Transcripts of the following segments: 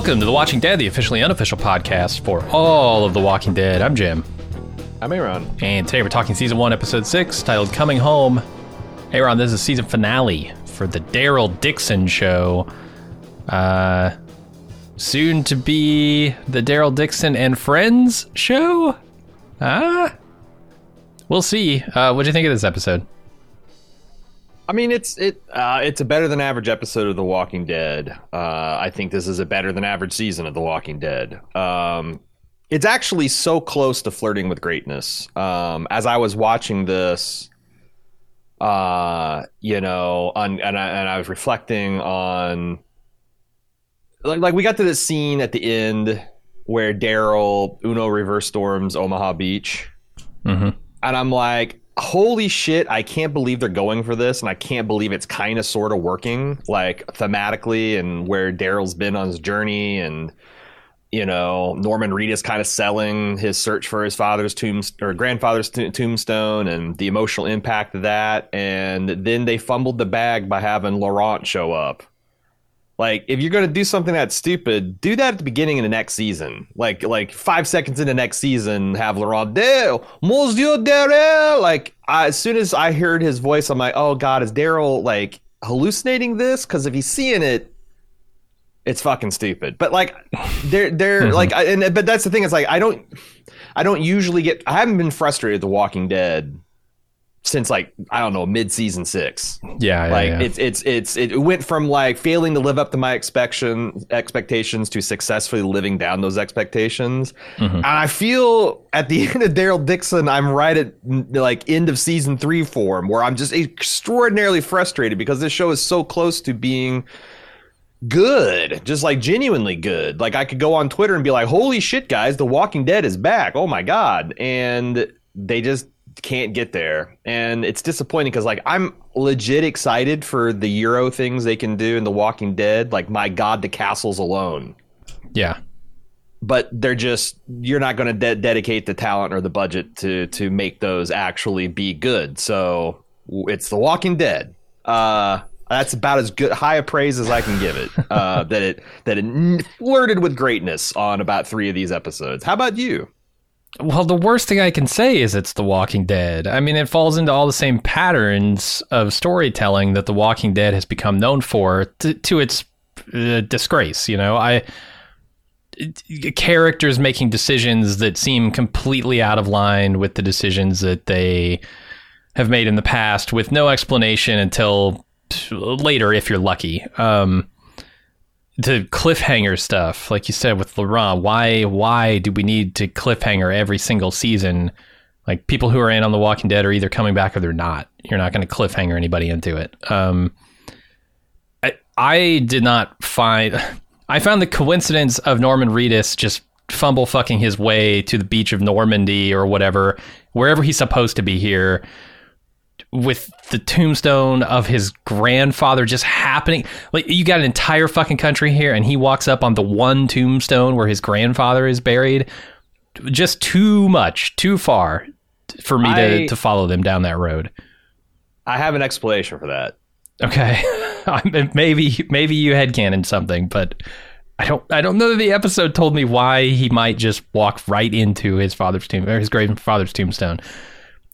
Welcome to The Watching Dead, the officially unofficial podcast for all of The Walking Dead. I'm Jim. I'm Aaron. And today we're talking season one, episode six, titled Coming Home. Aaron, this is a season finale for the Daryl Dixon show. Uh, soon to be the Daryl Dixon and Friends show? Ah, we'll see. Uh, what do you think of this episode? I mean, it's it uh, it's a better than average episode of The Walking Dead. Uh, I think this is a better than average season of The Walking Dead. Um, it's actually so close to flirting with greatness. Um, as I was watching this, uh, you know, on, and I, and I was reflecting on, like, like we got to this scene at the end where Daryl Uno reverse storms Omaha Beach, mm-hmm. and I'm like, holy shit, I can't believe they're going for this, and I can't believe it's kind of sort of working, like thematically, and where Daryl's been on his journey, and you know, Norman Reedus kind of selling his search for his father's tomb or grandfather's tombstone, and the emotional impact of that, and then they fumbled the bag by having Laurent show up. Like, if you're going to do something that stupid, do that at the beginning of the next season. Like, like five seconds into next season, have Laurent Dale, Monsieur Daryl. Like, I, as soon as I heard his voice, I'm like, oh god, is Daryl like hallucinating this? Because if he's seeing it, it's fucking stupid. But like, they're they're mm-hmm. like, and but that's the thing. It's like I don't, I don't usually get. I haven't been frustrated with The Walking Dead since like I don't know mid season six. Yeah, like yeah. it's it's it's it went from like failing to live up to my expectation expectations to successfully living down those expectations. Mm-hmm. And I feel at the end of Daryl Dixon, I'm right at like end of season three form where I'm just extraordinarily frustrated because this show is so close to being good, just like genuinely good. Like I could go on Twitter and be like, "Holy shit, guys, The Walking Dead is back! Oh my god!" And they just can't get there and it's disappointing because like i'm legit excited for the euro things they can do in the walking dead like my god the castles alone yeah but they're just you're not going to de- dedicate the talent or the budget to to make those actually be good so it's the walking dead uh that's about as good high a praise as I can give it. Uh, that it that it flirted with greatness on about three of these episodes. How about you? Well, the worst thing I can say is it's The Walking Dead. I mean, it falls into all the same patterns of storytelling that The Walking Dead has become known for to, to its uh, disgrace. You know, I characters making decisions that seem completely out of line with the decisions that they have made in the past, with no explanation until later, if you're lucky. Um, to cliffhanger stuff, like you said with Laurent. Why why do we need to cliffhanger every single season? Like people who are in on The Walking Dead are either coming back or they're not. You're not going to cliffhanger anybody into it. Um, I I did not find. I found the coincidence of Norman Reedus just fumble fucking his way to the beach of Normandy or whatever, wherever he's supposed to be here with the tombstone of his grandfather just happening. Like you got an entire fucking country here, and he walks up on the one tombstone where his grandfather is buried. Just too much, too far for me I, to, to follow them down that road. I have an explanation for that. Okay, maybe maybe you had canon something, but I don't I don't know that the episode told me why he might just walk right into his father's tomb or his grandfather's tombstone.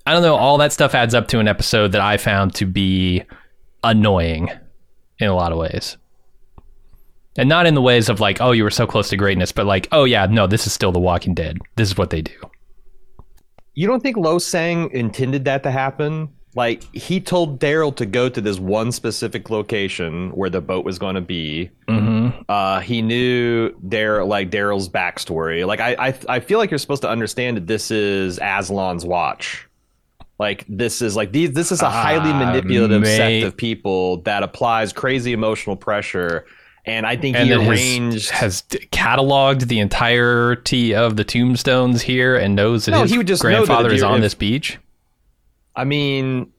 I don't know. All that stuff adds up to an episode that I found to be annoying in a lot of ways. And not in the ways of like, oh, you were so close to greatness, but like, oh, yeah, no, this is still The Walking Dead. This is what they do. You don't think Losang intended that to happen? Like, he told Daryl to go to this one specific location where the boat was going to be. Mm-hmm. Uh, he knew Daryl, like Daryl's backstory. Like, I, I, I feel like you're supposed to understand that this is Aslan's watch like this is like these this is a highly uh, manipulative set of people that applies crazy emotional pressure and I think and he arranged has, has, cataloged the entirety of the tombstones here and knows that no, his he would just grandfather is on if, this beach. I mean,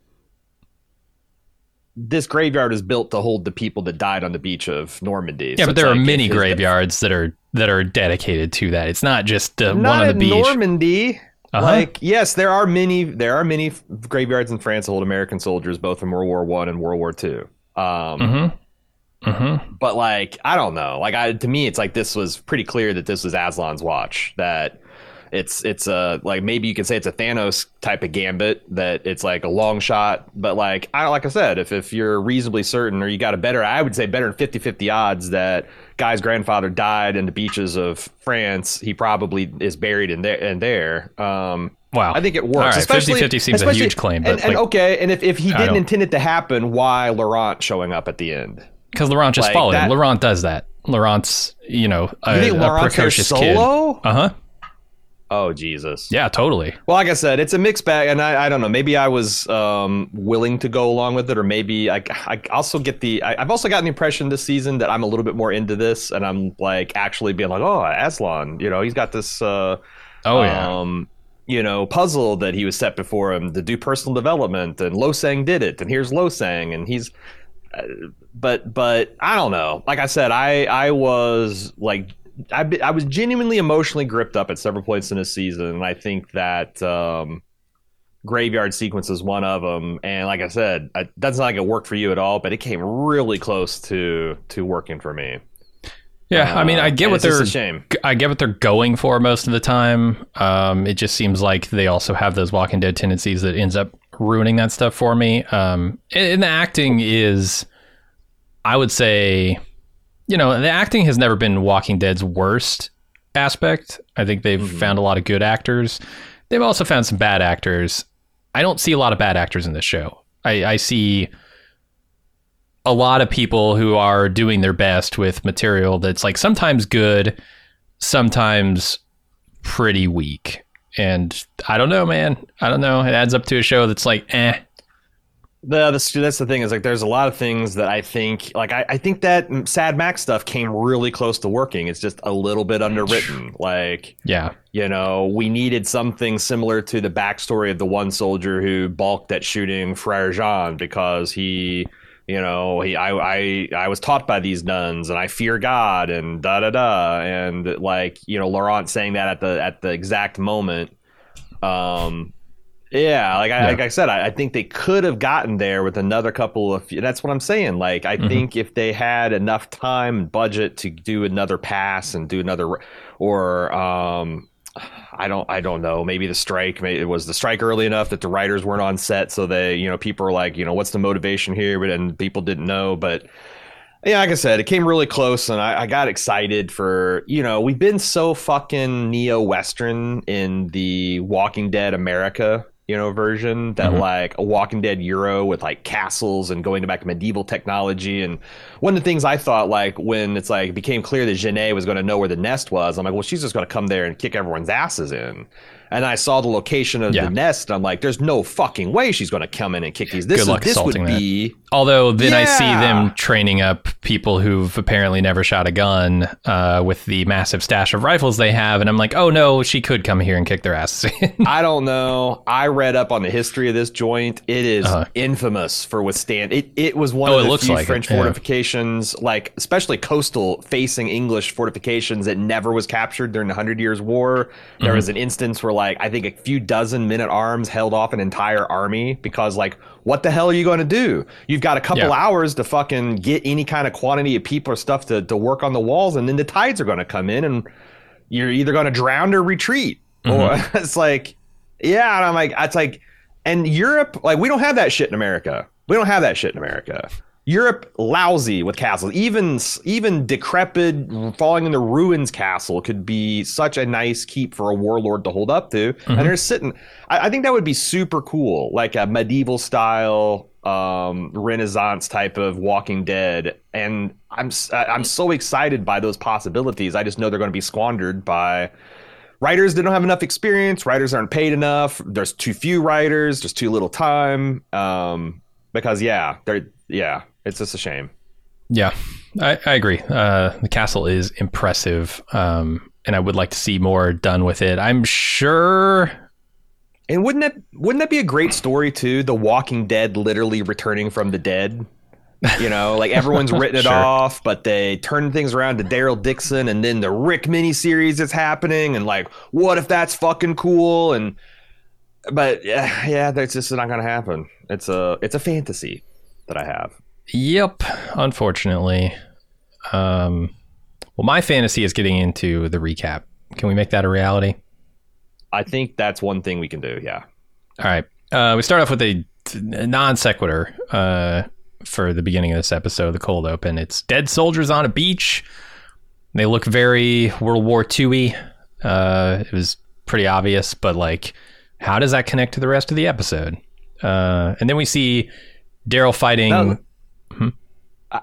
this graveyard is built to hold the people that died on the beach of Normandy. Yeah, so but there like are many graveyards that are that are dedicated to that. It's not just uh, not one on the beach. Normandy. Uh-huh. Like yes, there are many there are many graveyards in France that hold American soldiers both in World War One and World War Two. Um, mm-hmm. Mm-hmm. But like, I don't know. Like, I to me, it's like this was pretty clear that this was Aslan's watch. That it's it's a like maybe you could say it's a Thanos type of gambit that it's like a long shot. But like, I like I said, if if you're reasonably certain or you got a better, I would say better than 50-50 odds that guy's grandfather died in the beaches of France. He probably is buried in there and there. Um, Wow. I think it works. Right, especially 50-50 seems a huge claim, but and, and like- okay, and if, if he didn't intend it to happen, why Laurent showing up at the end? Because Laurent just Like, followed that- him. Laurent does that. Laurent's, you know, a, You think a precocious kid. Uh huh. Oh Jesus! Yeah, totally. Well, like I said, it's a mixed bag, and I, I don't know. Maybe I was um, willing to go along with it, or maybe I, I also get the. I, I've also gotten the impression this season that I'm a little bit more into this, and I'm like actually being like, oh, Aslan, you know, he's got this. Uh, Oh yeah. um, you know, puzzle that he was set before him to do personal development, and Losang did it, and here's Losang, and he's. Uh, but but I don't know. Like I said, I I was like I be- I was genuinely emotionally gripped up at several points in this season, and I think that um, graveyard sequence is one of them. And like I said, it doesn't like it worked for you at all, but it came really close to to working for me. yeah. I mean, I Uh, get what they're. shame. I get what they're going for most of the time. Um, it just seems like they also have those Walking Dead tendencies that ends up ruining that stuff for me. Um, and, and the acting is, I would say, you know, the acting has never been Walking Dead's worst aspect. I think they've Mhm. found a lot of good actors. They've also found some bad actors. I don't see a lot of bad actors in this show. I, I see a lot of people who are doing their best with material that's like sometimes good, sometimes pretty weak. And I don't know, man. I don't know. It adds up to a show that's like, eh. The, that's, that's the thing is like there's a lot of things that I think like I, I think that Sad Max stuff came really close to working. It's just a little bit underwritten. Like Yeah. you know, we needed something similar to the backstory of the one soldier who balked at shooting Frere Jean because he, you know, he I I I was taught by these nuns and I fear God and da da da and like you know Laurent saying that at the at the exact moment. Um, yeah, like I, Yeah. like I said, I, I think they could have gotten there with another couple of. That's what I'm saying. Like I Mhm. think if they had enough time and budget to do another pass and do another, or um, I don't, I don't know. Maybe the strike. Maybe it was the strike early enough that the writers weren't on set, so they, you know, people are like, you know, what's the motivation here? But and people didn't know, but. Yeah, like I said, it came really close, and I, I got excited for you know we've been so fucking neo western in the Walking Dead America you know version that Mhm. like a Walking Dead Euro with like castles and going to back to medieval technology. And one of the things I thought like when it's like it became clear that Genet was going to know where the nest was, I'm like, well, she's just going to come there and kick everyone's asses in. And I saw the location of Yeah. the nest, and I'm like, there's no fucking way she's going to come in and kick these. This is luck this would assaulting that. be. Although then I see them training up people who've apparently never shot a gun uh, with the massive stash of rifles they have, and I'm like, oh no, she could come here and kick their asses. I don't know. I read up on the history of this joint. It is Uh-huh. infamous for withstand. It it was one Oh, of the few like French yeah. fortifications, like especially coastal facing English fortifications that never was captured during the Hundred Years' War. There Mhm. was an instance where like I think a few dozen men at arms held off an entire army because like what the hell are you going to do? You've got a couple Yeah. hours to fucking get any kind of quantity of people or stuff to to work on the walls, and then the tides are going to come in and you're either going to drown or retreat. Mm-hmm. Or it's like, yeah, and I'm like, it's like, and Europe, like, we don't have that shit in America. We don't have that shit in America. Europe, lousy with castles. Even even decrepit, falling into ruins castle could be such a nice keep for a warlord to hold up to. Mhm. And they're sitting. I, I think that would be super cool, like a medieval style, um, Renaissance type of Walking Dead. And I'm I'm so excited by those possibilities. I just know they're going to be squandered by writers that don't have enough experience writers aren't paid enough there's too few writers there's too little time um because yeah they're yeah it's just a shame Yeah, I, I agree. Uh, the castle is impressive, um, and I would like to see more done with it. I'm sure. and wouldn't that wouldn't that be a great story too the walking dead literally returning from the dead you know like everyone's written it Sure. off but they turn things around to daryl dixon and then the rick miniseries is happening and like what if that's fucking cool and but yeah, yeah that's just not gonna happen it's a it's a fantasy that i have Yep, unfortunately. Um, well, my fantasy is getting into the recap. Can we make that a reality? I think that's one thing we can do. Yeah. All right. Uh, we start off with a non sequitur uh, for the beginning of this episode, the cold open. It's dead soldiers on a beach. They look very World War II uh, It was pretty obvious, but like, how does that connect to the rest of the episode? Uh, and then we see Daryl fighting.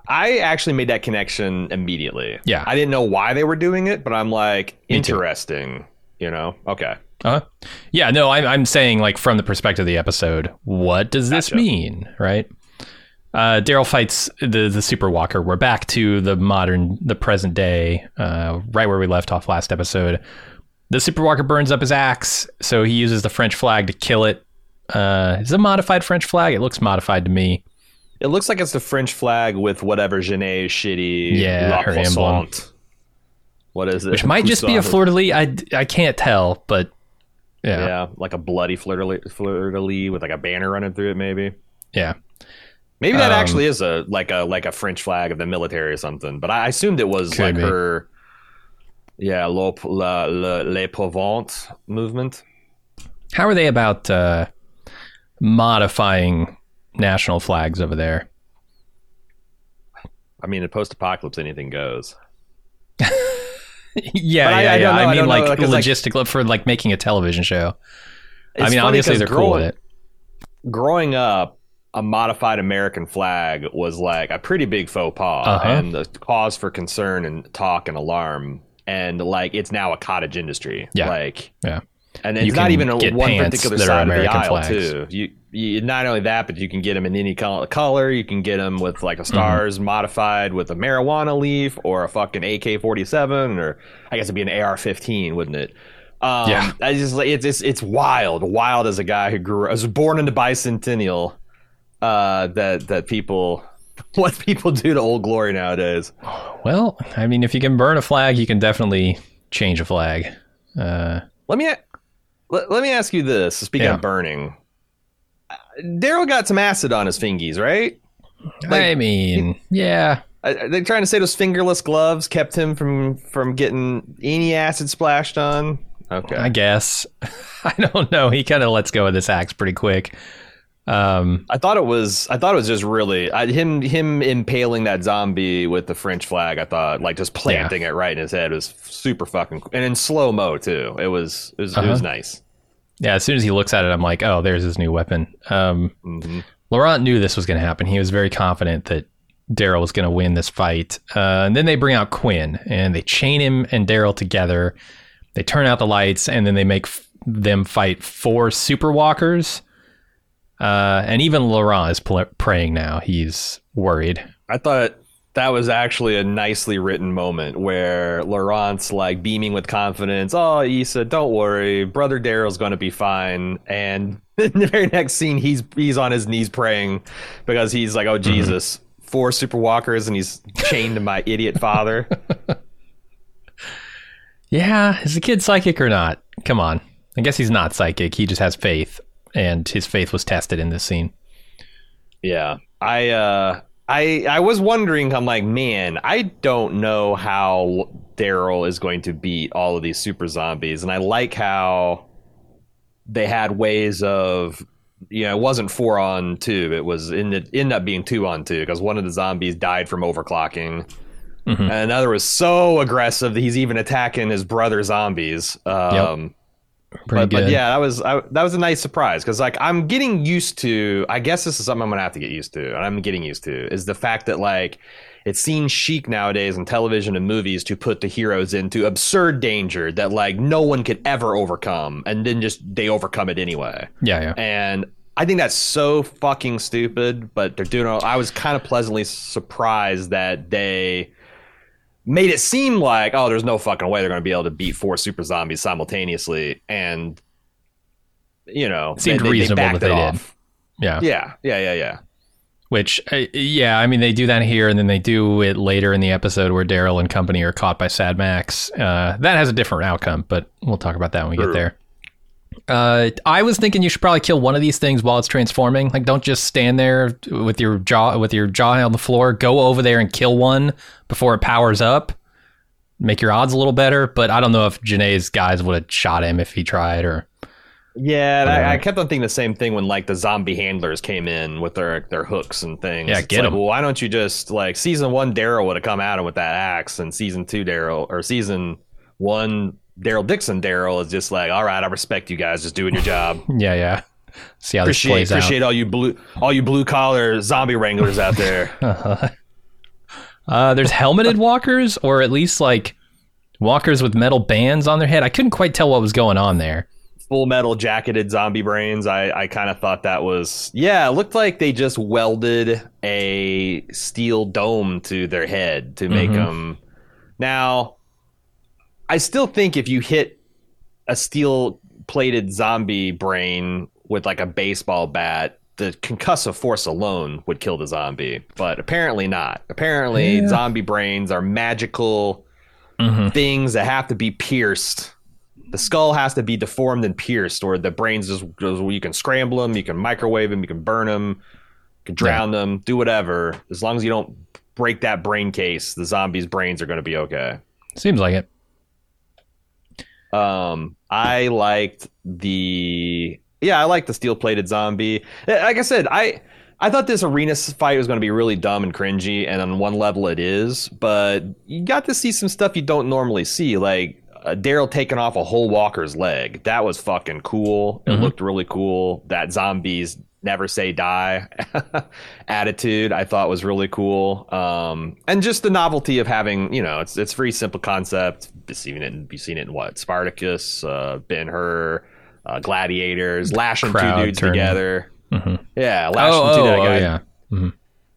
I actually made that connection immediately. Yeah. I didn't know why they were doing it, but I'm like, interesting. You know? Okay. Uh huh. yeah, no, I'm, I'm saying like from the perspective of the episode, what does this Gotcha. mean, right? Uh, Daryl fights the the Super Walker. We're back to the modern, the present day, uh, right where we left off last episode. The Super Walker burns up his axe, so he uses the French flag to kill it. Uh, it's a modified French flag. It looks modified to me. It looks like it's the French flag with whatever Genet shitty Yeah, La her emblem. What is it? Which might just be a fleur de lis. I, I can't tell, but Yeah. yeah, like a bloody fleur de lis- fleur de lis with like a banner running through it, maybe. yeah. Maybe that Um, actually is a like a like a French flag of the military or something. But I assumed it was like be. her, yeah, La, La, La, Les Provence movement. How are they about uh, modifying national flags over there? I mean, in post-apocalypse, anything goes. yeah, But I- yeah, I yeah. know, I I mean, don't know, like because, like- for like making a television show. I mean, obviously they're cool with growing- it. Growing up, a modified American flag was like a pretty big faux pas Uh-huh. and a cause for concern and talk and alarm. And like, it's now a cottage industry. Yeah. Like, Yeah. And You it's not even a, one particular side of the aisle flags. too. You, you not only that, but you can get them in any color. You can get them with like a Mm-hmm. stars modified with a marijuana leaf or a fucking AK forty seven, or I guess it'd be an AR fifteen, wouldn't it? Um, Yeah. I just like it's, it's it's wild, wild as a guy who grew, I was born in the bicentennial. Uh, that that people, what people do to Old Glory nowadays. Well, I mean, if you can burn a flag, you can definitely change a flag. Uh, Let me let, let me ask you this. Speaking Yeah. of burning, Daryl got some acid on his fingies, right? I mean, yeah, Are they trying to say those fingerless gloves kept him from from getting any acid splashed on? Okay, I guess. I don't know. He kind of lets go of this axe pretty quick. Um, I thought it was. I thought it was just really I, him him impaling that zombie with the French flag. I thought like just planting it right in his head was super fucking and in slow mo too. It was it was, it was Uh-huh. nice. yeah, as soon as he looks at it, I'm like, oh, there's his new weapon. Um, hmm Laurent knew this was going to happen. He was very confident that Daryl was going to win this fight. Uh, and then they bring out Quinn and they chain him and Daryl together. They turn out the lights and then they make f- them fight four super walkers. Uh, and even Laurent is pl- praying now. He's worried. I thought that was actually a nicely written moment where Laurent's like beaming with confidence. Oh, Issa, don't worry, brother Daryl's going to be fine. And in the very next scene, he's he's on his knees praying because he's like, oh Jesus, four super walkers, and he's chained to my idiot father. Yeah, is the kid psychic or not? Come on. I guess he's not psychic. He just has faith. And his faith was tested in this scene. Yeah. I uh I I was wondering I'm like, man, I don't know how Daryl is going to beat all of these super zombies and I like how they had ways of you know, it wasn't 4 on 2, it was in the ended up being 2 on 2 because one of the zombies died from overclocking. Mhm. And another was so aggressive that he's even attacking his brother zombies. Um Pretty but, but yeah, that was I, that was a nice surprise because like I'm getting used to. I guess this is something I'm gonna have to get used to, and I'm getting used to is the fact that like it seems chic nowadays in television and movies to put the heroes into absurd danger that like no one could ever overcome, and then just they overcome it anyway. Yeah, yeah. And I think that's so fucking stupid, but they're doing. I was kind of pleasantly surprised that they made it seem like, oh, there's no fucking way they're going to be able to beat four super zombies simultaneously, and you know, It seemed they, they- they reasonable backed that they it did. Yeah. Yeah, yeah, yeah, yeah. Which, uh, yeah, I mean, they do that here, and then they do it later in the episode where Daryl and company are caught by Sad Max. Uh, that has a different outcome, but we'll talk about that when we get there. Uh, I was thinking you should probably kill one of these things while it's transforming. Like, don't just stand there with your jaw with your jaw on the floor. Go over there and kill one before it powers up. Make your odds a little better. But I don't know if Genet's guys would have shot him if he tried. Or Yeah, I, I kept on thinking the same thing when like the zombie handlers came in with their their hooks and things. Yeah, It's get like. Well, why don't you just like season one Daryl would have come at him with that axe, and season two Daryl or season one Daryl Dixon Daryl is just like, all right, I respect you guys, just doing your job. yeah, yeah. See how this appreciate out. appreciate all you blue all you blue collar zombie wranglers out there. Uh, there's helmeted walkers, or at least like walkers with metal bands on their head. I couldn't quite tell what was going on there. Full metal jacketed zombie brains. I, I kind of thought that was yeah. It looked like they just welded a steel dome to their head to make Mhm. them. Now, I still think if you hit a steel plated zombie brain with like a baseball bat, the concussive force alone would kill the zombie. But apparently not. Apparently, Yeah. zombie brains are magical Mm-hmm. things that have to be pierced. The skull has to be deformed and pierced, or the brains just goes. You can scramble them, you can microwave them, you can burn them, you can drown them, do whatever. As long as you don't break that brain case, the zombies' brains are going to be okay. Seems like it. Um, I liked the yeah, I liked the steel plated zombie. Eh, Like I said, I I thought this arena fight was going to be really dumb and cringy, and on one level it is, but you got to see some stuff you don't normally see, like uh, Daryl taking off a whole walker's leg. That was fucking cool. It Mhm. looked really cool. That zombies never say die attitude I thought was really cool. Um, and just the novelty of having, you know, it's it's a very simple concept. You've seen it, in- you've seen it in what Spartacus, uh, Ben Hur, uh, Gladiators, lashing two dudes together. Mhm. Yeah, lashing Oh, two oh, that oh, yeah. Mhm.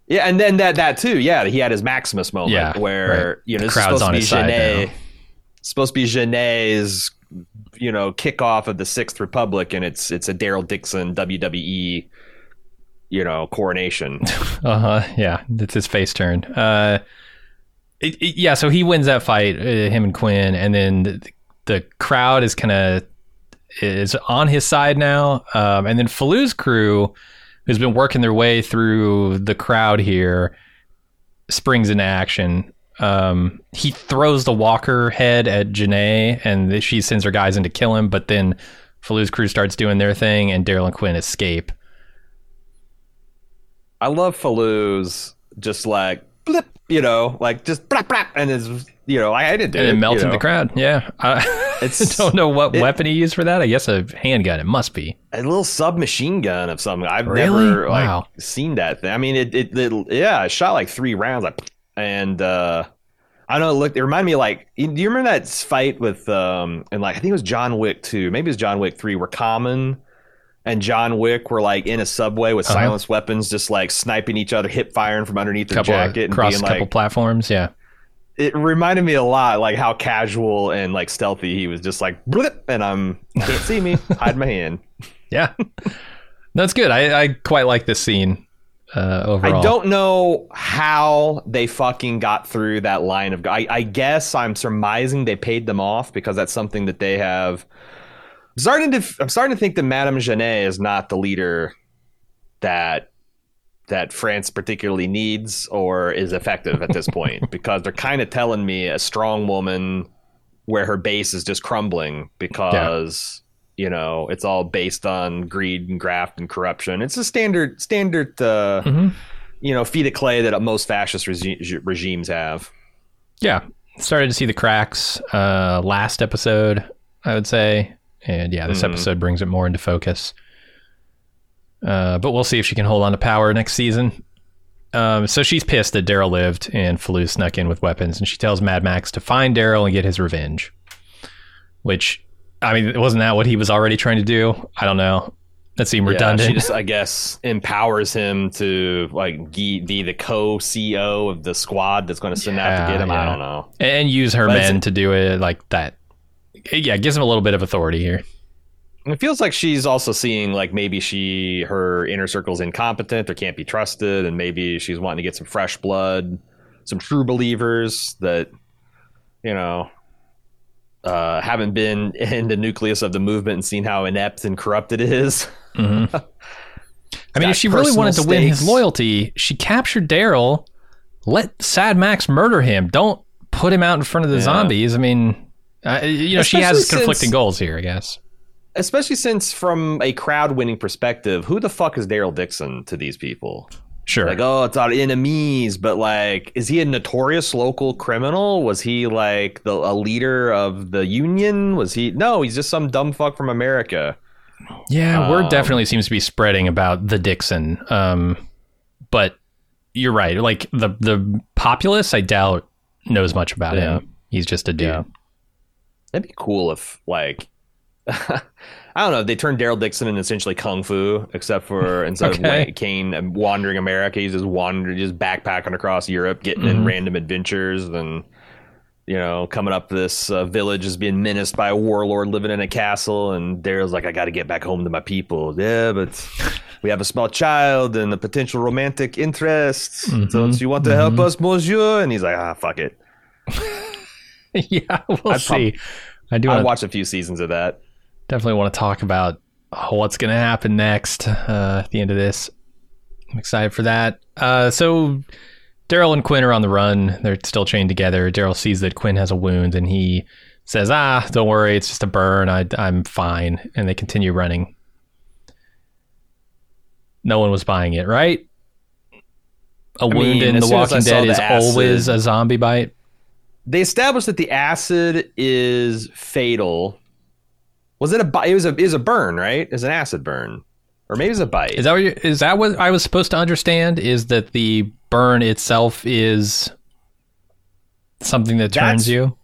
Yeah, and then that that too. Yeah, he had his Maximus moment Yeah, where right. you know The this is crowd's supposed to on be his Genet, supposed to be Genet's you know kickoff of the Sixth Republic, and it's it's a Daryl Dixon WWE you know coronation. Uh huh. Yeah, it's his face turn. Uh, it, it- yeah. So he wins that fight, uh, him and Quinn, and then the, the crowd is kind of is on his side now. Um, and then Fallou's crew, who's been working their way through the crowd here, springs into action. Um, he throws the walker head at Genet, and she sends her guys in to kill him. But then Fallou's crew starts doing their thing, and Daryl and Quinn escape. I love Fallou's just like blip, you know, like just blap, blap, and it's you know I, I didn't do and it, it melts you in the crowd. Yeah, I It's- don't know what it- weapon he used for that. I guess a handgun. It must be. a little submachine gun of something. I've Really? never like Wow. seen that thing. I mean, it, it, it yeah, it shot like three rounds, like, and uh, I don't know. Look, it reminded me like, do you remember that fight with um, and like I think it was John Wick two, maybe it was John Wick three, where Common and John Wick were like in a subway with Uh-huh. silenced weapons, just like sniping each other, hip firing from underneath their Couple jacket, and across being a couple like, platforms. Yeah. it reminded me a lot like how casual and like stealthy he was, just like blip, and I'm can't see me, hide my hand. Yeah. That's good. I, I quite like this scene uh, overall. I don't know how they fucking got through that line of. I, I guess I'm surmising they paid them off because that's something that they have. I'm starting to. I'm starting to think that Madame Genet is not the leader that that France particularly needs or is effective at this point because they're kind of telling me a strong woman where her base is just crumbling because you know it's all based on greed and graft and corruption. It's a standard standard uh, Mhm. you know feet of clay that most fascist regi- regimes have. Yeah. Started to see the cracks uh, last episode, I would say. And yeah, this Mhm. episode brings it more into focus. Uh, but we'll see if she can hold on to power next season. Um, so she's pissed that Daryl lived and Fallou snuck in with weapons, and she tells Mad Max to find Daryl and get his revenge. Which, I mean, wasn't that what he was already trying to do? I don't know. That seemed Yeah, redundant. she just, I guess, empowers him to like be, the co-CEO of the squad that's going to send out to get him. yeah. I don't know. and use her But men to do it like that. Yeah, gives him a little bit of authority here. It feels like she's also seeing like maybe she her inner circle's incompetent or can't be trusted, and maybe she's wanting to get some fresh blood, some true believers that you know. uh, haven't been in the nucleus of the movement and seen how inept and corrupt it is. Mm-hmm. I mean, if she really wanted to win his loyalty, she captured Daryl. Let Sad Max murder him. Don't put him out in front of the yeah. zombies. I mean, uh, you know, Especially she has conflicting since, goals here, I guess. Especially since, from a crowd winning perspective, who the fuck is Daryl Dixon to these people? Sure. Like, oh, it's our enemies, but like, is he a notorious local criminal? Was he like the a leader of the union? Was he? No, he's just some dumb fuck from America. Yeah, um, word definitely seems to be spreading about the Dixon. Um, but you're right. Like the the populace, I doubt knows much about yeah. him. He's just a dude. Yeah. It'd be cool if like I don't know. They turned Daryl Dixon into essentially kung fu, except for instead okay. of Caine wandering America, he's just wandering, just backpacking across Europe, getting mm-hmm. in random adventures, and you know, coming up this uh, village is being menaced by a warlord living in a castle, and Daryl's like, "I got to get back home to my people." Yeah, but we have a small child and a potential romantic interest. Mm-hmm. So, you want to mm-hmm. help us, Monsieur? And he's like, "Ah, fuck it." yeah, we'll I'd see. Prob- I do. I watched a few seasons of that definitely want to talk about what's going to happen next uh, at the end of this. I'm excited for that. Uh, so Daryl and Quinn are on the run. They're still chained together. Daryl sees that Quinn has a wound and he says, "Ah, don't worry, it's just a burn. I, I'm fine." And they continue running. No one was buying it, right? A I wound mean, in The Walking Dead is acid, always a zombie bite. They established that the acid is fatal was it a? It was a. Was a burn, right? Is an acid burn, or maybe it's a bite. Is that what? Is that what I was supposed to understand? Is that the burn itself is something that turns that's, you?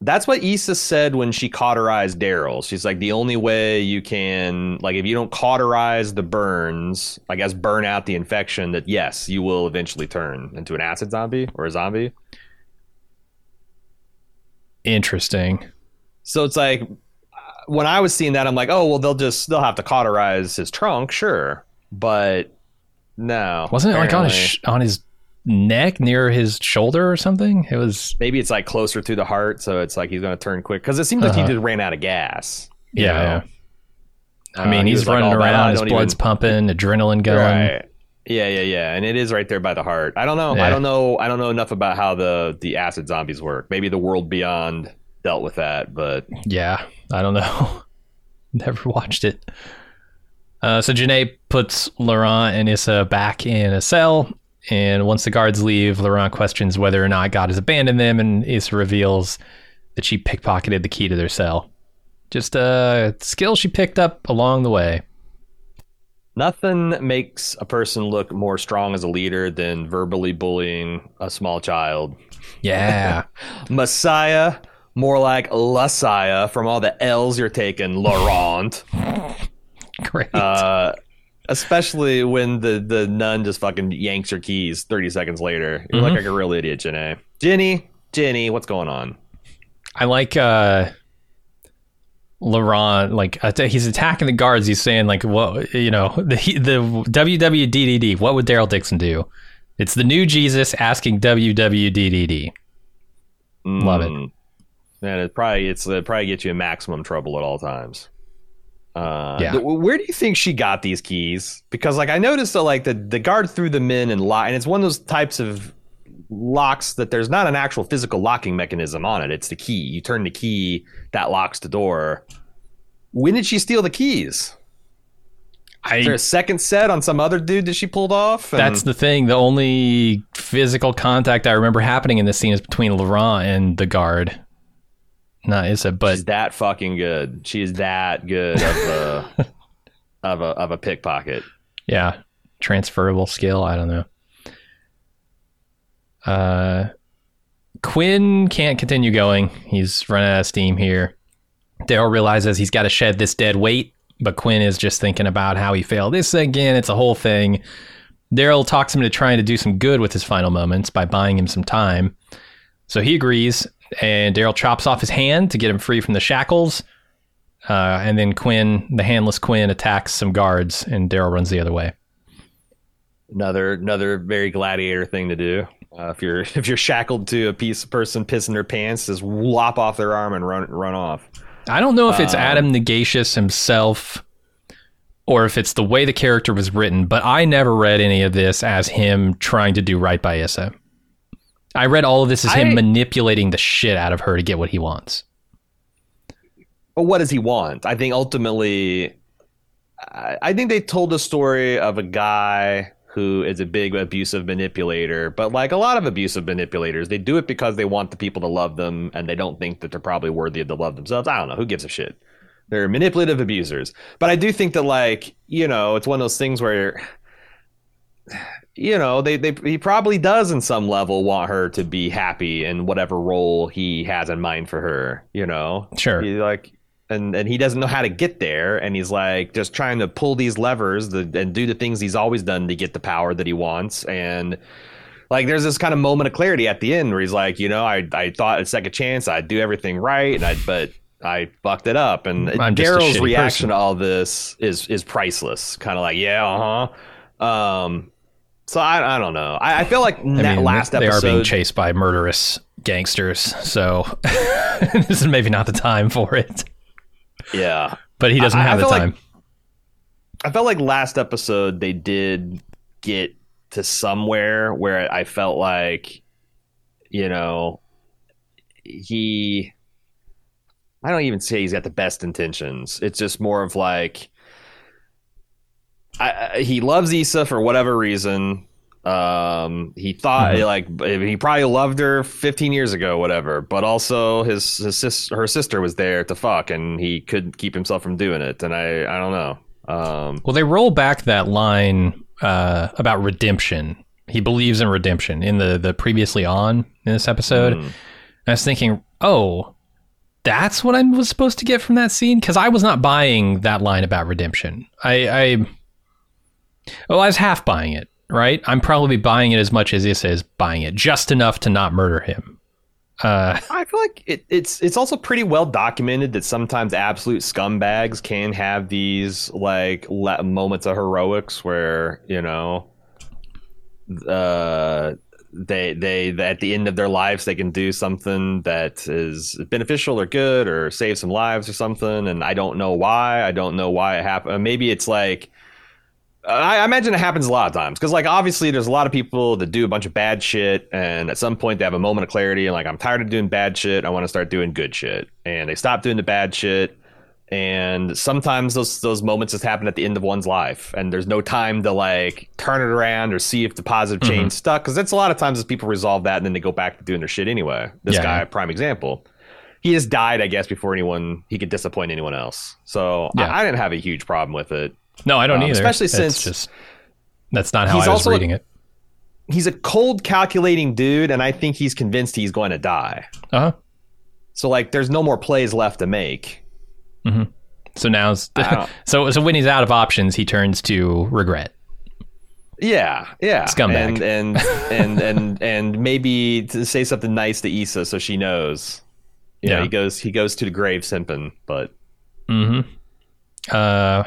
That's what Issa said when she cauterized Daryl. She's like, the only way you can, like, if you don't cauterize the burns, I guess burn out the infection, that yes, you will eventually turn into an acid zombie or a zombie. Interesting. So it's like when I was seeing that, I'm like, oh well, they'll just they'll have to cauterize his trunk, sure, but no, wasn't apparently. it like on his on his neck near his shoulder or something? It was maybe it's like closer to the heart, so it's like he's going to turn quick because it seems like uh-huh. he just ran out of gas. Yeah, yeah. I mean, uh, he's he running like, around, his blood's even... pumping, adrenaline going. Right. Yeah, yeah, yeah, and it is right there by the heart. I don't know. Yeah. I don't know. I don't know enough about how the the acid zombies work. Maybe the world beyond dealt with that, but yeah, I don't know. Never watched it. Uh, so Genet puts Laurent and Issa back in a cell, and once the guards leave, Laurent questions whether or not God has abandoned them, and Issa reveals that she pickpocketed the key to their cell. Just a skill she picked up along the way. Nothing makes a person look more strong as a leader than verbally bullying a small child. Yeah. Messiah more like Lasaya from all the L's you're taking, Laurent. Great. Uh, especially when the, the nun just fucking yanks your keys 30 seconds later. You're mm-hmm. like a real idiot, Jenny. Jenny, Jenny, what's going on? I like uh Laurent, like he's attacking the guards. He's saying like, "What you know, the the WWDDD. What would Daryl Dixon do? It's the new Jesus asking WWDDD. Mm. Love it. And it probably it's it probably gets you in maximum trouble at all times. Uh, yeah. Th- where do you think she got these keys? Because like I noticed that like the the guard threw them in and lock, and it's one of those types of locks that there's not an actual physical locking mechanism on it. It's the key. You turn the key that locks the door. When did she steal the keys? I, Is there a second set on some other dude that she pulled off? And... That's the thing. The only physical contact I remember happening in this scene is between Laurent and the guard. Not Issa, but she's that fucking good. She is that good of a of a of a pickpocket. Yeah, transferable skill. I don't know. Uh, Quinn can't continue going. He's running out of steam here. Daryl realizes he's got to shed this dead weight, but Quinn is just thinking about how he failed this again. It's a whole thing. Daryl talks him into trying to do some good with his final moments by buying him some time. So he agrees, and Daryl chops off his hand to get him free from the shackles. Uh, and then Quinn, the handless Quinn, attacks some guards, and Daryl runs the other way. Another another very gladiator thing to do. Uh, if you're if you're shackled to a piece of person pissing their pants, just lop off their arm and run run off. I don't know if it's Um, Adam Nagaitis himself or if it's the way the character was written, but I never read any of this as him trying to do right by Issa. I read all of this as him manipulating the shit out of her to get what he wants. But what does he want? I think ultimately, I, I think they told the story of a guy who is a big abusive manipulator. But like a lot of abusive manipulators, they do it because they want the people to love them, and they don't think that they're probably worthy of the love themselves. I don't know. Who gives a shit? They're manipulative abusers. But I do think that like you know, it's one of those things where. You know, they, they he probably does in some level want her to be happy in whatever role he has in mind for her. You know, Sure. he like and and he doesn't know how to get there and he's like just trying to pull these levers the, and do the things he's always done to get the power that he wants and like there's this kind of moment of clarity at the end where he's like you know i i thought a second chance i'd do everything right and i but i fucked it up and I'm daryl's reaction person. to all this is is priceless kind of like yeah uh-huh um so i i don't know i, I feel like I that mean, last they episode are being chased by murderous gangsters, so this is maybe not the time for it. Yeah But he doesn't I- I have the feel like- time. I felt like last episode they did get to somewhere where I felt like, you know, he. I don't even say he's got the best intentions. It's just more of like, I, I- he loves Issa for whatever reason. Um, he thought Mhm. like he probably loved her 15 years ago, whatever. But also his his sis, her sister was there to fuck, and he couldn't keep himself from doing it. And I I don't know. Um, Well, they roll back that line uh, about redemption. He believes in redemption in the the previously on in this episode. mm. I was thinking, oh, that's what I was supposed to get from that scene because I was not buying that line about redemption. I, I, well, I was half buying it. Right, I'm probably buying it as much as Issa is buying it, just enough to not murder him. Uh, I feel like it, it's it's also pretty well documented that sometimes absolute scumbags can have these like le- moments of heroics where you know, uh, they they at the end of their lives they can do something that is beneficial or good or save some lives or something, and I don't know why. I don't know why it happened. Maybe it's like. I imagine it happens a lot of times because, like, obviously, there's a lot of people that do a bunch of bad shit, and at some point they have a moment of clarity, and like, I'm tired of doing bad shit. I want to start doing good shit, and they stop doing the bad shit. And sometimes those those moments just happen at the end of one's life, and there's no time to like turn it around or see if the positive mm-hmm. change stuck. Because that's a lot of times as people resolve that, and then they go back to doing their shit anyway. This Yeah, guy, prime example. He just died, I guess, before anyone he could disappoint anyone else. So Yeah. I, I didn't have a huge problem with it. No, I don't Um, either. especially It's since just that's not how he's I was also reading it. he's a cold calculating dude and i think he's convinced he's going to die Uh huh. so like there's no more plays left to make So now, it's- I don't- so so when he's out of options, he turns to regret. yeah yeah Scumbag. and and and and, and maybe to say something nice to Issa so she knows yeah Yeah. he goes he goes to the grave simping but Mm-hmm. Uh,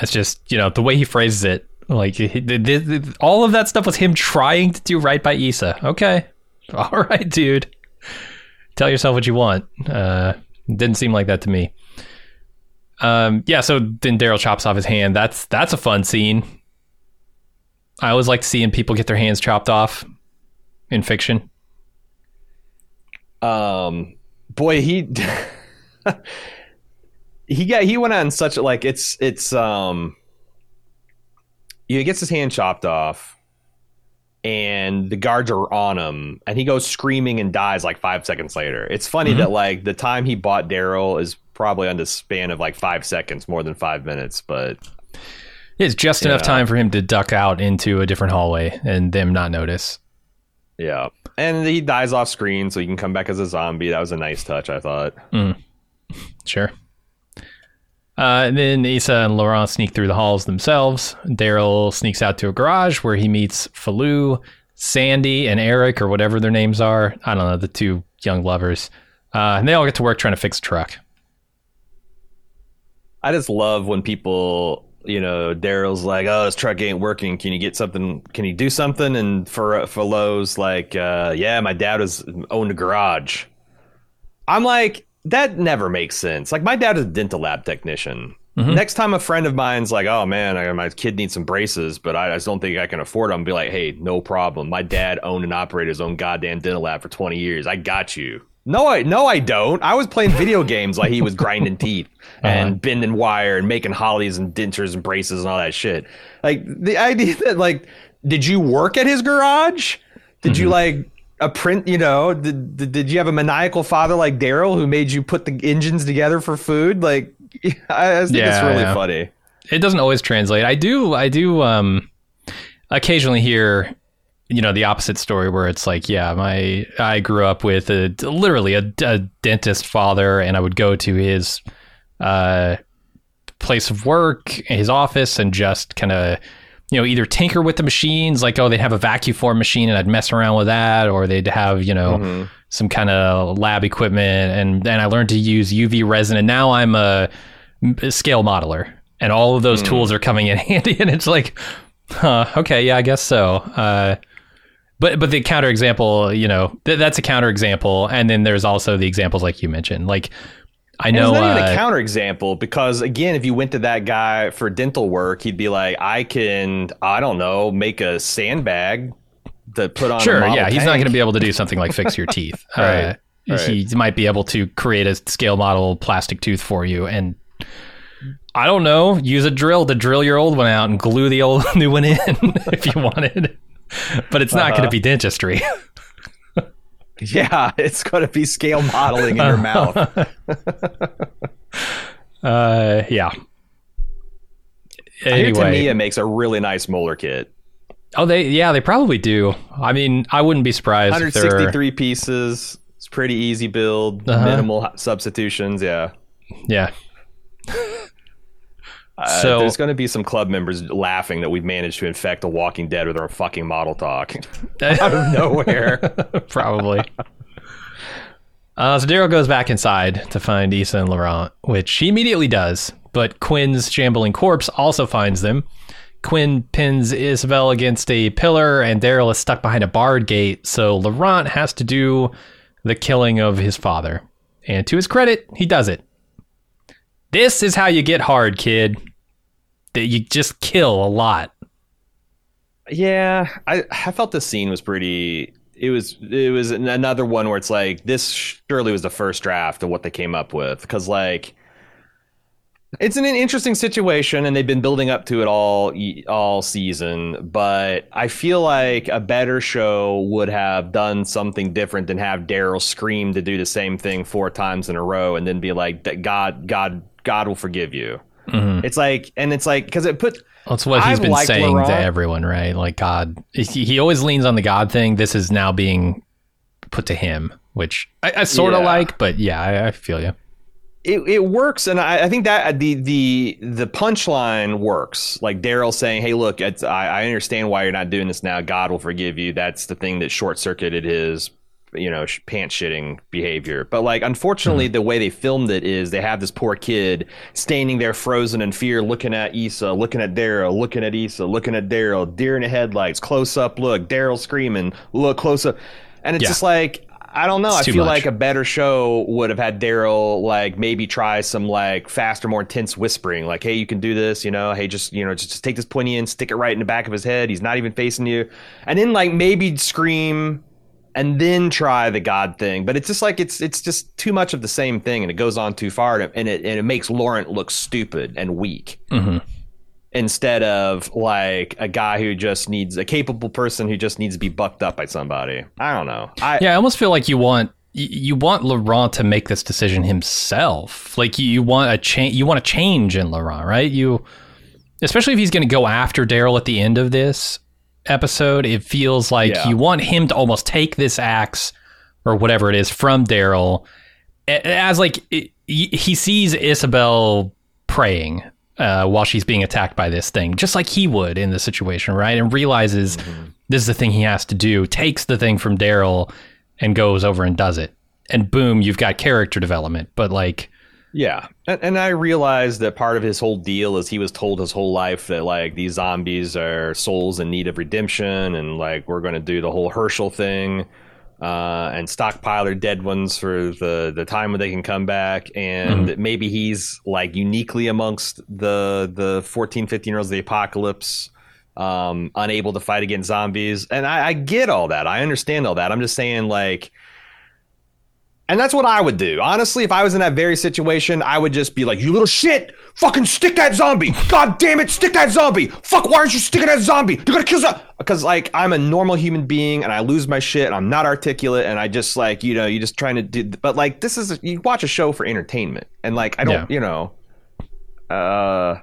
it's just you know the way he phrases it. Like he, th- th- th- all of that stuff was him trying to do right by Issa. Okay, all right, dude. Tell yourself what you want. Uh, didn't seem like that to me. Um, yeah. So then Daryl chops off his hand. That's that's a fun scene. I always like seeing people get their hands chopped off in fiction. um boy he he got he went on such a like it's it's um he gets his hand chopped off and the guards are on him and he goes screaming and dies like five seconds later it's funny Mhm. that like the time he bought daryl is probably on the span of like five seconds more than five minutes but It's just enough Yeah. time for him to duck out into a different hallway and them not notice. yeah and he dies off screen so he can come back as a zombie that was a nice touch i thought Sure. Uh, and then Issa and Laurent sneak through the halls themselves. Daryl sneaks out to a garage where he meets Fallou, Sandy, and Eric, or whatever their names are. I don't know, the two young lovers. Uh, and they all get to work trying to fix a truck. I just love when people you know, Daryl's like, "Oh, this truck ain't working. Can you get something? Can you do something?" And for Lowe's like, uh, "Yeah, my dad has owned a garage." I'm like, that never makes sense. Like, my dad is a dental lab technician. Mm-hmm. Next time a friend of mine's like, "Oh man, I, my kid needs some braces, but I, I just don't think I can afford them," be like, "Hey, no problem. My dad owned and operated his own goddamn dental lab for 20 years. I got you." No, I no, I don't. I was playing video games like he was grinding teeth and uh-huh. bending wire and making hawleys and dentures and braces and all that shit. Like the idea that like, did you work at his garage? Did mm-hmm. you like a print? You know, did, did did you have a maniacal father like Daryl who made you put the engines together for food? Like, I, I think yeah, it's really yeah. funny. It doesn't always translate. I do. I do. Um, occasionally hear you know the opposite story where it's like yeah my i grew up with a literally a, a dentist father and i would go to his uh, place of work his office and just kind of you know either tinker with the machines like oh they'd have a vacuum form machine and i'd mess around with that or they'd have you know mm-hmm. some kind of lab equipment and then i learned to use uv resin and now i'm a, scale modeler and all of those mm. tools are coming in handy and it's like huh okay yeah i guess so uh, but but the counterexample, you know, th- that's a counterexample, and then there's also the examples like you mentioned, like. I know. it's not even a uh, counterexample because again, if you went to that guy for dental work, he'd be like, "I can, I don't know, make a sandbag to put on." Sure, yeah, tank. he's not going to be able to do something like fix your teeth. right. Uh, right. He might be able to create a scale model plastic tooth for you, and I don't know, use a drill to drill your old one out and glue the old new one in if you wanted. but it's not uh-huh. going to be dentistry. Yeah, it's going to be scale modeling in your mouth. uh, yeah. Anyway, Tamiya makes a really nice molar kit. Oh, they yeah, they probably do. I mean, I wouldn't be surprised. 163 pieces. It's pretty easy build, uh-huh. minimal substitutions. Yeah, yeah. Uh, so there's going to be some club members laughing that we've managed to infect a Walking Dead with our fucking model talk out of nowhere. Probably. Uh, so Daryl goes back inside to find Issa and Laurent, which he immediately does. But Quinn's shambling corpse also finds them. Quinn pins Isabel against a pillar, and Daryl is stuck behind a barred gate. So Laurent has to do the killing of his father. And to his credit, he does it. This is how you get hard, kid. That you just kill a lot. Yeah, I I felt the scene was pretty. It was it was another one where it's like this surely was the first draft of what they came up with because like it's an interesting situation and they've been building up to it all all season but i feel like a better show would have done something different than have daryl scream to do the same thing four times in a row and then be like god god God will forgive you. Mm-hmm. It's like, and it's like, because it put. That's what he's I've been saying Laurent. to everyone, right? Like God, he, he, always leans on the God thing. This is now being put to him, which I, I sort of yeah. like, but yeah, I, I feel you. It, it works, and I, I, think that the the the punchline works. Like Daryl saying, "Hey, look, I, I understand why you're not doing this now. God will forgive you." That's the thing that short circuited his you know pants shitting behavior but like unfortunately mm. the way they filmed it is they have this poor kid standing there frozen in fear looking at Issa looking at Daryl looking at Issa looking at Daryl deer in the headlights close up look Daryl screaming look close up and it's yeah. just like I don't know. It's I feel much. like a better show would have had Daryl like maybe try some like faster, more intense whispering, like, "Hey, you can do this," you know. Hey, just you know, just, just take this pointy in, stick it right in the back of his head. He's not even facing you, and then like maybe scream and then try the God thing. But it's just like it's it's just too much of the same thing, and it goes on too far, and it and it, and it makes Laurent look stupid and weak. Mm-hmm. Instead of like a guy who just needs a capable person who just needs to be bucked up by somebody. I don't know. I, yeah, I almost feel like you want you want Laurent to make this decision himself. Like you want a change. You want a change in Laurent, right? You, especially if he's going to go after Daryl at the end of this episode, it feels like yeah. you want him to almost take this axe or whatever it is from Daryl as like it, he sees Isabel praying uh, while she's being attacked by this thing, just like he would in the situation, right? And realizes mm-hmm. this is the thing he has to do, takes the thing from Daryl and goes over and does it. And boom, you've got character development. But like, Yeah, and, and I realized that part of his whole deal is he was told his whole life that like these zombies are souls in need of redemption, and like we're going to do the whole Hershel thing, uh, and stockpile their dead ones for the the time when they can come back, and Mhm. maybe he's like uniquely amongst the the 14, 15 year olds of the apocalypse. Um, unable to fight against zombies, and I, I get all that. I understand all that. I'm just saying, like, and that's what I would do. Honestly, if I was in that very situation, I would just be like, you little shit, fucking stick that zombie. God damn it, stick that zombie. Fuck, why aren't you sticking that zombie? You're gonna kill that. Because, like, I'm a normal human being and I lose my shit and I'm not articulate and I just, like, you know, you're just trying to do, but, like, this is, you watch a show for entertainment. And, like, I don't, Yeah. you know, uh,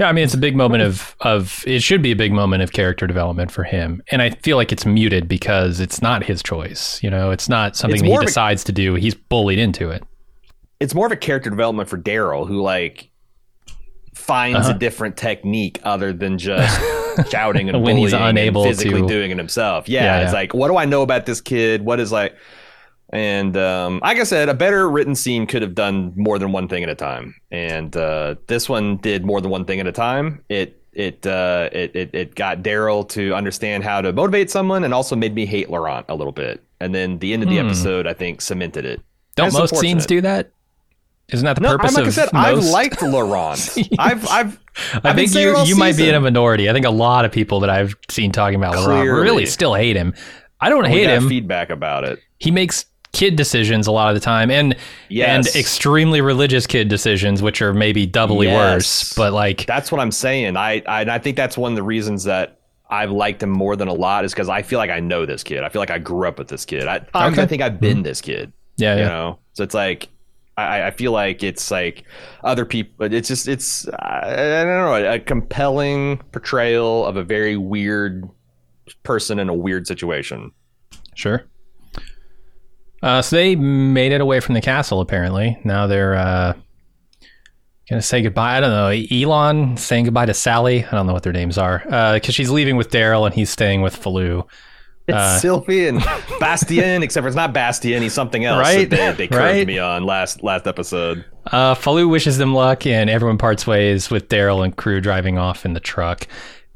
Yeah, I mean it's a big moment of of it should be a big moment of character development for him, and I feel like it's muted because it's not his choice. You know, it's not something It's he of a- decides to do. He's bullied into it. it's more of a character development for Daryl, who like finds Uh-huh. a different technique other than just shouting and When he's bullying and unable physically to- doing it himself. Yeah, Yeah, it's yeah. like, what do I know about this kid? What is like, and um, like I said, a better written scene could have done more than one thing at a time, and uh, this one did more than one thing at a time. It it uh, it, it it got Daryl to understand how to motivate someone, and also made me hate Laurent a little bit. And then the end of the Hmm. episode, I think, cemented it. Don't That's most scenes do that? Isn't that the No, purpose like of I said, I've liked Laurent. I've, I've, I I've been think you you might be in a minority. I think a lot of people that I've seen talking about Laurent really still hate him. I don't we hate got him. feedback about it. he makes kid decisions a lot of the time, and Yes. and extremely religious kid decisions, which are maybe doubly Yes. worse. But like, That's what I'm saying. I, I, and I think that's one of the reasons that I've liked him more than a lot is because I feel like I know this kid. I feel like I grew up with this kid. I, oh, Okay. I think I've been mm-hmm. this kid. yeah, You yeah. know, so it's like. I, I feel like it's like other people. It's just it's I, I don't know a compelling portrayal of a very weird person in a weird situation. Sure. Uh, so they made it away from the castle. Apparently, now they're uh, gonna say goodbye. I don't know. Elon saying goodbye to Sally. I don't know what their names are because she's leaving with Daryl and he's staying with Fallou. It's Uh, Sylvie and Bastien, except for it's not Bastien. He's something else. Right? that They, they curved Right? me on last last episode. Uh, Fallou wishes them luck, and everyone parts ways with Daryl and crew driving off in the truck.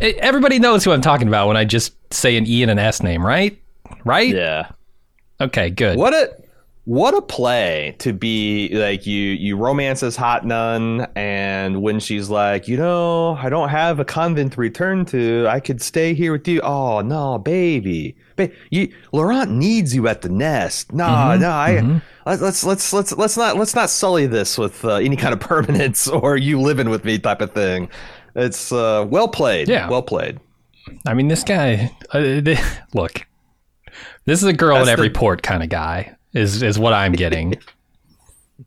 E- Everybody knows who I'm talking about when I just say an E and an S name, right? Right? Yeah. Okay, good. What a what a play to be like you you romance this hot nun and when she's like, you know, I don't have a convent to return to. I could stay here with you. Oh no, baby. Ba- you Laurent needs you at the nest. No, Mhm, no, I mhm. let- let's let's let's let's not let's not sully this with uh, any kind of permanence or you living with me type of thing. It's uh, well played. Yeah. well played. I mean, this guy. Uh, look, this is a girl That's in every the- port kind of guy. Is is what I'm getting.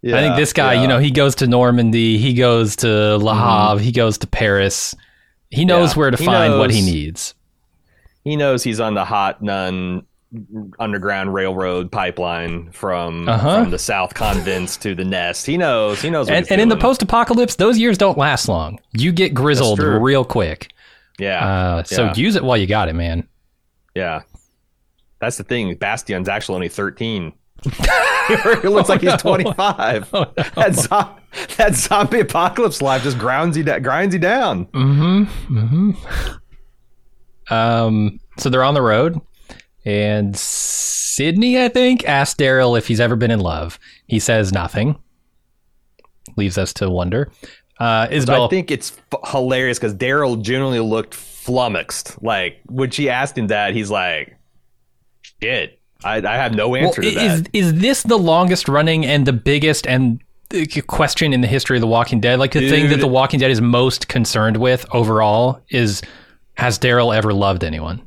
Yeah, I think this guy, yeah. Mm-hmm. you know, he goes to Normandy, he goes to Le Havre, he goes to Paris. He knows Yeah, where to find what he needs. he knows he's on the hot nun underground railroad pipeline from Uh-huh. from the south convents to the nest. He knows. He knows. And, and in the post-apocalypse, those years don't last long. You get grizzled real quick. yeah, Uh, so Yeah. use it while you got it, man. yeah. That's the thing. Bastien's actually only thirteen. it looks like he's no. twenty five. Oh, no. That zo- that zombie apocalypse life just grinds you da- grinds you down. Mm-hmm. Mm-hmm. Um, so they're on the road, and Sydney, I think, asked Daryl if he's ever been in love. He says nothing. Leaves us to wonder. Uh, Isabel, I think it's f- hilarious because Daryl genuinely looked flummoxed. Like when she asked him that, he's like, "Shit, I, I have no well, answer to that." is is this the longest running and the biggest and question in the history of The Walking Dead? Like the thing that The Walking Dead is most concerned with overall is has Daryl ever loved anyone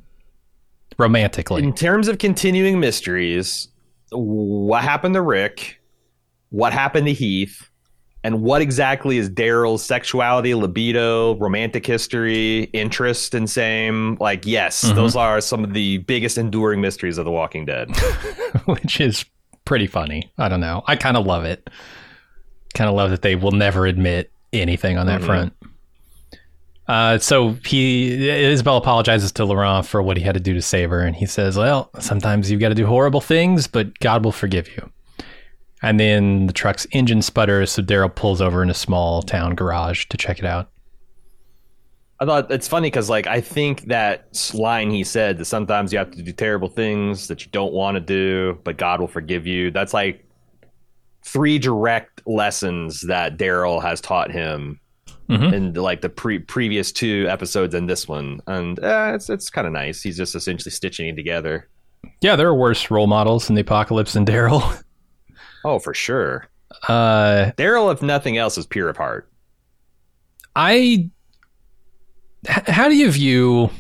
romantically? in terms of continuing mysteries, what happened to Rick? What happened to Heath? And what exactly is Daryl's sexuality, libido, romantic history, interest in same? Like, yes, Mhm. those are some of the biggest enduring mysteries of The Walking Dead. which is pretty funny. I don't know. I kind of love it. Kind of love that they will never admit anything on that Mhm. front. Uh, so he Isabel apologizes to Laurent for what he had to do to save her, and he says, "Well, sometimes you've got to do horrible things, but God will forgive you." And then the truck's engine sputters, so Daryl pulls over in a small town garage to check it out. I thought it's funny because, like, I think that line he said that sometimes you have to do terrible things that you don't want to do, but God will forgive you. That's like three direct lessons that Daryl has taught him Mhm. in like the pre- previous two episodes and this one, and uh, it's it's kind of nice. He's just essentially stitching it together. Yeah, there are worse role models in the apocalypse than Daryl. Oh, for sure. Uh, Daryl, if nothing else, is pure of heart. I. h- How do you view?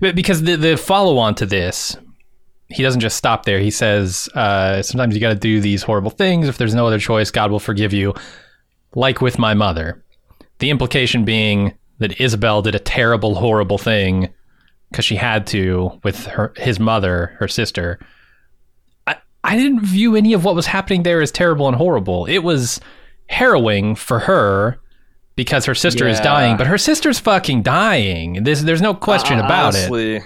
Because the the follow on to this, he doesn't just stop there. He says, uh, "Sometimes you got to do these horrible things. If there's no other choice, God will forgive you." Like with my mother, the implication being that Isabel did a terrible, horrible thing because she had to with her his mother, her sister. I didn't view any of what was happening there as terrible and horrible. It was harrowing for her because her sister is dying, but her sister's fucking dying. There's there's no question I- about it. honestly,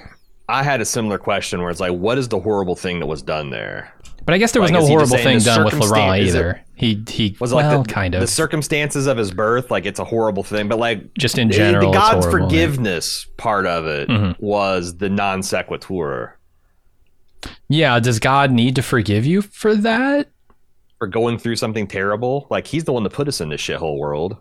I had a similar question where it's like, what is the horrible thing that was done there? But I guess there was Like, no is he just horrible thing done with Laurent is it- either. He he Was it well, like the, kind of the circumstances of his birth? Like it's a horrible thing, but like just in general. the it's God's horrible, yeah. forgiveness part of it Mhm. was the non sequitur Yeah, does God need to forgive you for that? for going through something terrible. Like he's the one that put us in this shithole world.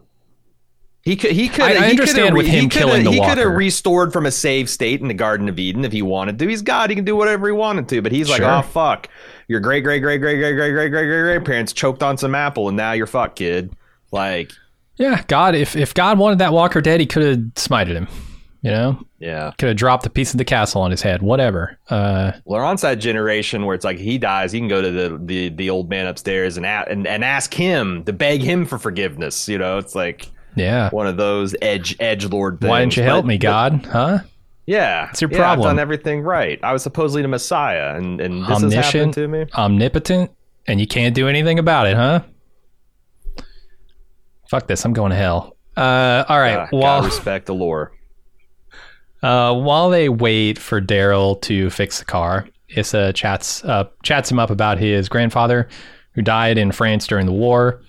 He could. He could. I- I understand with him killing the He could have restored from a saved state in the Garden of Eden if he wanted to. He's God. He can do whatever he wanted to. But he's like, Sure. oh fuck, your great great great great great great great great great grandparents choked on some apple, and now you're fucked, kid. Like, Yeah, God. If if God wanted that walker dead, he could have smited him. You know, yeah. could have dropped a piece of the castle on his head. Whatever. Uh, Laurent's that generation where it's like he dies, he can go to the the, the old man upstairs and, a- and and ask him to beg him for forgiveness. You know, it's like yeah. one of those edge edge lord things. Why didn't you help me, God? Huh? Yeah, What's your yeah, problem? I've done everything right. I was supposedly the Messiah, and and this has happened to me. omnipotent, and you can't do anything about it, huh? Fuck this. I'm going to hell. Uh, all right. Ah, while gotta respect the lore. Uh, while they wait for Daryl to fix the car, Issa chats uh, chats him up about his grandfather who died in France during the war.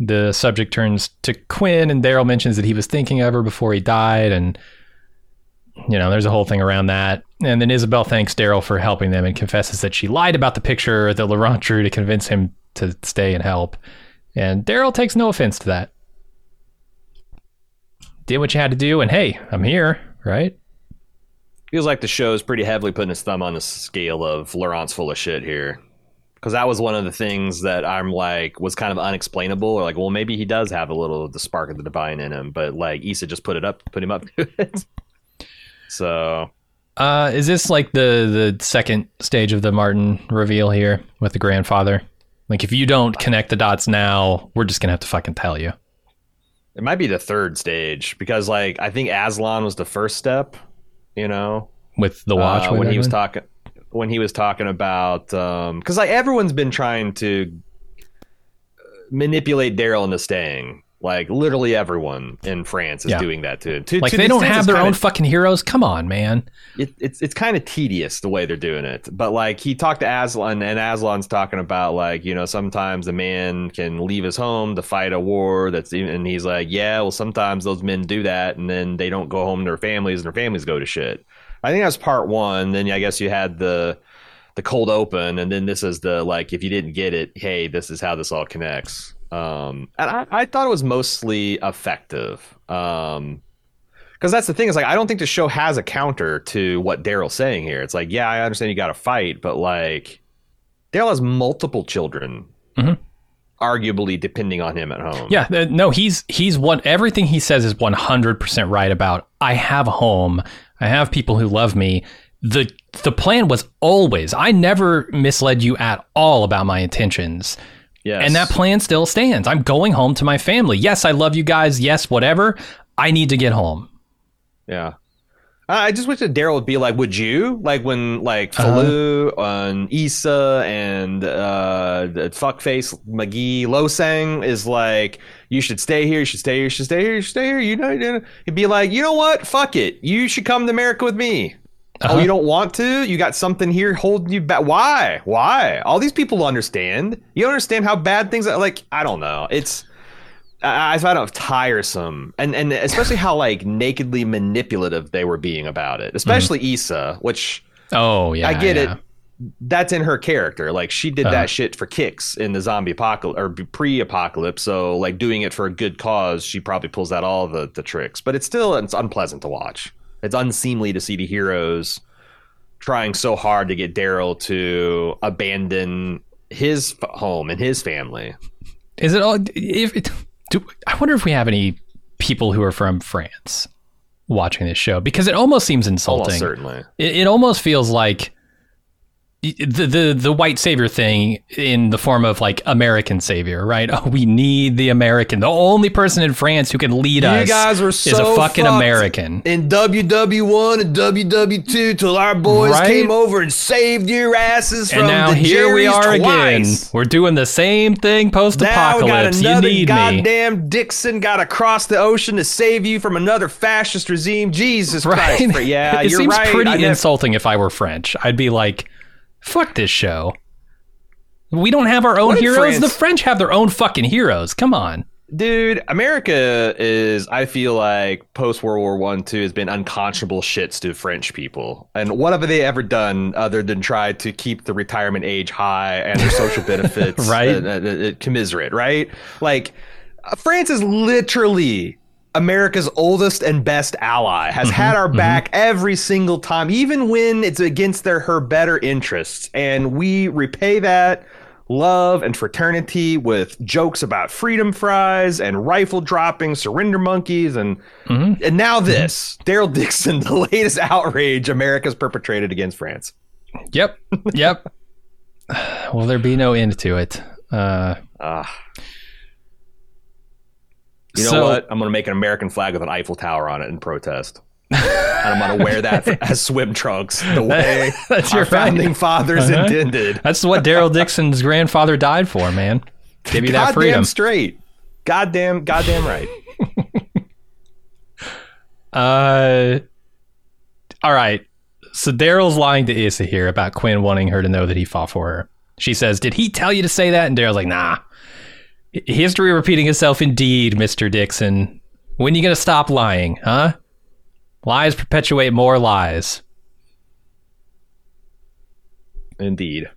The subject turns to Quinn, and Daryl mentions that he was thinking of her before he died, and you know, there's a whole thing around that. And then Isabel thanks Daryl for helping them and confesses that she lied about the picture that Laurent drew to convince him to stay and help. And Daryl takes no offense to that. Did what you had to do, and hey, I'm here, right? Feels like the show is pretty heavily putting his thumb on the scale of Laurent's full of shit here. Because that was one of the things that I'm like was kind of unexplainable. Or like, well, maybe he does have a little of the spark of the divine in him, but like Issa just put it up, put him up to it. So Uh, is this like the the second stage of the Martin reveal here with the grandfather? Like, if you don't connect the dots now, we're just gonna have to fucking tell you. it might be the third stage because like I think Aslan was the first step. You know, With the watch uh, when he was talking when he was talking about because like everyone's been trying to manipulate Daryl into staying. Like literally everyone in France is Yeah. doing that too. To, like to they don't have their own fucking heroes. Come on, man. It, it's it's kind of tedious the way they're doing it. But like he talked to Aslan, and Aslan's talking about like you know sometimes a man can leave his home to fight a war. That's and he's like, yeah, well sometimes those men do that, and then they don't go home to their families, and their families go to shit. I think that's part one. Then I guess you had the the cold open, and then this is the like if you didn't get it, hey, this is how this all connects. Um, and I, I thought it was mostly effective. Um, because that's the thing is like I don't think the show has a counter to what Daryl's saying here. It's like, yeah, I understand you got to fight, but like Daryl has multiple children, Mhm. arguably depending on him at home. Yeah, uh, no, he's he's one. Everything he says is one hundred percent right about. I have a home. I have people who love me. the The plan was always. I never misled you at all about my intentions. Yes. And that plan still stands. I'm going home to my family. Yes, I love you guys. Yes, whatever. I need to get home. yeah. I just wish that Daryl would be like, would you like when like Uh-huh. Fallou and Issa and uh, the fuckface McGee Losang is like, you should stay here, you should stay here, you should stay here, you should stay here. You know, you know. he'd be like, you know what? Fuck it. You should come to America with me. Oh, Uh-huh. you don't want to? You got something here holding you back. Why? Why? All these people understand. You don't understand how bad things are. Like, I don't know. It's. I, I found it tiresome, and and especially how like nakedly manipulative they were being about it. Especially Issa, which Oh yeah, I get yeah. it. That's in her character. Like she did Uh-huh. that shit for kicks in the zombie apocalypse or pre-apocalypse. So like doing it for a good cause, she probably pulls out all the the tricks. But it's still it's unpleasant to watch. It's unseemly to see the heroes trying so hard to get Daryl to abandon his f- home and his family. Is it all? If it, do, I wonder if we have any people who are from France watching this show because it almost seems insulting. Almost certainly. It, it almost feels like the, the the white savior thing in the form of like American savior, right? Oh, we need the American. The only person in France who can lead You us guys were is so a fucking. American. in WW1 and WW2 till our boys Right? came over and saved your asses from And now the here we are twice. again. We're doing the same thing post Now we got apocalypse. You need me. goddamn Dixon got across the ocean to save you from another fascist regime. Jesus Right? Christ! Yeah, it you're seems right. pretty I insulting if I were French. I'd be like, fuck this show. We don't have our own What heroes. The French have their own fucking heroes. Come on. Dude, America is, I feel like, post World War One, two, has been unconscionable shits to French people. And what have they ever done other than try to keep the retirement age high and their social benefits Right. uh, uh, uh, commiserate, right? Like, uh, France is literally America's oldest and best ally, has had our back every single time, even when it's against their her better interests. And we repay that love and fraternity with jokes about freedom fries and rifle dropping, surrender monkeys, and and now this Daryl Dixon, the latest outrage America's perpetrated against France. Yep. Yep. Will there be no end to it? Uh, Ah. You know So- what? I'm gonna make an American flag with an Eiffel Tower on it in protest. and I'm gonna wear that as swim trunks, the way That's our your founding fathers Uh-huh. intended. that's what Daryl Dixon's grandfather died for, man. Give you that Goddamn freedom. straight. Goddamn, goddamn right. Uh, all right. So Daryl's lying to Issa here about Quinn wanting her to know that he fought for her. She says, "Did he tell you to say that?" And Daryl's like, "Nah." History repeating itself, indeed, Mister Dixon. When you gonna stop lying, huh? Lies perpetuate more lies. Indeed.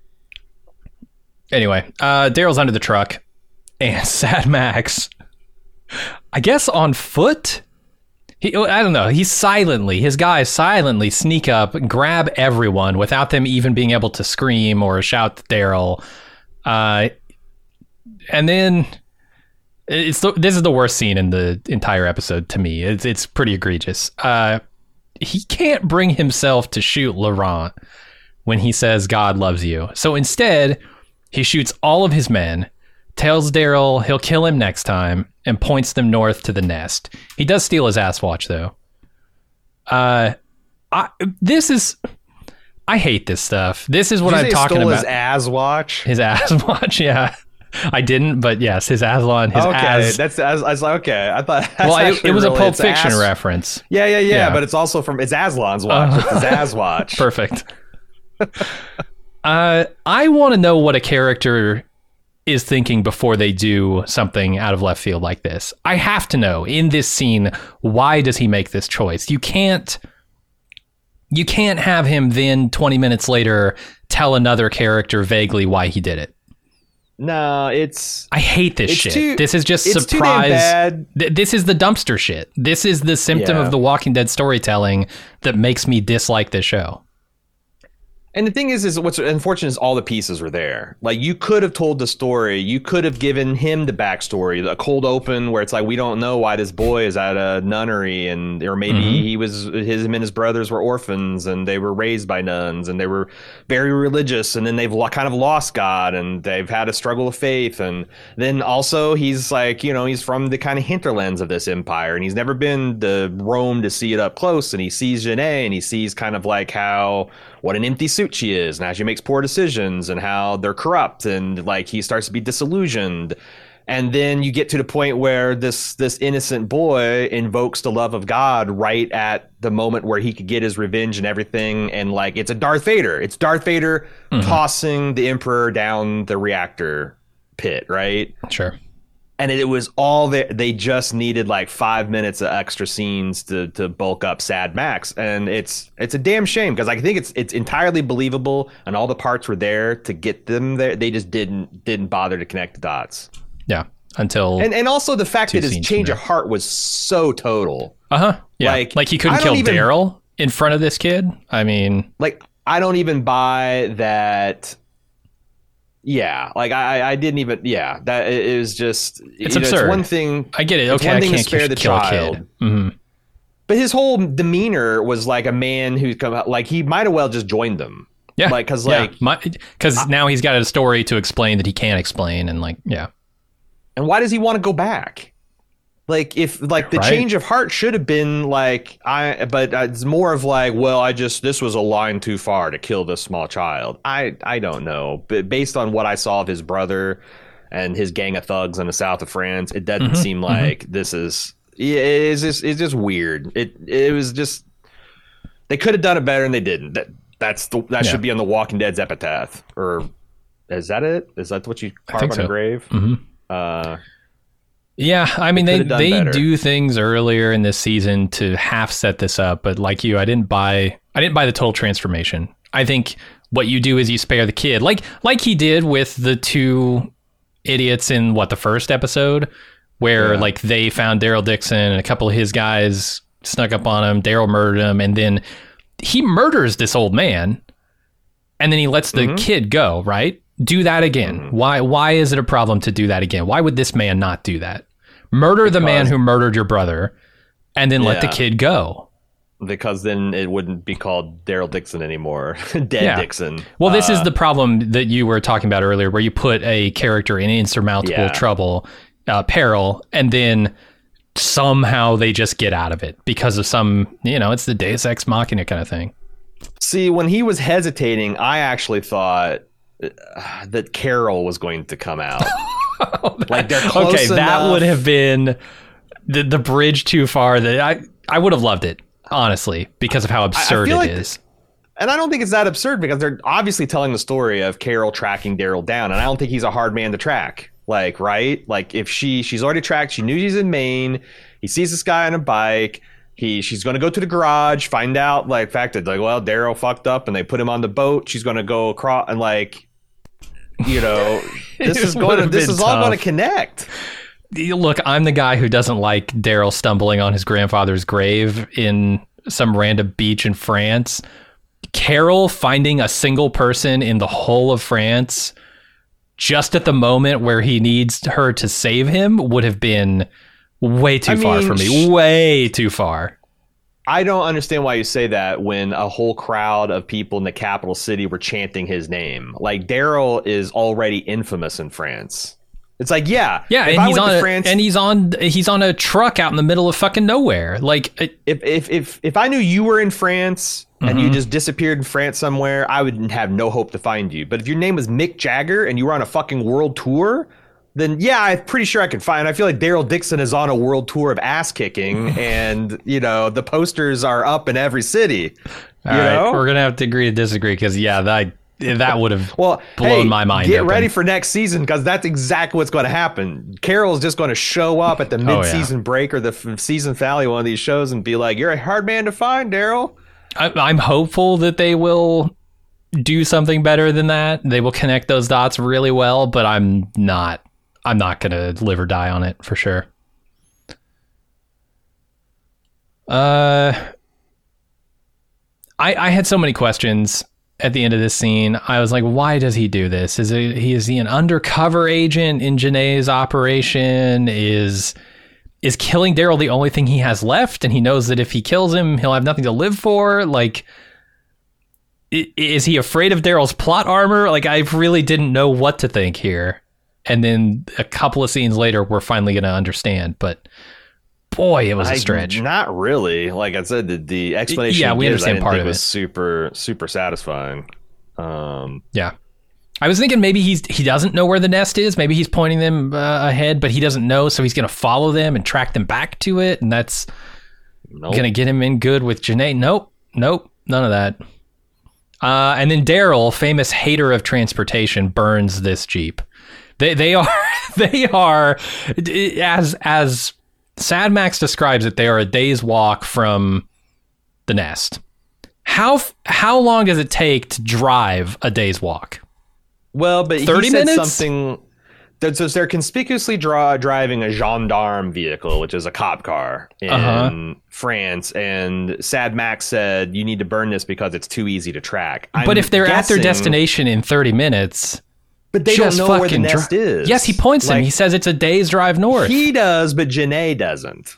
Anyway, uh, Daryl's under the truck, and Sad Max, I guess on foot. He, I don't know. He silently, his guys silently sneak up, grab everyone without them even being able to scream or shout to Daryl. Uh, and then it's the, this is the worst scene in the entire episode to me. It's it's pretty egregious. Uh, he can't bring himself to shoot Laurent when he says God loves you. So instead, he shoots all of his men, tells Daryl he'll kill him next time, and points them north to the nest. He does steal his ass watch though. Uh, I this is I hate this stuff. This is what I'm talking about. His ass watch. His ass watch, yeah. I didn't, but yes, his Aslan, his okay, ass. that's I was, I was like, okay. I thought. that's well, it, it was a Pulp Fiction ass- reference. Yeah, yeah, yeah, Yeah. But it's also from it's Aslan's watch. Uh, it's his As watch. Perfect. uh, I want to know what a character is thinking before they do something out of left field like this. I have to know in this scene why does he make this choice? You can't you can't have him then 20 minutes later tell another character vaguely why he did it. No, it's I hate this shit. too- this is just it's too damn surprise. this is the dumpster shit. This is the symptom Yeah. of the Walking Dead storytelling that makes me dislike this show. And the thing is, is what's unfortunate is all the pieces were there. Like you could have told the story. You could have given him the backstory, the cold open where it's like we don't know why this boy is at a nunnery, and or maybe Mhm. he was his him and his brothers were orphans and they were raised by nuns and they were very religious, and then they've kind of lost God and they've had a struggle of faith, and then also he's like you know he's from the kind of hinterlands of this empire, and he's never been to Rome to see it up close, and he sees Genet and he sees kind of like how what an empty suit she is and how she makes poor decisions and how they're corrupt and like he starts to be disillusioned and then you get to the point where this this innocent boy invokes the love of God right at the moment where he could get his revenge and everything, and like it's a Darth Vader. It's Darth Vader Mm-hmm. tossing the Emperor down the reactor pit, right? Sure. And it was all there. They just needed like five minutes of extra scenes to to bulk up Sad Max, and it's it's a damn shame because I think it's it's entirely believable, and all the parts were there to get them there. They just didn't didn't bother to connect the dots, Yeah. Until and and also the fact that his change of heart was so total. uh huh. Yeah. like, Like, he couldn't kill even- Daryl in front of this kid. I mean, Like I don't even buy that. Yeah, like I I didn't even yeah that it was just It's you know, absurd. one thing I get it. Okay, one I thing to can't spare the child. kid. hmm But his whole demeanor was like a man who's come out, like he might have well just joined them. Yeah. Like, cause like, because now he's got a story to explain that he can't explain, and like, yeah, and why does he want to go back? Like, if like the Right. change of heart should have been like I, but it's more of like, well, I just this was a line too far to kill this small child. I I don't know, but based on what I saw of his brother and his gang of thugs in the south of France, it doesn't Mhm, seem like this is. yeah, It's just it's just weird. It it was just they could have done it better and they didn't. That that's the that Yeah. should be on the Walking Dead's epitaph. Or is that it? Is that what you carve on so. a grave? hmm Uh, yeah. I mean, They they better. do things earlier in this season to half set this up, but like you, I didn't buy. I didn't buy the total transformation. I think what you do is you spare the kid, like like he did with the two idiots in what the first episode, where Yeah. like they found Daryl Dixon and a couple of his guys snuck up on him. Daryl murdered him, and then he murders this old man, and then he lets the Mhm. kid go. Right? Do that again. Mhm. Why? Why is it a problem to do that again? Why would this man not do that? Murder the man who murdered your brother, and then let the kid go. because then it wouldn't be called Daryl Dixon anymore. Dead Yeah. Dixon. Well, this is Uh, the problem that you were talking about earlier, where you put a character in insurmountable Yeah. trouble, uh, peril, and then somehow they just get out of it because of some, you know, it's the Deus Ex Machina kind of thing. see when he was hesitating. I actually thought uh, that Carol was going to come out. like they're close okay, that would have been the the bridge too far. That I I would have loved it honestly because of how absurd it like is. And I don't think it's that absurd because they're obviously telling the story of Carol tracking Daryl down, and I don't think he's a hard man to track. Like, right? Like, if she she's already tracked, she knew he's in Maine. He sees this guy on a bike. He she's going to go to the garage, find out like fact that like, well, Daryl fucked up, and they put him on the boat. She's going to go across and like, you know, this is going to this is all going to connect. Look, I'm the guy who doesn't like Daryl stumbling on his grandfather's grave in some random beach in France. Carol finding a single person in the whole of France just at the moment where he needs her to save him would have been way too I far mean, for me. way too far. I don't understand why you say that when a whole crowd of people in the capital city were chanting his name. Like Daryl is already infamous in France. It's like, yeah, Yeah, and he's on a, France, and he's on he's on a truck out in the middle of fucking nowhere. Like it, if if if if I knew you were in France and you Mhm. just disappeared in France somewhere, I would have no hope to find you. But if your name was Mick Jagger and you were on a fucking world tour, then yeah, I'm pretty sure I can find. I feel like Daryl Dixon is on a world tour of ass kicking, and you know the posters are up in every city. all right, we're gonna have to agree to disagree because yeah, that that would have Well, blown hey, my mind Get open. ready for next season because that's exactly what's going to happen. Carol's just going to show up at the Oh, yeah. mid-season break or the f- season finale of one of these shows and be like, "You're a hard man to find, Daryl." I'm hopeful that they will do something better than that. They will connect those dots really well, but I'm not. I'm not gonna live or die on it for sure. Uh, I I had so many questions at the end of this scene. I was like, why does he do this? Is he is he an undercover agent in Genet's operation? Is is killing Daryl the only thing he has left, and he knows that if he kills him, he'll have nothing to live for? Like, is he afraid of Daryl's plot armor? Like, I really didn't know what to think here. And then a couple of scenes later, we're finally going to understand. But boy, it was a I- stretch. Not really. Like I said, the, the explanation. Yeah, we gives, understand part of was it. super super satisfying. Um, Yeah. I was thinking maybe he's he doesn't know where the nest is. Maybe he's pointing them uh, ahead, but he doesn't know, so he's going to follow them and track them back to it, and that's Nope. going to get him in good with Genet. Nope, nope, none of that. Uh, and then Daryl, famous hater of transportation, burns this jeep. They they are they are as as Sad Max describes it. They are a day's walk from the nest. How how long does it take to drive a day's walk? Well, but 30 he said minutes? something. So they're conspicuously draw, driving a gendarme vehicle, which is a cop car in Uh-huh. France. And Sad Max said, "You need to burn this because it's too easy to track." but I'm if they're at their destination in 30 minutes, but they don't just know where the fucking dri- nest is. Yes, he points him. He says it's a day's drive north. He does, but Genet doesn't.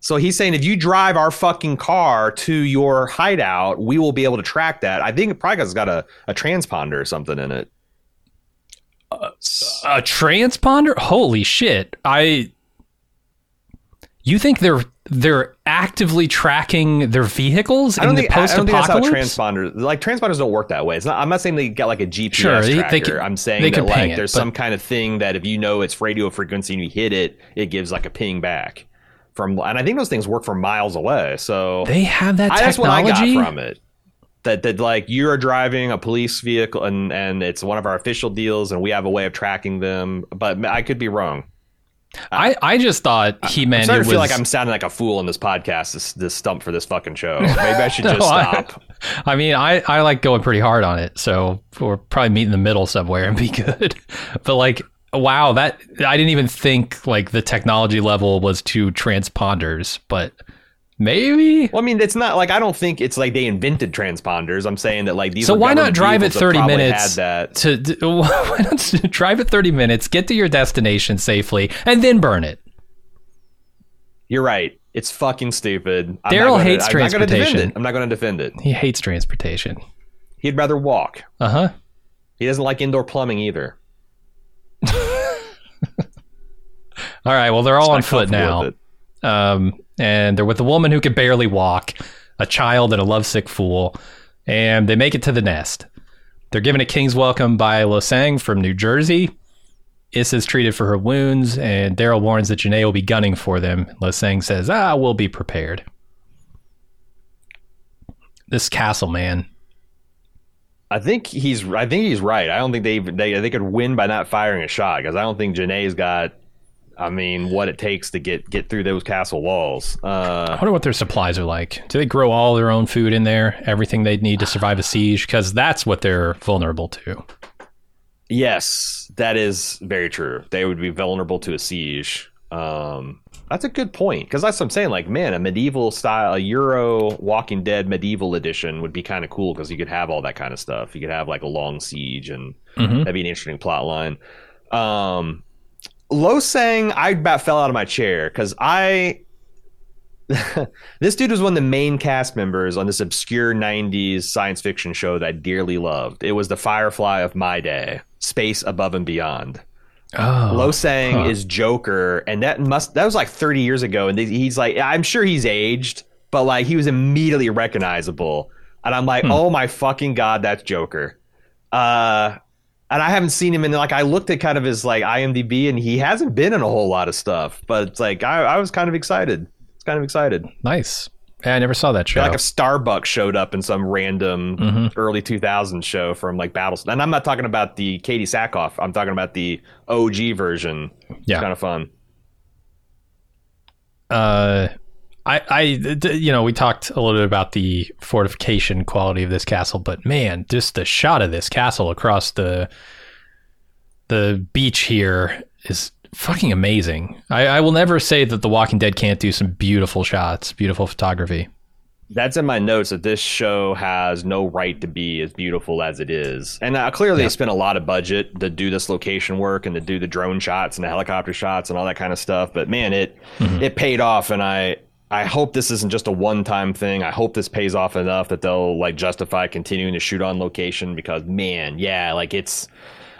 So he's saying if you drive our fucking car to your hideout, we will be able to track that. I think it probably has got a, a transponder or something in it. a transponder? Holy shit. I You think they're they're actively tracking their vehicles I don't in the think I don't think that's how post-apocalypse? transponders like transponders don't work that way. It's not, I'm not saying they get like a GPS Sure, they- tracker. they can- I'm saying they that like it, there's but- some kind of thing that if you know it's radio frequency and you hit it, it gives like a ping back from. And I think those things work from miles away. So They have that I, that's what I technology. got from it. That that like you're driving a police vehicle and and it's one of our official deals and we have a way of tracking them. But I could be wrong. I, I just thought he I'm meant starting to feel was like I'm sounding like a fool on this podcast. This this stump for this fucking show. Maybe I should just No, I- stop. I mean, I, I like going pretty hard on it, so we'll probably meet in the middle somewhere and be good. But like, wow, that I didn't even think like the technology level was to transponders, but maybe. Well, I mean, it's not like I don't think it's like they invented transponders. I'm saying that like these. So why not drive at 30 probably minutes Had that. to why not drive at 30 minutes, get to your destination safely, and then burn it? You're right. It's fucking stupid. I'm Daryl not hates I'm not transportation. it. I'm not going to defend it. He hates transportation. He'd rather walk. Uh huh. He doesn't like indoor plumbing either. All right. Well, they're all on foot now. um, and they're with a woman who can barely walk, a child, and a lovesick fool, and they make it to the nest. They're given a king's welcome by Losang from New Jersey. Issa's treated for her wounds, and Daryl warns that Genet will be gunning for them. Losang says, "Ah, we'll be prepared." This castle, man. I think he's. I think he's right. I don't think they even they they could win by not firing a shot because I don't think Genet's got. I mean, what it takes to get get through those castle walls. I Uh, wonder what their supplies are like. Do they grow all their own food in there? Everything they need to survive a siege? Because that's what they're vulnerable to. yes, that is very true. They would be vulnerable to a siege. Um, that's a good point because that's what I'm saying. Like, man, a medieval style, a Euro Walking Dead medieval edition would be kind of cool because you could have all that kind of stuff. You could have like a long siege, and Mhm. that'd be an interesting plot line. Um, Losang, I about fell out of my chair because I. this dude was one of the main cast members on this obscure 90s science fiction show that I dearly loved. It was the Firefly of my day, Space Above and Beyond. Oh, Losang huh. is Joker, and that must that was like 30 years ago, and he's like, I'm sure he's aged, but like he was immediately recognizable, and I'm like, Hmm. oh my fucking god, that's Joker. Uh, and I haven't seen him in like I looked at kind of his like IMDb, and he hasn't been in a whole lot of stuff, but it's like I, I was kind of excited. It's kind of excited. nice. Yeah, I never saw that show. Like if Starbucks showed up in some random Mhm. early 2000s show from like Battlestar, and I'm not talking about the Katee Sackhoff. I'm talking about the OG version. Yeah. kind of fun. uh, I, I, you know, we talked a little bit about the fortification quality of this castle, but man, just the shot of this castle across the the beach here is fucking amazing. I, I will never say that The Walking Dead can't do some beautiful shots, beautiful photography. That's in my notes that this show has no right to be as beautiful as it is. And uh, clearly, Yeah. they spent a lot of budget to do this location work and to do the drone shots and the helicopter shots and all that kind of stuff. But man, it Mhm. it paid off, and I I hope this isn't just a one time thing. I hope this pays off enough that they'll like justify continuing to shoot on location because man, yeah, like it's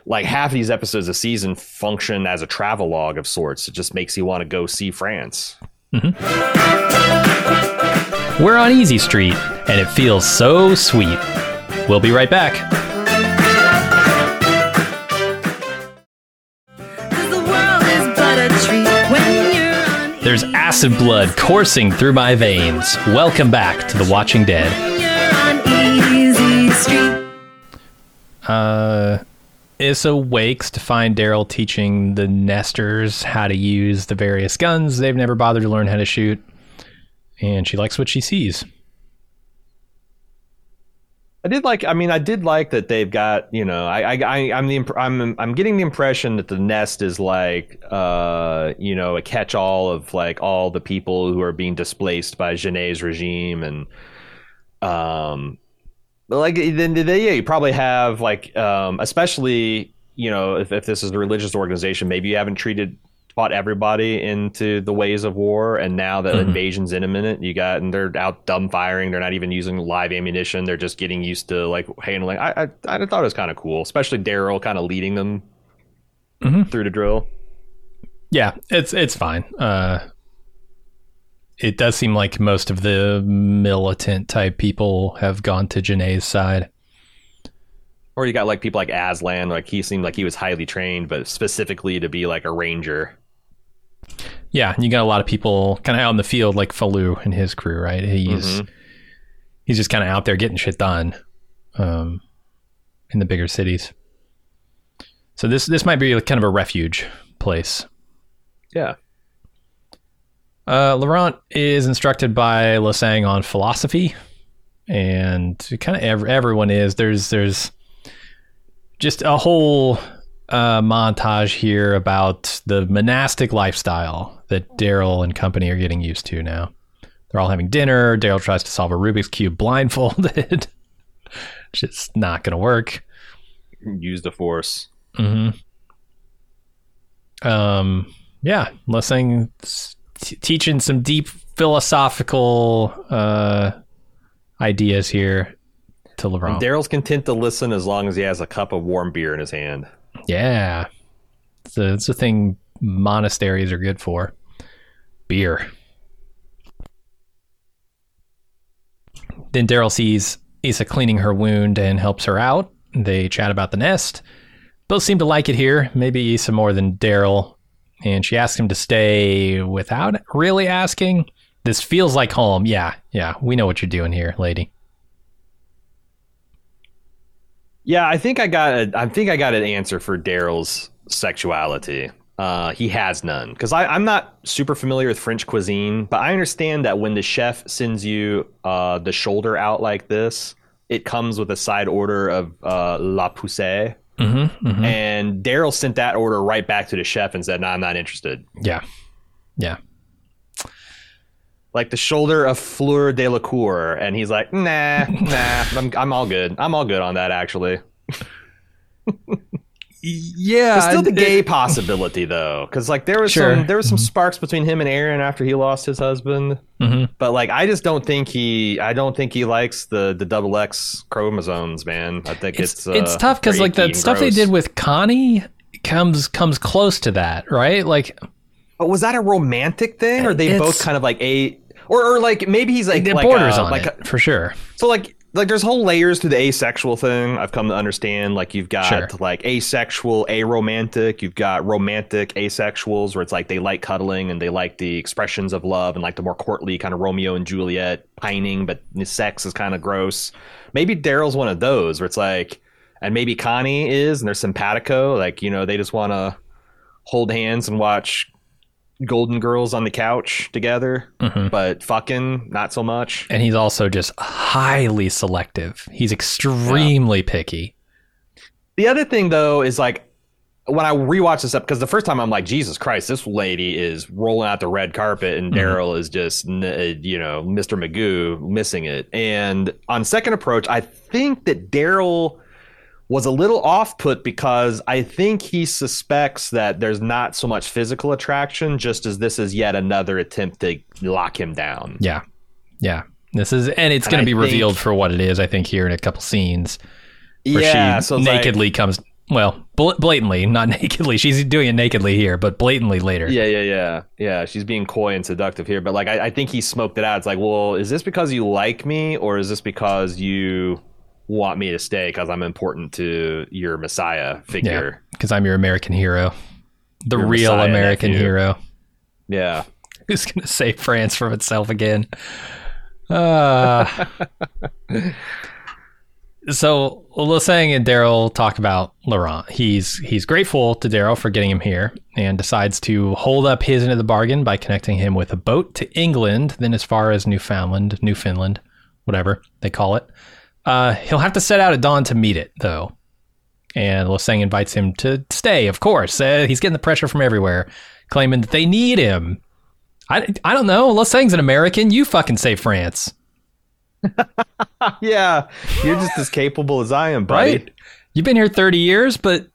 like half of these episodes a season function as a travel log of sorts. It just makes you want to go see France. Mm-hmm. We're on Easy Street, and it feels so sweet. We'll be right back. There's acid blood coursing through my veins. Welcome back to The Watching Dead. Uh, Issa wakes to find Daryl teaching the nesters how to use the various guns they've never bothered to learn how to shoot. And she likes what she sees. I did like. I mean, I did like that they've got. You know, I, I, I I'm the. I'm, I'm getting the impression that the nest is like, uh, you know, a catch-all of like all the people who are being displaced by Genet's regime, and um, like then they yeah, you probably have like, um, especially you know, if if this is a religious organization, maybe you haven't treated taught everybody into the ways of war, and now that Mhm. invasion's imminent, you got and they're out dumb firing. They're not even using live ammunition. They're just getting used to like handling. I I, I thought it was kind of cool, especially Daryl kind of leading them Mhm. through the drill. Yeah, it's it's fine. Uh, it does seem like most of the militant type people have gone to Genet's side. Or you got like people like Aslan, like he seemed like he was highly trained, but specifically to be like a ranger. Yeah, you got a lot of people kind of out in the field, like Fallou and his crew, right? He's Mhm. he's just kind of out there getting shit done, um, in the bigger cities. So this this might be kind of a refuge place. Yeah. Uh, Laurent is instructed by Losang on philosophy, and kind of ev- everyone is. There's there's just a whole uh, montage here about the monastic lifestyle that Daryl and company are getting used to now. They're all having dinner. Daryl tries to solve a Rubik's cube blindfolded. just not going to work. Use the force. hmm Um, yeah, Losang t- teaching some deep philosophical uh, ideas here to Laurent. Daryl's content to listen as long as he has a cup of warm beer in his hand. Yeah, it's a, it's a thing monasteries are good for. Beer. Then Daryl sees Issa cleaning her wound and helps her out. They chat about the nest. Both seem to like it here, maybe Issa more than Daryl. And she asks him to stay without really asking. This feels like home. Yeah, yeah, we know what you're doing here, lady. Yeah, I think I got a, I think I got an answer for Daryl's sexuality. Uh, he has none because I'm not super familiar with French cuisine, but I understand that when the chef sends you uh, the shoulder out like this, it comes with a side order of uh, la poussée. Mm-hmm, And Daryl sent that order right back to the chef and said, "No, I'm not interested." Yeah, yeah. Like the shoulder of Fleur de la Cour, and he's like, "Nah, nah, I'm I'm all good. I'm all good on that actually." Yeah, There's still the gay possibility though, because like there was Sure. some there was some sparks between him and Aaron after he lost his husband, Mhm. but like I just don't think he I don't think he likes the the double X chromosomes, man. I think It's it's uh, it's tough because like the stuff they did with Connie comes comes close to that, right? Like But was that a romantic thing, or they both kind of like a or or like maybe he's like it like borders uh, on like it a- for sure. So like like there's whole layers to the asexual thing. I've come to understand. Like you've got Sure. like asexual, aromantic. You've got romantic asexuals where it's like they like cuddling and they like the expressions of love and like the more courtly kind of Romeo and Juliet pining, but sex is kind of gross. Maybe Daryl's one of those where it's like, and maybe Connie is, and they're simpatico. Like you know they just want to hold hands and watch Golden Girls on the couch together, Mhm. but fucking not so much. And he's also just highly selective. He's extremely picky. The other thing though is like when I rewatch this up because the first time I'm like Jesus Christ, this lady is rolling out the red carpet and Mhm. Daryl is just uh, you know Mr. Magoo missing it. And on second approach, I think that Daryl was a little off put because I think he suspects that there's not so much physical attraction, just as this is yet another attempt to lock him down. Yeah, yeah. This is and it's going to be think- revealed for what it is. I think here in a couple scenes where yeah, she so it's like- nakedly comes. Well, bl- blatantly, not nakedly. She's doing it nakedly here, but blatantly later. Yeah, yeah, yeah, yeah. She's being coy and seductive here, but like I, I think he smoked it out. It's like, well, is this because you like me, or is this because you want me to stay because I'm important to your Messiah figure? because I'm your American hero, the Your real Messiah American nephew. hero. Yeah. Who's going to save France from itself again? Uh, so Losang and Daryl talk about Laurent. He's he's grateful to Daryl for getting him here and decides to hold up his end of the bargain by connecting him with a boat to England, then as far as Newfoundland, Newfoundland, whatever they call it. Uh, he'll have to set out at dawn to meet it, though. And Losang invites him to stay, of course. Uh, he's getting the pressure from everywhere, claiming that they need him. I, I don't know. Losang's an American. You fucking say France. yeah, you're just as capable as I am, buddy. Right? You've been here 30 years, but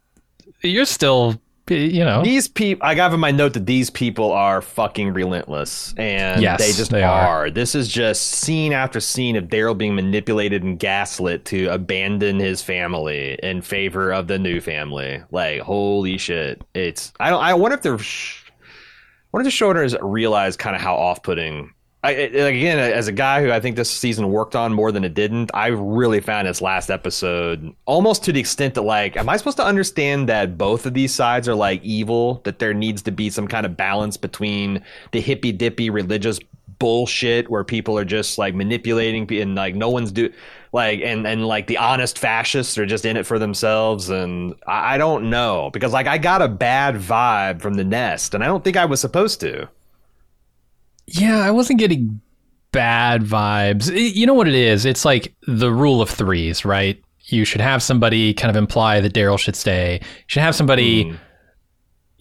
you're still, you know. These people, I got in my note that these people are fucking relentless, and Yes, they just they are. are. This is just scene after scene of Daryl being manipulated and gaslit to abandon his family in favor of the new family. Like, holy shit! It's I don't. I wonder if they're. Sh- I wonder if the showrunners realize kind of how off-putting I, again, as a guy who I think this season worked on more than it didn't, I really found this last episode almost to the extent that, like, am I supposed to understand that both of these sides are like evil? That there needs to be some kind of balance between the hippy dippy religious bullshit where people are just like manipulating and like no one's do like and and like the honest fascists are just in it for themselves and I, I don't know because like I got a bad vibe from the nest and I don't think I was supposed to. Yeah, I wasn't getting bad vibes. I- You know what it is? It's like the rule of threes, right? You should have somebody kind of imply that Daryl should stay. You should have somebody, Mm.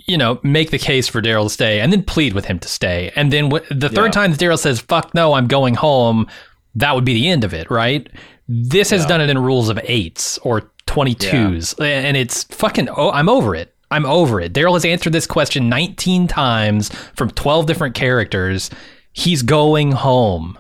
you know, make the case for Daryl to stay and then plead with him to stay. And then wh- the third Yeah. time that Daryl says, fuck no, I'm going home, that would be the end of it, right? This has done it in rules of eights or 22s. And it's fucking, oh, I'm over it. I'm over it. Daryl has answered this question 19 times from 12 different characters. He's going home.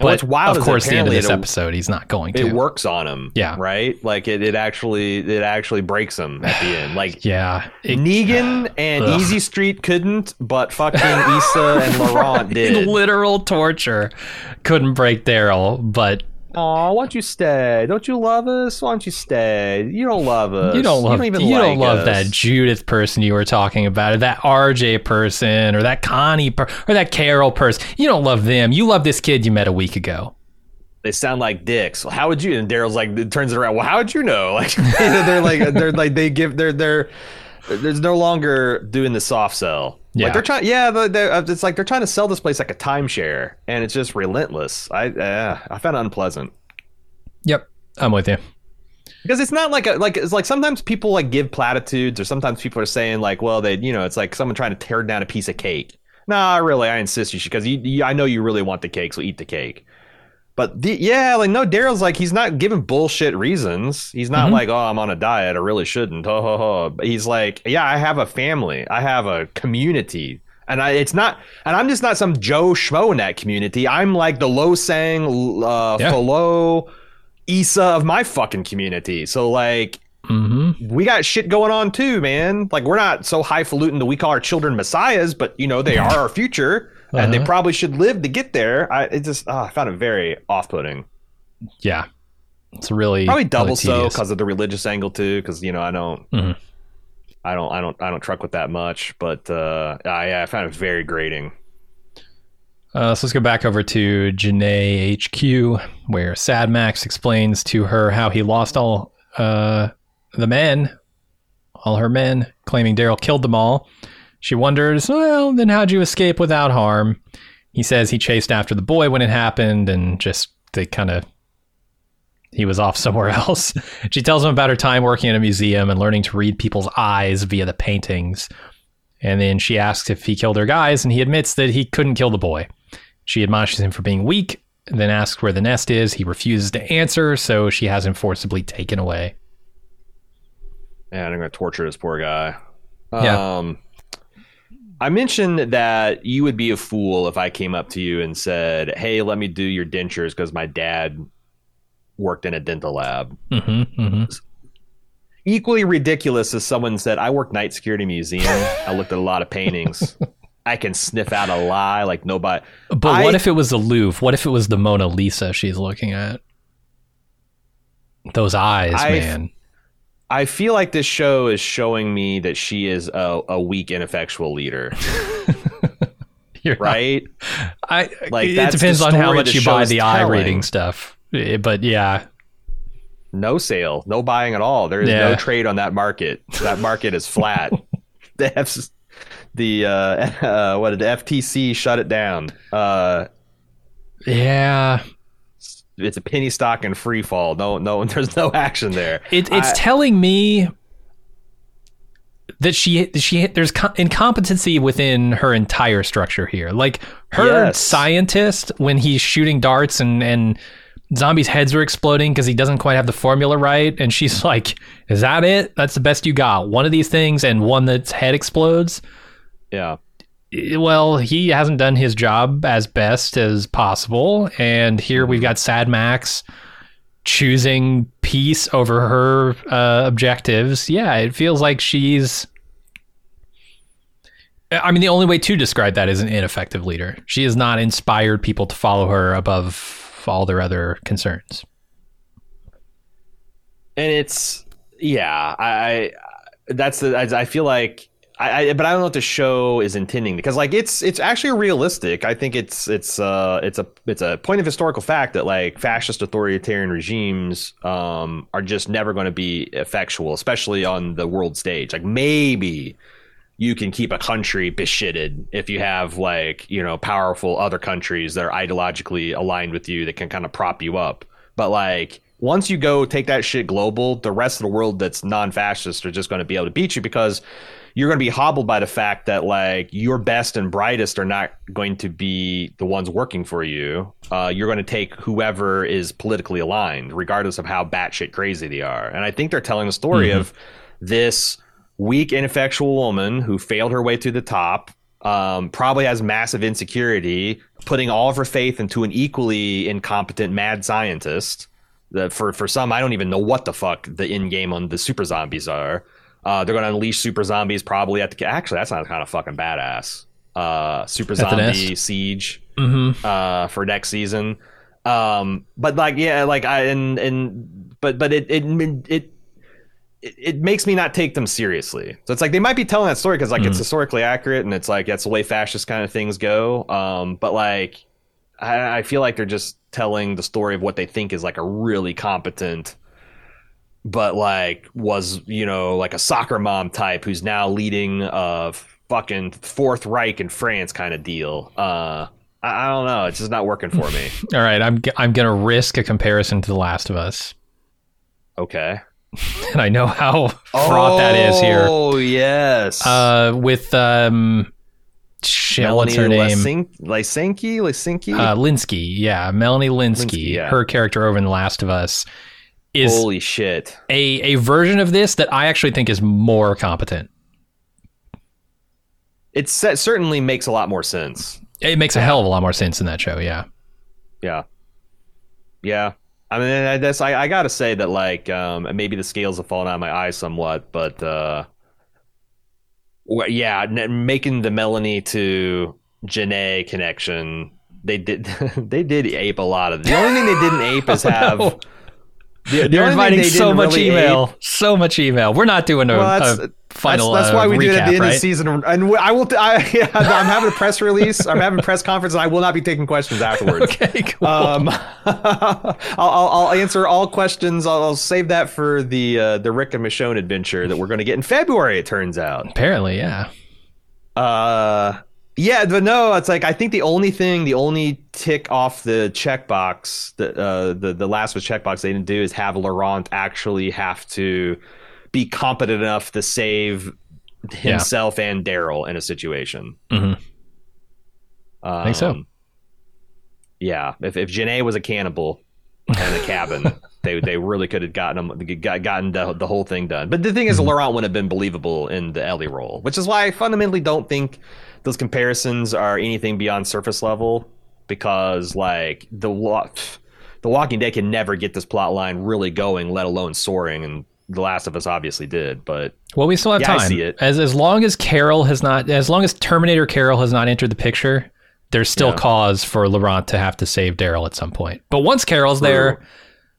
And what's wild of course, the end of this it- episode, he's not going to. it works on him. Yeah. Right? Like it, it actually it actually breaks him at the end. Like Yeah. It- Negan and Ugh. Easy Street couldn't, but fucking Issa and Laurent did. literal torture couldn't break Daryl, but Aw, why don't you stay? Don't you love us? Why don't you stay? You don't love us. you don't love you, even don't like love us. that Judith person you were talking about, or that RJ person, or that Connie per- or that Carol person. You don't love them. You love this kid you met a week ago. They sound like dicks. Well, how would you? And Daryl's like it turns it around. Well, how would you know? Like they're like they're like they give they're they're there's no longer doing the soft sell. Yeah. Like they're trying. Yeah, they're, they're, it's like they're trying to sell this place like a timeshare, and it's just relentless. I uh, I found it unpleasant. Yep, I'm with you. because it's not like a like it's like sometimes people like give platitudes or sometimes people are saying like well they you know it's like someone trying to tear down a piece of cake nah really i insist you should because i know you really want the cake so eat the cake but the, yeah like no daryl's like he's not giving bullshit reasons he's not Mhm. like oh i'm on a diet i really shouldn't ho ho ho But he's like yeah i have a family i have a community and I, it's not, and I'm just not some Joe Schmo in that community. I'm like the Losang, uh, Yeah. Fallou, Issa of my fucking community. So like hmm we got shit going on too, man. Like we're not so highfalutin that we call our children messiahs, but you know they are our future, and they Uh-huh. probably should live to get there. I it just ah, I found it very off-putting. Yeah, it's really Probably double really so because of the religious angle too. Because you know I don't, Mhm. I don't, I don't, I don't truck with that much. But uh, I, I found it very grating. Uh, so let's go back over to Genet HQ, where Sad Max explains to her how he lost all uh, the men, all her men, claiming Daryl killed them all. She wonders, well, then how'd you escape without harm? He says he chased after the boy when it happened and just they kind of he was off somewhere else. she tells him about her time working in a museum and learning to read people's eyes via the paintings. And then she asks if he killed her guys, and he admits that he couldn't kill the boy. She admonishes him for being weak, then asks where the nest is. He refuses to answer, so she has him forcibly taken away. And I'm gonna torture this poor guy. Yeah. Um, I mentioned that you would be a fool if I came up to you and said, "Hey, let me do your dentures because my dad worked in a dental lab." Mm-hmm, mm-hmm. Equally ridiculous as someone said, "I work night security museum. I looked at a lot of paintings. I can sniff out a lie like nobody." But what if it was the Louvre? What if it was the Mona Lisa she's looking at? Those eyes, I- man. I feel like this show is showing me that she is a, a weak, ineffectual leader. You're not- right? I Like, it depends on how much you buy the eye reading stuff. Eh, But yeah, no sale, no buying at all. There is no trade on that market. That market is flat. the F- the uh, uh, what did the FTC shut it down? Uh, yeah. It's a penny stock and free fall. No, no, there's no action there. It, it's I- telling me that she she there's co- incompetency within her entire structure here. Like her Yes. scientist when he's shooting darts and and zombies' heads are exploding because he doesn't quite have the formula right, and she's like, "Is that it? That's the best you got? One of these things and one that's head explodes." yeah, Well, he hasn't done his job as best as possible, and here we've got Sad Max choosing peace over her uh, objectives. Yeah, it feels like she's. I mean, the only way to describe that is an ineffective leader. She has not inspired people to follow her above all their other concerns. and it's yeah. I, I that's the. I, I feel like. I, I, but I don't know what the show is intending because like it's it's actually realistic. I think it's it's uh it's a it's a point of historical fact that like fascist authoritarian regimes um are just never going to be effectual, especially on the world stage. Like maybe you can keep a country beshitted if you have like you know powerful other countries that are ideologically aligned with you that can kind of prop you up. But like once you go take that shit global, the rest of the world that's non-fascist are just going to be able to beat you because you're going to be hobbled by the fact that like your best and brightest are not going to be the ones working for you. Uh, you're going to take whoever is politically aligned, regardless of how batshit crazy they are. And I think they're telling the story Mhm. of this weak, ineffectual woman who failed her way to the top. Um, probably has massive insecurity, putting all of her faith into an equally incompetent mad scientist. That for for some, I don't even know what the fuck the in game on the super zombies are. Uh, they're going to unleash super zombies probably at the. Actually, that sounds kind of fucking badass. Uh, super zombie siege Mm-hmm. uh, for next season. Um, but like, yeah, like I and and but but it it it. It, makes me not take them seriously. So it's like they might be telling that story because like it's Mhm. historically accurate and it's like that's the way fascist kind of things go. Um, but like I, I feel like they're just telling the story of what they think is like a really competent, but like was you know like a soccer mom type who's now leading a fucking Fourth Reich in France kind of deal. Uh, I, I don't know. It's just not working for me. All right, I'm I'm gonna risk a comparison to The Last of Us, Okay. and I know how fraught that is here. Oh yes. Uh, with um, shit, what's her name? Lysin- Lysinki? Lysinki? Uh, Lynskey, yeah, Melanie Lynskey. Lynskey, yeah. Her character over in The Last of Us is Holy shit. a a version of this that I actually think is more competent. It certainly makes a lot more sense. It makes a hell of a lot more sense in that show. Yeah. Yeah. Yeah. I mean, I, that's, I, I gotta say that, like, um, maybe the scales have fallen out of my eyes somewhat, but, uh, well, yeah, n- making the Melanie to Genet connection, they did, they did ape a lot of. The only thing they didn't ape is have. no. The, the You're inviting so much really email, ape- so much email. We're not doing a, Well, that's- a final. that's, that's uh, why we do it at the end right? of the season. And I will. I, yeah, I'm having a press release. I'm having a press conference, and I will not be taking questions afterwards. Okay, cool. Um, I'll, I'll, I'll answer all questions. I'll, I'll save that for the uh, the Rick and Michonne adventure that we're going to get in February. It turns out. Apparently, yeah. Uh, yeah, but no, it's like I think the only thing, the only tick off the checkbox, the uh, the the last was checkbox they didn't do is have Laurent actually have to be competent enough to save himself and Daryl in a situation. Mhm. Um, think so. Yeah, if if Genet was a cannibal in a cabin, they they really could have gotten them got, gotten the, the whole thing done. But the thing is, Mhm. Laurent wouldn't have been believable in the Ellie role, which is why I fundamentally don't think those comparisons are anything beyond surface level because like the the Walking Dead can never get this plot line really going, let alone soaring, and The Last of Us obviously did. But Well, we still have Yeah, I time. see it. As as long as Carol has not, as long as Terminator Carol has not entered the picture, there's still Yeah. cause for Laurent to have to save Daryl at some point. But once Carol's True. there,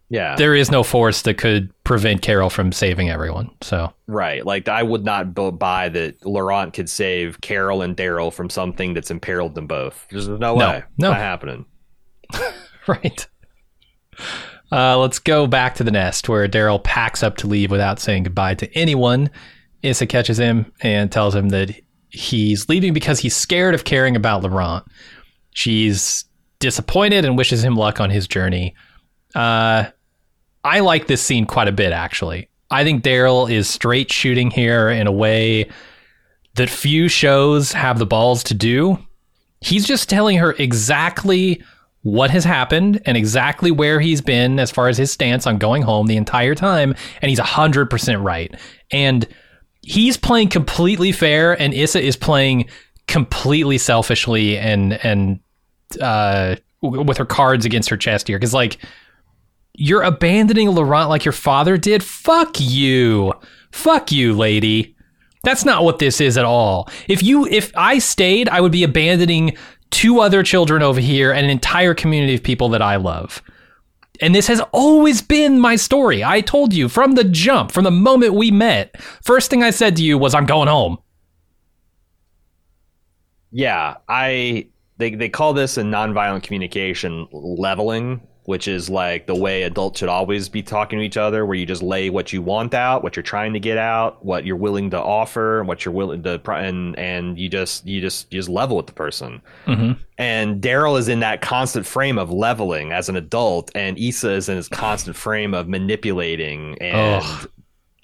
Yeah. there is no force that could prevent Carol from saving everyone. So Right. Like I would not bu- buy that Laurent could save Carol and Daryl from something that's imperiled them both. There's no No, way. no. Not happening. right. Uh, let's go back to the nest where Daryl packs up to leave without saying goodbye to anyone. Issa catches him and tells him that he's leaving because he's scared of caring about Laurent. She's disappointed and wishes him luck on his journey. Uh, I like this scene quite a bit, actually. I think Daryl is straight shooting here in a way that few shows have the balls to do. He's just telling her exactly what has happened and exactly where he's been as far as his stance on going home the entire time. And he's 100% right. And he's playing completely fair, and Issa is playing completely selfishly and, and, uh, with her cards against her chest here. Cause like, you're abandoning Laurent like your father did. Fuck you. Fuck you, lady. That's not what this is at all. If you if I stayed, I would be abandoning two other children over here and an entire community of people that I love. And this has always been my story. I told you from the jump, from the moment we met. First thing I said to you was I'm going home. Yeah, I they they call this in nonviolent communication leveling, which is like the way adults should always be talking to each other, where you just lay what you want out, what you're trying to get out, what you're willing to offer, and what you're willing to, and and you just you just you just level with the person. Mhm. And Daryl is in that constant frame of leveling as an adult, and Issa is in his constant frame of manipulating and Ugh.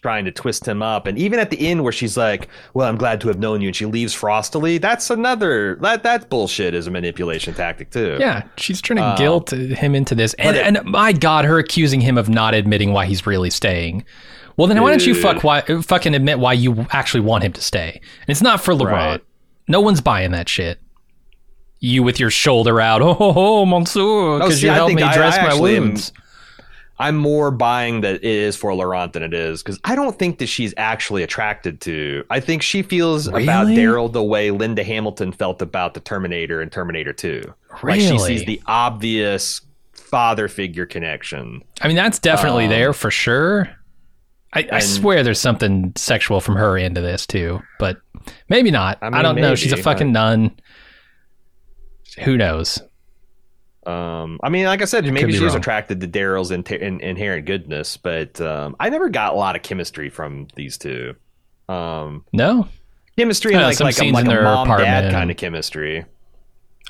Trying to twist him up. And even at the end where she's like, "Well, I'm glad to have known you," and she leaves frostily, that's another that that bullshit is a manipulation tactic too. Yeah, she's trying to Uh, guilt him into this. And, it- and my God, her accusing him of not admitting why he's really staying. Well, then why don't you fuck why, fucking admit why you actually want him to stay? And it's not for Laurent. Right. No one's buying that shit. You with your shoulder out, oh, ho, ho, Monsieur, because Oh, you helped me I- dress I my actually am- wounds. I'm more buying that it is for Laurent than it is because I don't think that she's actually attracted to. I think she feels about Daryl the way Linda Hamilton felt about the Terminator and Terminator 2. Like she sees the obvious father figure connection. I mean, that's definitely Um, there for sure. I, I swear there's something sexual from her into this too, but maybe not. I, I don't know. She's a fucking nun. Who knows? Um, I mean, like I said, maybe she's attracted to Daryl's in- in- inherent goodness, but um, I never got a lot of chemistry from these two. Um, No. chemistry Yeah, and like some like a, like a mom dad kind of chemistry.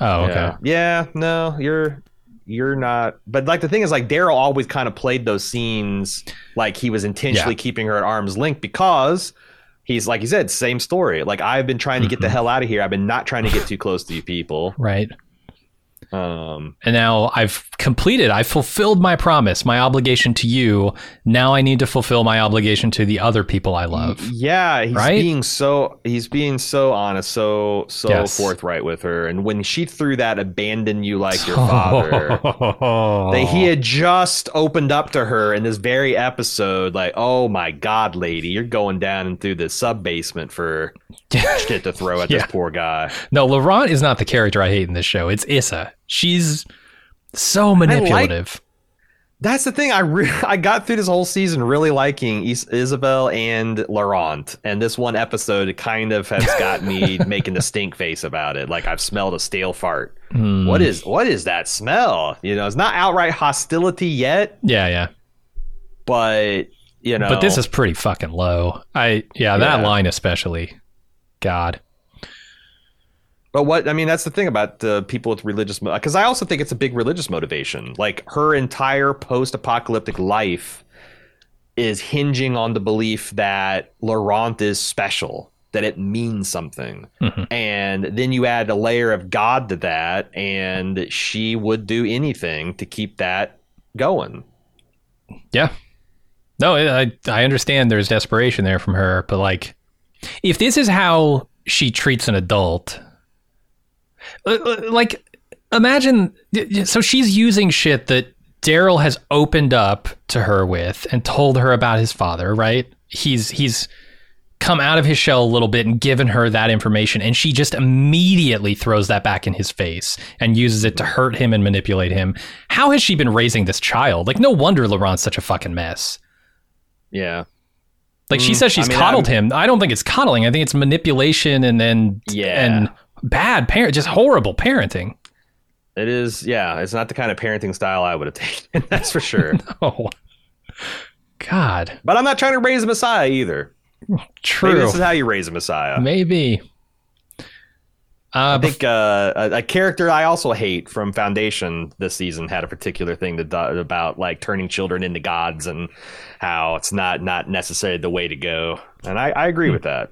Oh, okay. Yeah. yeah, no, you're you're not. But like the thing is, like Daryl always kind of played those scenes like he was intentionally keeping her at arm's length because he's like he said, same story. Like I've been trying to get the Mhm. hell out of here. I've been not trying to get too close to you people. Right. Um, And now I've completed, I've fulfilled my promise, my obligation to you. Now I need to fulfill my obligation to the other people I love. Yeah, he's Right? being so he's being so honest, so so Yes. forthright with her. And when she threw that abandon you like your father. Oh. That he had just opened up to her in this very episode, like, oh my god, lady, you're going down into the sub basement for shit to throw at Yeah. this poor guy. no, Laurent is not the character I hate in this show. It's Issa. She's so manipulative. That's the thing. I re- I got through this whole season really liking Is- Isabel and Laurent, and this one episode kind of has got me making the stink face about it. Like I've smelled a stale fart. Hmm. What is what is that smell? You know, it's not outright hostility yet, Yeah, yeah. but you know. But this is pretty fucking low. I yeah, that Yeah. line especially. God. But what I mean, that's the thing about uh, people with religious, because I also think it's a big religious motivation. Like her entire post-apocalyptic life is hinging on the belief that Laurent is special, that it means something, Mhm. and then you add a layer of God to that, and she would do anything to keep that going. Yeah. No, I I understand there's desperation there from her, but like if this is how she treats an adult, like imagine so she's using shit that Daryl has opened up to her with and told her about his father, right? He's he's come out of his shell a little bit and given her that information and she just immediately throws that back in his face and uses it to hurt him and manipulate him how has she been raising this child like no wonder laurent's such a fucking mess Yeah. like she Mm, says she's I mean, coddled him i don't think it's coddling i think it's manipulation and then Yeah. and bad parent just horrible parenting It is, yeah. It's not the kind of parenting style I would have taken. That's for sure. oh god but I'm not trying to raise a messiah either. true Maybe this is how you raise a messiah. maybe uh, I think uh, a, a character I also hate from Foundation this season had a particular thing to about like turning children into gods and how it's not not necessarily the way to go. And I, I agree with that.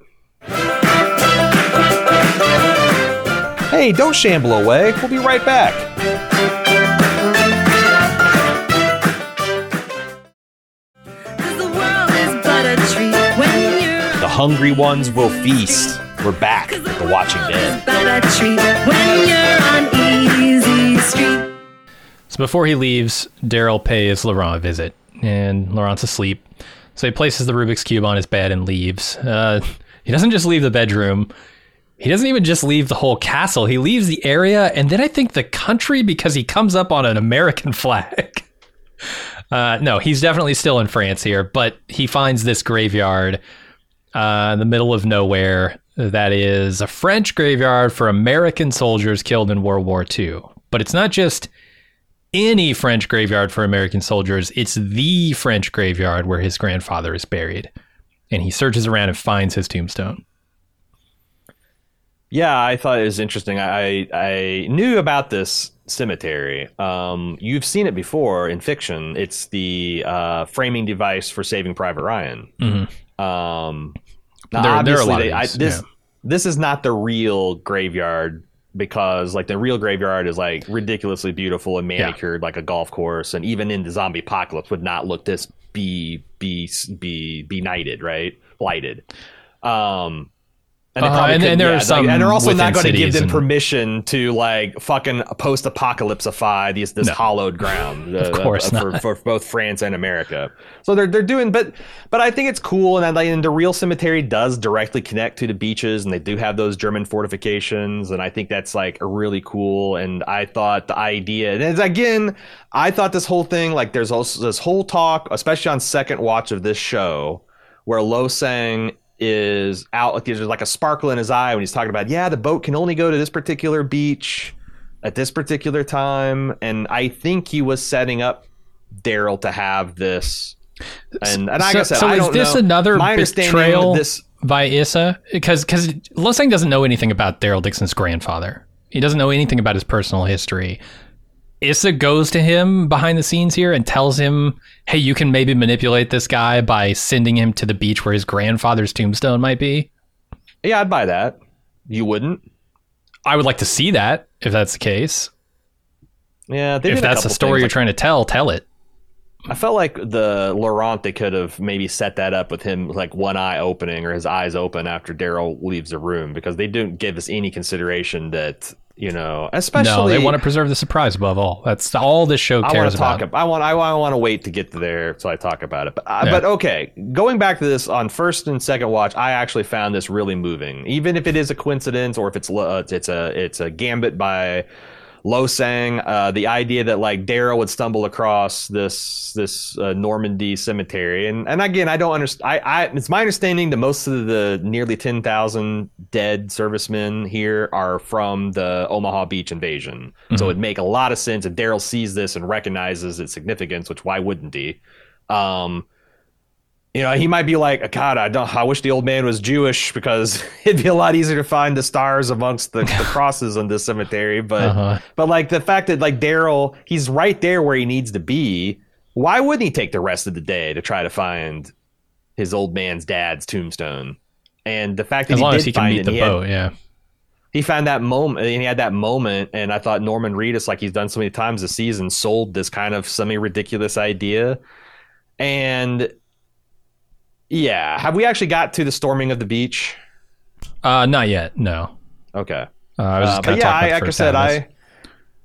Hey, don't shamble away. We'll be right back. The world is but a treat when you're The hungry ones will feast. We're back. The Watching Dead. but a treat when you're on easy street. So before he leaves, Daryl pays Laurent a visit, and Laurent's asleep. So he places the Rubik's Cube on his bed and leaves. Uh, he doesn't just leave the bedroom. He doesn't even just leave the whole castle. He leaves the area and then I think the country because he comes up on an American flag. Uh, no, he's definitely still in France here, but he finds this graveyard uh, in the middle of nowhere that is a French graveyard for American soldiers killed in World War II. But it's not just any French graveyard for American soldiers, it's the French graveyard where his grandfather is buried. And he searches around and finds his tombstone. Yeah, I thought it was interesting. I I knew about this cemetery. Um, you've seen it before in fiction. It's the uh, framing device for Saving Private Ryan. Mhm. Um, now, There- there are a obviously of they- I- this yeah. this is not the real graveyard because like the real graveyard is like ridiculously beautiful and manicured like a golf course, and even in the zombie apocalypse would not look this be be be benighted, right? Blighted. Um, and, uh-huh. and, and, there yeah, are like- some and they're also not going to give them and- permission to like fucking post-apocalypsify these this No. hollowed ground, uh, Of course for, not. for both France and America. So they're they're doing, but but I think it's cool, and I, like, and the real cemetery does directly connect to the beaches, and they do have those German fortifications, and I think that's like a really cool. And I thought the idea, and it's, again, I thought this whole thing, like there's also this whole talk, especially on second watch of this show, where Losang is out like there's like a sparkle in his eye when he's talking about yeah the boat can only go to this particular beach at this particular time and i think he was setting up daryl to have this and, and like so i said so I is this know. another My betrayal this by Issa? Because because Losang doesn't know anything about Daryl Dixon's grandfather. He doesn't know anything about his personal history. Issa goes to him behind the scenes here and tells him, "Hey, you can maybe manipulate this guy by sending him to the beach where his grandfather's tombstone might be." yeah i'd buy that you wouldn't I would like to see that if that's the case. yeah they if that's the story things, you're trying to tell, tell it. I felt like the Laurent they could have maybe set that up with him like one eye opening or his eyes open after Daryl leaves the room because they didn't give us any consideration that you know especially no, they want to preserve the surprise above all. That's all this show cares I want to talk. about. ab- I want. I, want to wait to get to there so I talk about it. But uh, Yeah. but okay, going back to this on first and second watch, I actually found this really moving. Even if it is a coincidence or if it's uh, it's a it's a gambit by Losang, uh, the idea that like Daryl would stumble across this this uh, Normandy cemetery, and and again, I don't understand. I, I it's my understanding that most of the nearly ten thousand dead servicemen here are from the Omaha Beach invasion. So it'd make a lot of sense if Daryl sees this and recognizes its significance. Which why wouldn't he? Um, you know, he might be like, God, I don't. I wish the old man was Jewish because it'd be a lot easier to find the stars amongst the, the crosses on this cemetery. But Uh-huh. but like the fact that like Daryl, he's right there where he needs to be. Why wouldn't he take the rest of the day to try to find his old man's dad's tombstone? And the fact that As he long did as he can find meet it, the he had- boat, yeah. he found that moment and he had that moment and i thought norman reedus like he's done so many times this season sold this kind of semi ridiculous idea and yeah have we actually got to the storming of the beach Uh, not yet. No. okay Uh, I was Uh, but yeah I, like i said half of this. i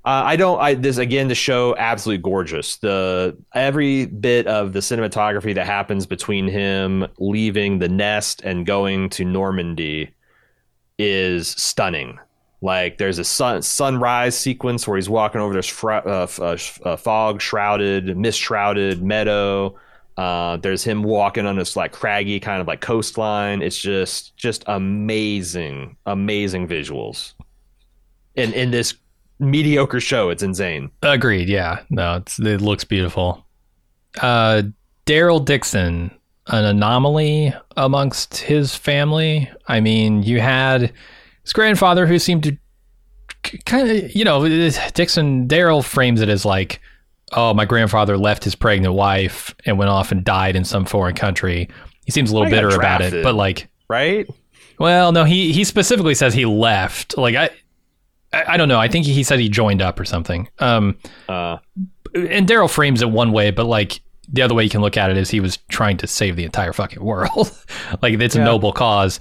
Uh, I don't. I this again. The show absolutely gorgeous. The every bit of the cinematography that happens between him leaving the nest and going to Normandy is stunning. Like there's a sun sunrise sequence where he's walking over this fr- uh, f- uh, uh, fog shrouded, mist shrouded meadow. Uh, there's him walking on this like craggy kind of like coastline. It's just just amazing, amazing visuals. In in this mediocre show, it's insane. Agreed. Yeah. No, it looks beautiful. Uh, Daryl Dixon, an anomaly amongst his family. I mean, you had his grandfather who seemed to kind of, you know, Dixon, Daryl frames it as like, oh, my grandfather left his pregnant wife and went off and died in some foreign country. He seems a little got bitter about it, but like, Right? well, no, he he specifically says he left. Like I, I, I don't know. I think he said he joined up or something. Um, Uh, and Daryl frames it one way, but like the other way you can look at it is he was trying to save the entire fucking world. like it's a noble cause.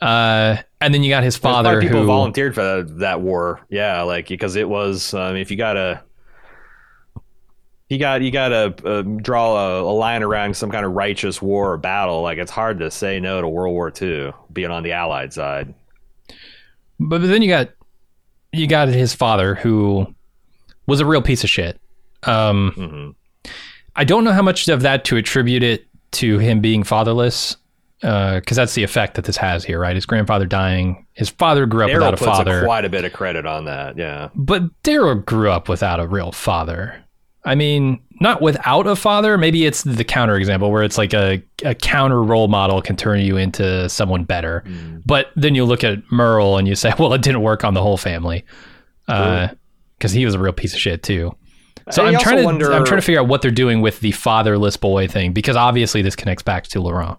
Uh, and then you got his a father of people who volunteered for that, that war. Yeah, like because it was. Um, if you gotta, you got you gotta uh, draw a, a line around some kind of righteous war or battle. Like it's hard to say no to World War II being on the Allied side. but, but then you got you got his father who was a real piece of shit. Um, hmm I don't know how much of that to attribute it to him being fatherless, because that's the effect that this has here, right? His grandfather dying, his father grew up Daryl without a father, a, quite a bit of credit on that. Yeah, but Daryl grew up without a real father. I mean, not without a father. Maybe it's the counter example where it's like a, a counter role model can turn you into someone better. But then you look at Merle and you say, well, it didn't work on the whole family because he was a real piece of shit too. So I'm trying to wonder- I'm trying to figure out what they're doing with the fatherless boy thing because obviously this connects back to Laurent.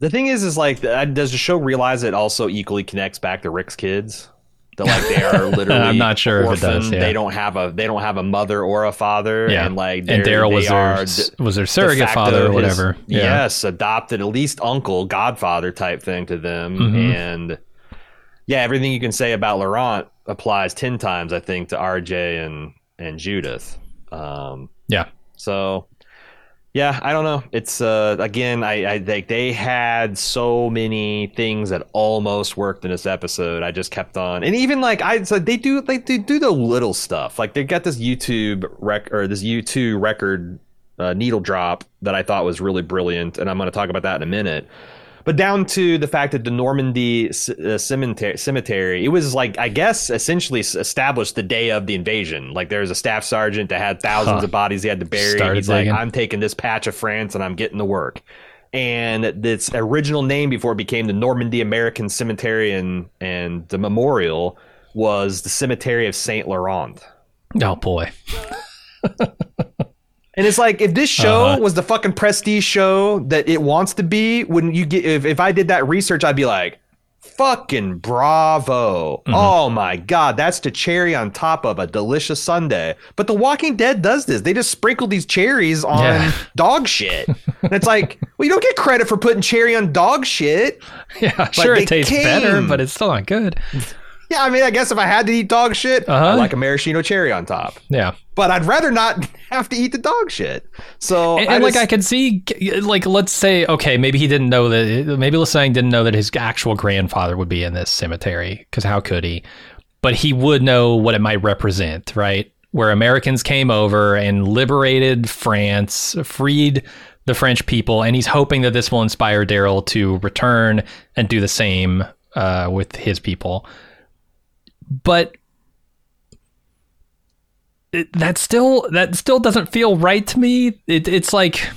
The thing is, is like, uh, does the show realize it also equally connects back to Rick's kids? That like they are literally. I'm not sure if it does, yeah. They don't have a they don't have a mother or a father. Yeah, and like and Daryl was their d- was their surrogate father or his- whatever. Yeah. Yes, adopted at least uncle, godfather type thing to them, Mhm. and yeah, everything you can say about Laurent applies ten times, I think, to RJ and and Judith. Um, Yeah. so yeah, I don't know. It's uh again, I I think they had so many things that almost worked in this episode. I just kept on, and even like I so they do like they do the little stuff. Like they got this YouTube rec or this U2 record uh, needle drop that I thought was really brilliant, and I'm going to talk about that in a minute. But down to the fact that the Normandy uh, cemetery, cemetery, it was like I guess essentially established the day of the invasion. Like there was a staff sergeant that had thousands Huh. of bodies he had to bury. Started He's like. I'm taking this patch of France and I'm getting to work. And its original name before it became the Normandy American Cemetery and and the memorial was the Cemetery of Saint Laurent. Oh boy. And it's like if this show Uh-huh. was the fucking prestige show that it wants to be, when you get if, if I did that research, I'd be like, fucking bravo. Mm-hmm. Oh my god, that's the cherry on top of a delicious sundae. But The Walking Dead does this. They just sprinkle these cherries on Yeah. dog shit. and it's like, well, you don't get credit for putting cherry on dog shit. Yeah, sure it tastes better, but it's still not good. Yeah, I mean, I guess if I had to eat dog shit, Uh-huh. like a maraschino cherry on top. Yeah. But I'd rather not have to eat the dog shit. So and, and like just- I could see, like let's say, okay, maybe he didn't know that. Maybe Losang didn't know that his actual grandfather would be in this cemetery because how could he? But he would know what it might represent, right? Where Americans came over and liberated France, freed the French people, and he's hoping that this will inspire Daryl to return and do the same uh, with his people. But it, that still that still doesn't feel right to me. It, it's like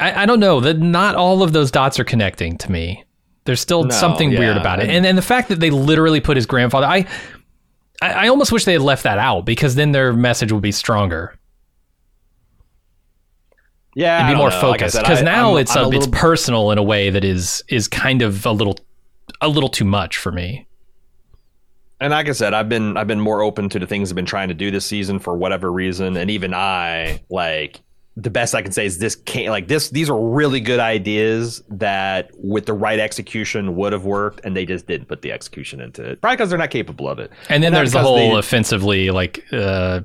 I, I don't know that not all of those dots are connecting to me. There's still No, something weird about it, and- and the fact that they literally put his grandfather. I I, I almost wish they had left that out because then their message would be stronger yeah, and I be more know. Focused. Because I- now I'm- it's I'm a it's personal in a way that is is kind of a little a little too much for me. And like I said, I've been I've been more open to the things I've been trying to do this season for whatever reason, and even I like the best I can say is this can't like this. These are really good ideas that, with the right execution, would have worked, and they just didn't put the execution into it. Probably because they're not capable of it. And then Not there's the whole they- offensively like uh,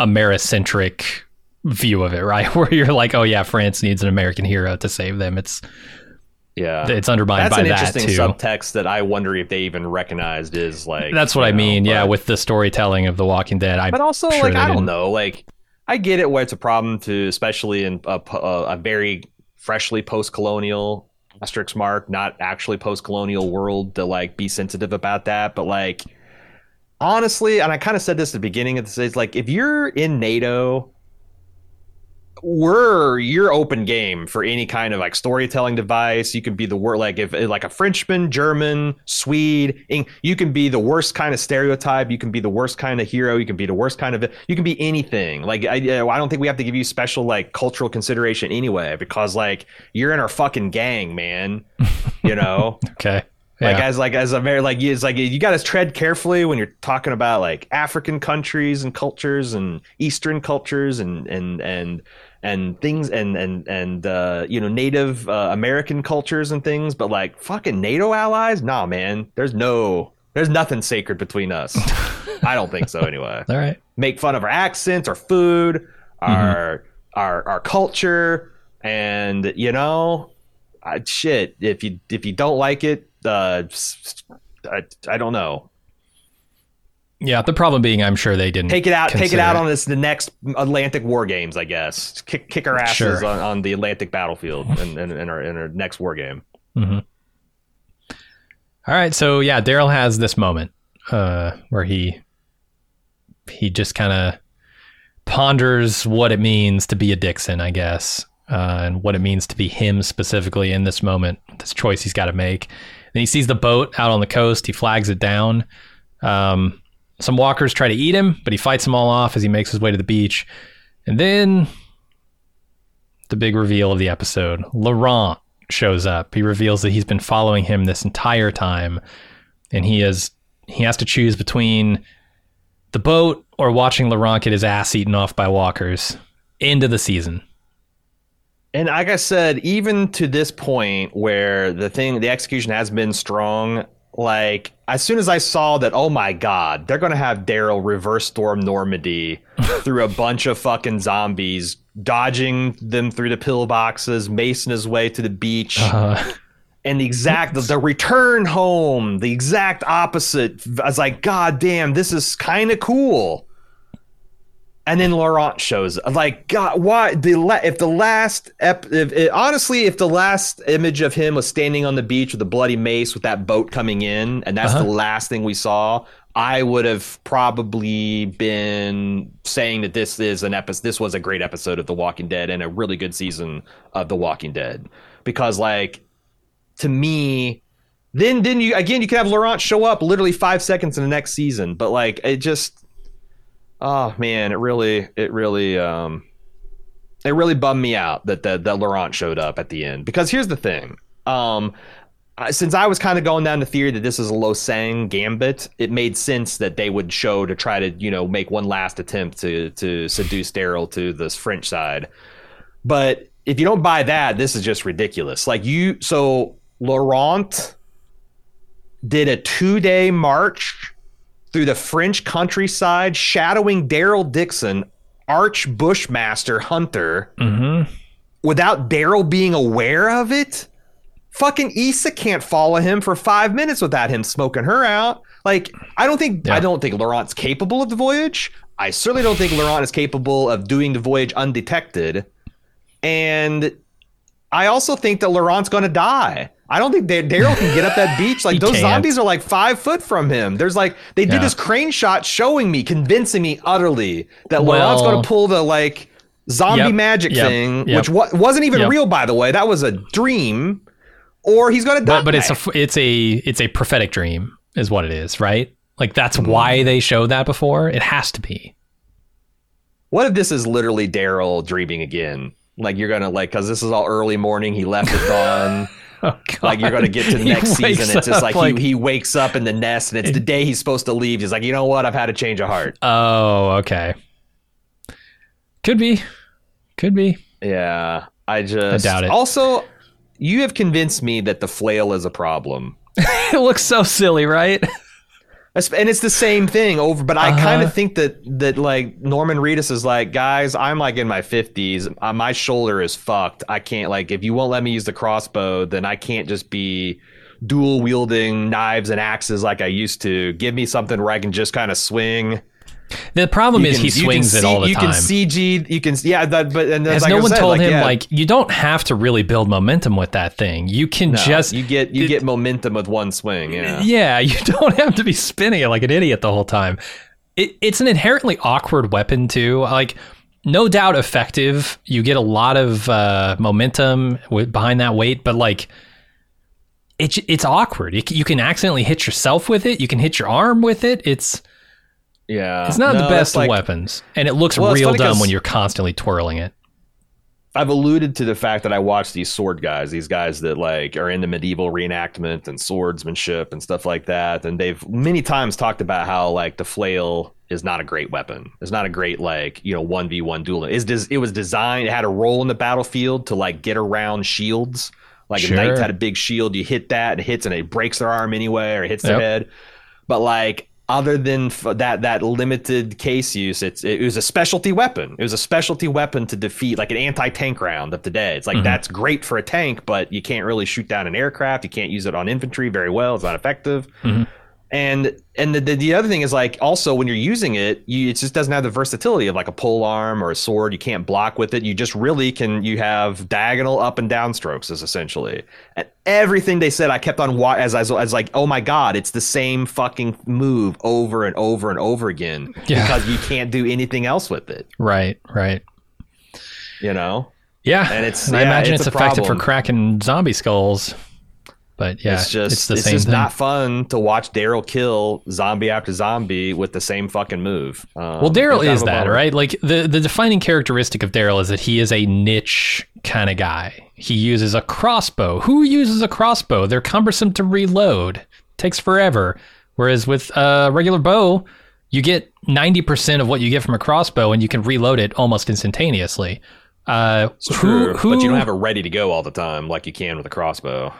Americentric view of it, right? Where you're like, oh yeah, France needs an American hero to save them. It's yeah, it's undermined that's by an that interesting too. subtext that I wonder if they even recognized is like. That's what I know, mean. yeah, with the storytelling of The Walking Dead, I but also sure like I don't didn't. know, like I get it where it's a problem to, especially in a, a, a very freshly post-colonial asterisk mark, not actually post-colonial world to like be sensitive about that. But like honestly, and I kind of said this at the beginning of the stage, like if you're in NATO. We're you're open game for any kind of like storytelling device. You can be the word like if eh, like a Frenchman, German, Swede. You can be the worst kind of stereotype. You can be the worst kind of hero. You can be the worst kind of. You can be anything. Like I, eh, I don't think we have to give you special like cultural consideration anyway because like you're in our fucking gang, man. You know. Okay. Like Yeah. as like as a very like it's like you got to tread carefully when you're talking about like African countries and cultures and Eastern cultures and and and and things and and and uh, you know Native uh, American cultures and things. But like fucking NATO allies, nah, man. There's no there's nothing sacred between us. I don't think so anyway. All right. Make fun of our accents, our food, our our our culture, and you know, I, shit. If you if you don't like it, uh, I don't know. Yeah. The problem being, I'm sure they didn't Take it out. Take it out on this the next Atlantic War Games, I guess. Kick kick our asses Sure. on, on the Atlantic battlefield in, in, in our in our next war game. Mhm. All right, so yeah, Daryl has this moment uh, where he he just kind of ponders what it means to be a Dixon, I guess, uh, and what it means to be him specifically in this moment, this choice he's got to make. Then he sees the boat out on the coast. He flags it down. Um, some walkers try to eat him, but he fights them all off as he makes his way to the beach. And then the big reveal of the episode Laurent shows up. He reveals that he's been following him this entire time, and he is he has to choose between the boat or watching Laurent get his ass eaten off by walkers. End of the season. And like I said, even to this point where the thing, the execution has been strong, like as soon as I saw that, oh my god, they're gonna have Daryl reverse storm Normandy through a bunch of fucking zombies, dodging them through the pillboxes, macing his way to the beach, Uh, and the exact the, the return home, the exact opposite. I was like, God damn, this is kind of cool. And then Laurent shows up. Like, God, why the la- if the last ep- if, it, honestly, if the last image of him was standing on the beach with a bloody mace with that boat coming in, and that's Uh-huh. the last thing we saw, I would have probably been saying that this is an episode. This was a great episode of The Walking Dead and a really good season of The Walking Dead because, like, to me, then then you again you could have Laurent show up literally five seconds in the next season, but like it just, oh man, it really it really um, it really bummed me out that that, that Laurent showed up at the end because here's the thing, um. Since I was kind of going down the theory that this is a Losang gambit, it made sense that they would show to try to, you know, make one last attempt to to seduce Daryl to this French side. But if you don't buy that, this is just ridiculous. Like you, so Laurent did a two day march through the French countryside, shadowing Daryl Dixon, arch bushmaster hunter, mhm. without Daryl being aware of it. Fucking Issa can't follow him for five minutes without him smoking her out. Like, I don't think Yeah. I don't think Laurent's capable of the voyage. I certainly don't think Laurent is capable of doing the voyage undetected. And I also think that Laurent's going to die. I don't think Daryl can get up that beach. Like those can't. zombies are like five foot from him. There's like they did Yeah. this crane shot showing me, convincing me utterly that Well- Laurent's going to pull the like zombie Yep, magic yep, thing, yep. which wa- wasn't even real, by the way. That was a dream, or he's going to die. But but it's a it's a it's a prophetic dream is what it is, right? Like that's Mm-hmm. why they showed that before. It has to be. what if this is literally Daryl dreaming again? Like you're gonna like because this is all early morning. He left at dawn. Oh, like you're gonna get to the next season. It's just up like, he, he wakes up in the nest and it's the day he's supposed to leave. He's like, you know what? I've had a change of heart. Oh, okay. Could be. Could be. Yeah, I just doubt it. Also, you have convinced me that the flail is a problem. it looks so silly, right? And it's the same thing over, but I Uh-huh. kind of think that that like Norman Reedus is like, guys, I'm like in my 50s, uh, my shoulder is fucked. I can't like if you won't let me use the crossbow, then I can't just be dual wielding knives and axes like I used to. Give me something where I can just kind of swing. The problem You is can- he swings it see- all the you time. You can CG, you can yeah, that but and Has like no one said, told like, him yeah, like you don't have to really build momentum with that thing? You can no, just you get you it- get momentum with one swing. Yeah. Yeah, you don't have to be spinning it like an idiot the whole time. It, it's an inherently awkward weapon too. Like, no doubt effective. You get a lot of uh, momentum with, behind that weight, but like, it's it's awkward. Can- you can accidentally hit yourself with it. You can hit your arm with it. It's Yeah. it's not No, the best like- weapons, and it looks Well, real dumb when you're constantly twirling it. I've alluded to the fact that I watch these sword guys, these guys that like are into medieval reenactment and swordsmanship and stuff like that. And they've many times talked about how like the flail is not a great weapon. It's not a great like you know one v one duel. It's des- it was designed. It had a role in the battlefield to like get around shields. Like Sure. if knights had a big shield, you hit that and it hits and it breaks their arm anyway or it hits their head. But like other than f- that that limited case use, it's it was a specialty weapon. It was a specialty weapon to defeat like an anti tank round of today. It's like Mhm. that's great for a tank, but you can't really shoot down an aircraft. You can't use it on infantry very well. It's not effective. Mhm. And and the, the the other thing is like also when you're using it, you it just doesn't have the versatility of like a pole arm or a sword. You can't block with it. You just really can. You have diagonal up and down strokes is essentially. And everything they said, I kept on wa- as as as like, oh my god, it's the same fucking move over and over and over again Yeah. because you can't do anything else with it. Right, right. You know. Yeah, And it's- I yeah, imagine it's it's, effective problem. for cracking zombie skulls. But yeah, it's just it's the it's just thing. not fun to watch Daryl kill zombie after zombie with the same fucking move. Um, Well, Daryl is that, right? Like the the defining characteristic of Daryl is that he is a niche kind of guy. He uses a crossbow. Who uses a crossbow? They're cumbersome to reload. Takes forever. Whereas with a regular bow, you get 90% of what you get from a crossbow and you can reload it almost instantaneously. Uh, who, true, who, but you don't have it ready to go all the time like you can with a crossbow.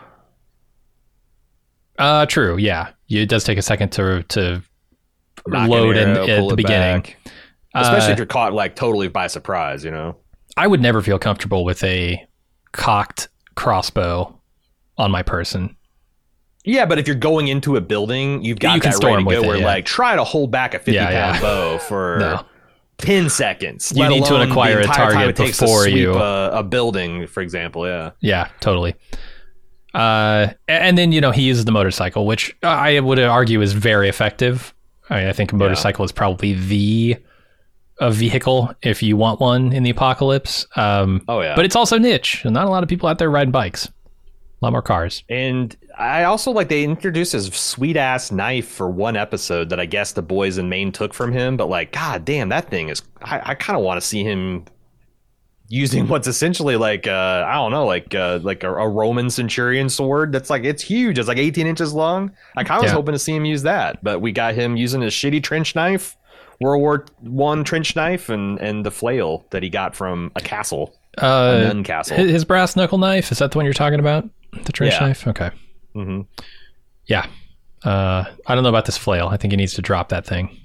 Uh, true. Yeah. It does take a second to, to Knock load in, arrow, at the beginning. back. especially Uh, if you're caught like totally by surprise. You know. I would never feel comfortable with a cocked crossbow on my person. Yeah, but if you're going into a building, you've got You can that storm ready to go. it, where yeah. like try to hold back a 50 Yeah, pound yeah. bow for No. 10 seconds. You need to acquire a target takes to sweep you- a, a building, for example. Yeah. Yeah, totally. Uh, and then you know he uses the motorcycle, which I would argue is very effective. I, I think a motorcycle is probably the a vehicle if you want one in the apocalypse. Um, Oh yeah. but it's also niche. and Not a lot of people out there riding bikes. A lot more cars. And I also like they introduced his sweet ass knife for one episode that I guess the boys in Maine took from him. But like, god damn, that thing is. I, I kind of want to see him using what's essentially like uh, I don't know, like uh, like a, a Roman centurion sword. That's like it's huge. It's like 18 inches long. I kind of was hoping to see him use that, but we got him using his shitty trench knife. World War One trench knife and and the flail that he got from a castle, a Uh, nun castle. his, brass knuckle knife is that the one you're talking about? The trench Yeah. knife. Okay. Mm-hmm. Yeah. Uh, I don't know about this flail. I think he needs to drop that thing.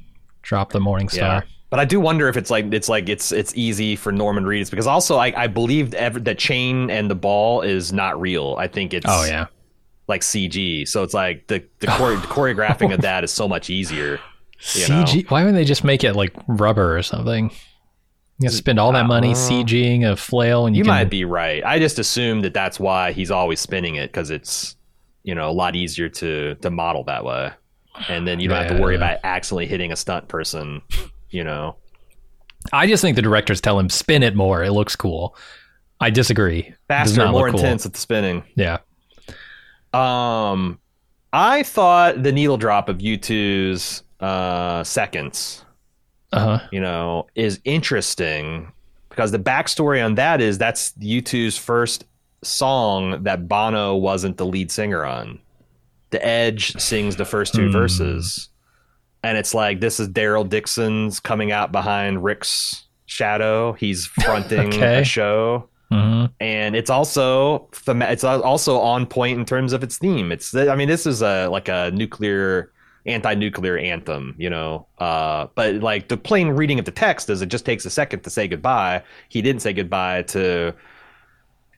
Drop the Morning Star. But I do wonder if it's like it's like it's it's easy for Norman Reedus because also I I believe ever the chain and the ball is not real. I think it's Oh yeah. like CG. So it's like the the, chore- the choreographing of that is so much easier. You know? CG. Why wouldn't they just make it like rubber or something? You spend all that money Uh, CGing a flail, and you, You can, might be right. I just assume that that's why he's always spinning it because it's you know a lot easier to to model that way, and then you don't have to worry about accidentally hitting a stunt person. You know. I just think the directors tell him spin it more. It looks cool. I disagree. Faster, more cool. intense with the spinning. Yeah. Um, I thought the needle drop of U2's uh, seconds, Uh huh. you know, is interesting because the backstory on that is that's U2's first song that Bono wasn't the lead singer on. The Edge sings the first two Hmm. verses. And it's like this is Daryl Dixon's coming out behind Rick's Shadow. He's fronting Okay. a show. hmm and it's also it's also on point in terms of its theme. It's I mean this is a like a nuclear anti-nuclear anthem, you know. Uh, but like the plain reading of the text is it just takes a second to say goodbye. He didn't say goodbye to.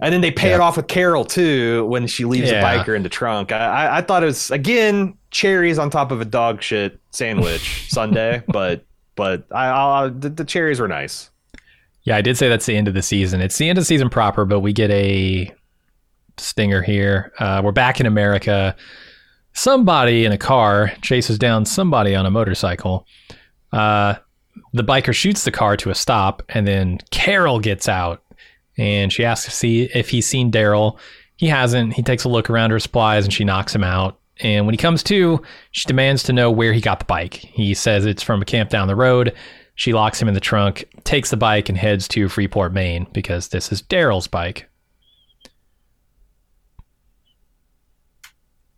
And then they pay it off with Carol too when she leaves Yeah. the biker in the trunk. I, I, I thought it was again cherries on top of a dog shit sandwich Sunday, but but I, I the, the cherries were nice. Yeah, I did say that's the end of the season. It's the end of the season proper, but we get a stinger here. Uh, we're back in America. Somebody in a car chases down somebody on a motorcycle. Uh, the biker shoots the car to a stop, and then Carol gets out and she asks to see if he's seen Daryl. He hasn't. He takes a look around her supplies and she knocks him out. And when he comes to, she demands to know where he got the bike. He says it's from a camp down the road. She locks him in the trunk, takes the bike, and heads to Freeport, Maine, because this is Daryl's bike.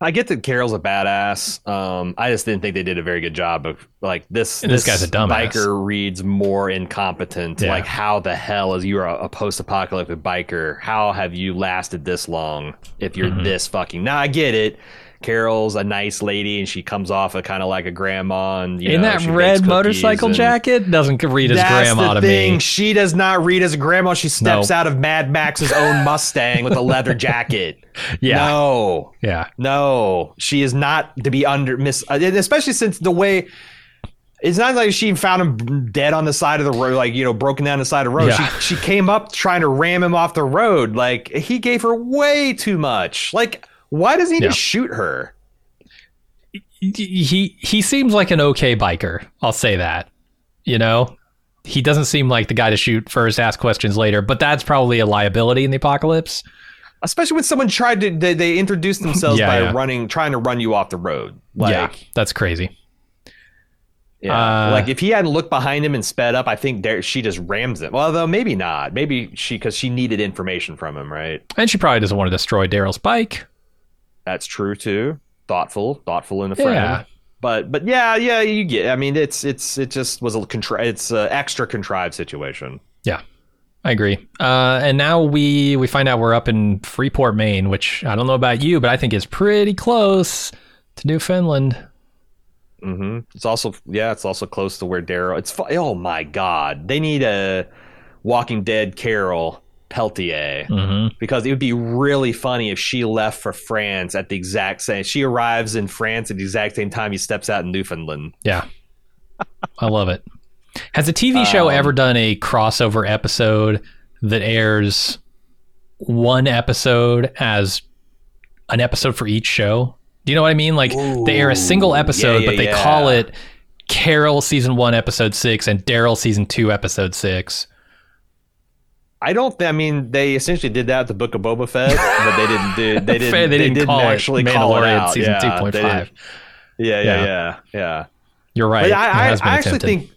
I get that Carol's a badass. Um, I just didn't think they did a very good job of like this. And this guy's a dumbass. Biker reads more incompetent. Yeah. Like, how the hell is you're a, a post-apocalyptic biker? How have you lasted this long if you're Mhm. this fucking? Now I get it. Carol's a nice lady, and she comes off a kind of like a grandma. And you in know, that red motorcycle jacket, doesn't read as That's grandma the to thing. me. She does not read as a grandma. She steps No. out of Mad Max's own Mustang with a leather jacket. Yeah, No. yeah, No, she is not to be under miss, especially since the way it's not like she found him dead on the side of the road, like you know, broken down the side of the road. Yeah. She she came up trying to ram him off the road. Like he gave her way too much. Like why doesn't he Yeah. just shoot her? he he seems like an okay biker. I'll say that. You know, he doesn't seem like the guy to shoot first, ask questions later. But that's probably a liability in the apocalypse. Especially when someone tried to they, they introduced themselves Yeah, by yeah. running, trying to run you off the road. Like, yeah, that's crazy. Yeah. Uh, like if he hadn't looked behind him and sped up, I think there, she just rams him. Well, though maybe not. Maybe she because she needed information from him, right? And she probably doesn't want to destroy Daryl's bike. That's true too. Thoughtful, thoughtful in a friend. Yeah. But but yeah, yeah, you get. I mean, it's it's it just was a contri- It's an extra contrived situation. Yeah. I agree. Uh, and now we we find out we're up in Freeport, Maine, which I don't know about you, but I think is pretty close to Newfoundland. Mm-hmm. It's also yeah, it's also close to where Daryl. It's oh my god, they need a Walking Dead Carol Peltier. hmm because it would be really funny if she left for France at the exact same. She arrives in France at the exact same time he steps out in Newfoundland. Yeah, I love it. Has a TV show Um, ever done a crossover episode that airs one episode as an episode for each show? Do you know what I mean? Like they air a single episode, yeah, but they yeah, call it Carol season one, episode six, and Daryl season two, episode six. I don't. Th- I mean, they essentially did that with the Book of Boba Fett, but they didn't. Do, they didn't. They didn't didn't call it actually call it out. season Yeah, 2.5. Yeah, yeah, Yeah. yeah, yeah. You're right. But I, I, I actually think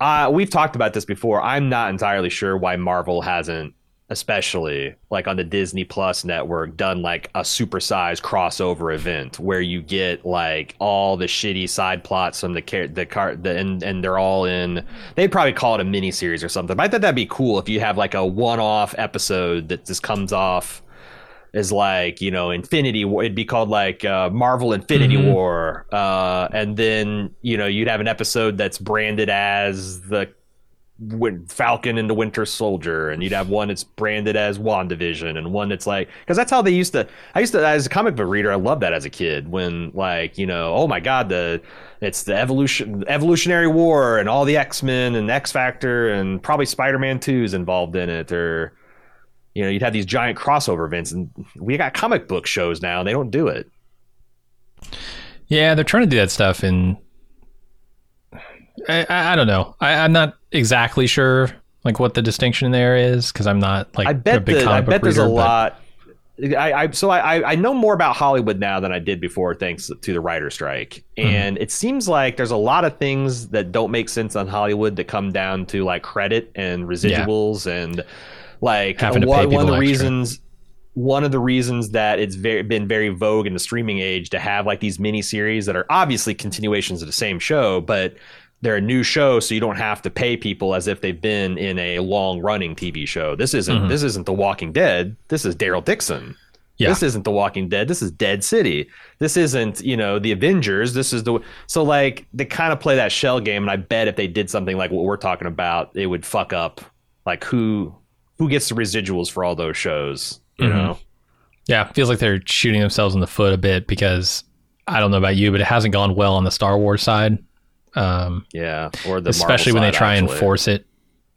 uh, we've talked about this before. I'm not entirely sure why Marvel hasn't, especially like on the Disney Plus network, done like a supersized crossover event where you get like all the shitty side plots from the car- the car the, and and they're all in. They'd probably call it a mini series or something. But I thought that'd be cool if you have like a one-off episode that just comes off is like you know Infinity War. It'd be called like uh, Marvel Infinity Mhm. War, uh, and then you know you'd have an episode that's branded as the Falcon and the Winter Soldier, and you'd have one that's branded as Wandavision, and one that's like because that's how they used to. I used to as a comic book reader, I loved that as a kid when like you know oh my god the it's the evolution evolutionary war and all the X Men and X Factor and probably Spider Man Two is involved in it or you know, you'd have these giant crossover events, and we got comic book shows now. And they don't do it. Yeah, they're trying to do that stuff, and I, I, I don't know. I, I'm not exactly sure like what the distinction there is because I'm not like I a bet big the, I bet there's a reader, but- lot. I, I so I I know more about Hollywood now than I did before, thanks to the writer strike. Mm-hmm. And it seems like there's a lot of things that don't make sense on Hollywood that come down to like credit and residuals and like one, one of the extra. reasons one of the reasons that it's very, been very vogue in the streaming age to have like these mini series that are obviously continuations of the same show, but they're a new show, so you don't have to pay people as if they've been in a long running TV show. This isn't Mhm. this isn't The Walking Dead. This is Daryl Dixon. Yeah. This isn't The Walking Dead. This is Dead City. This isn't, you know, the Avengers. This is the so like they kind of play that shell game, and I bet if they did something like what we're talking about, it would fuck up like who who gets the residuals for all those shows. You Mhm. know? Yeah, feels like they're shooting themselves in the foot a bit because I don't know about you, but it hasn't gone well on the Star Wars side. Um, Yeah. Or the especially Marvel when they try and force it,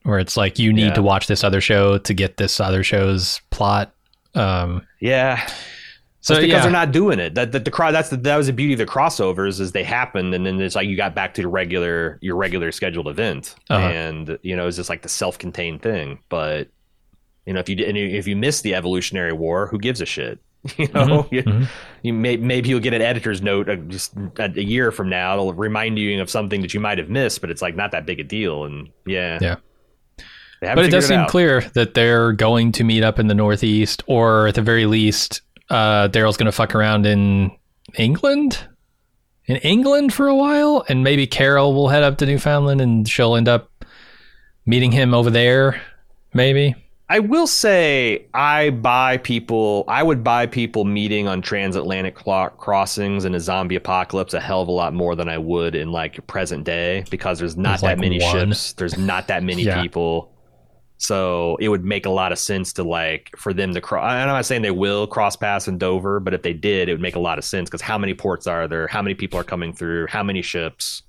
where it's like you need Yeah. to watch this other show to get this other show's plot. Um, Yeah. so because yeah, they're not doing it. That that the cro- that's the, that was the beauty of the crossovers is they happened and then it's like you got back to your regular your regular scheduled event Uh-huh. and you know it's just like the self-contained thing. But you know if you did- if you miss the Evolutionary War, who gives a shit? You know, you, mhm. you may, maybe you'll get an editor's note uh, just a, year from now. It'll remind you of something that you might have missed, but it's like not that big a deal. And yeah, Yeah. But it does seem clear that they're going to meet up in the Northeast, or at the very least, uh, Daryl's going to fuck around in England, in England for a while, and maybe Carol will head up to Newfoundland, and she'll end up meeting him over there. Maybe. I will say I buy people. I would buy people meeting on transatlantic crossings in a zombie apocalypse a hell of a lot more than I would in like present day because there's not There's, that like, many one. ships. There's not that many Yeah. people. So it would make a lot of sense to like for them to cross. I'm not saying they will cross paths in Dover, but if they did, it would make a lot of sense because how many ports are there? How many people are coming through? How many ships?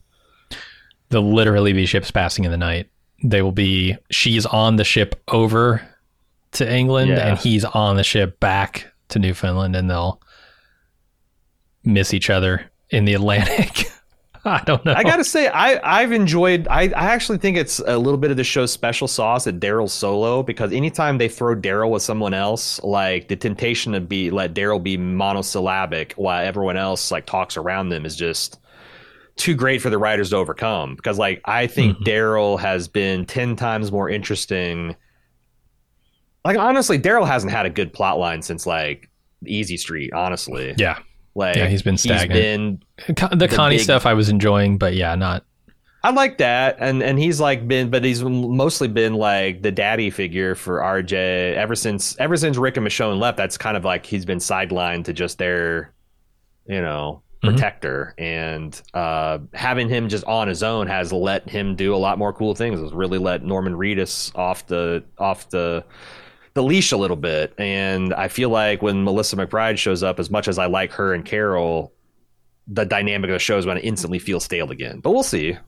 There'll literally be ships passing in the night. They will be. She's on the ship over to England, Yeah. and he's on the ship back to Newfoundland, and they'll miss each other in the Atlantic. I don't know. I gotta say, I I've enjoyed. I I actually think it's a little bit of the show's special sauce at Daryl's solo because anytime they throw Daryl with someone else, like the temptation to be let Daryl be monosyllabic while everyone else like talks around them is just too great for the writers to overcome. Because like I think Mhm. Daryl has been ten times more interesting. Like honestly, Daryl hasn't had a good plot line since like Easy Street. Honestly, yeah, like Yeah, he's been stagnant. been the, The Connie big- stuff I was enjoying, but yeah, not. I like that, and and he's like been, but he's mostly been like the daddy figure for RJ ever since ever since Rick and Michonne left. That's kind of like he's been sidelined to just their, you know, Mhm. protector, and uh, having him just on his own has let him do a lot more cool things. It's really let Norman Reedus off the off the the leash a little bit, and I feel like when Melissa McBride shows up, as much as I like her and Carol. The dynamic of the show is going to instantly feel stale again, but we'll see.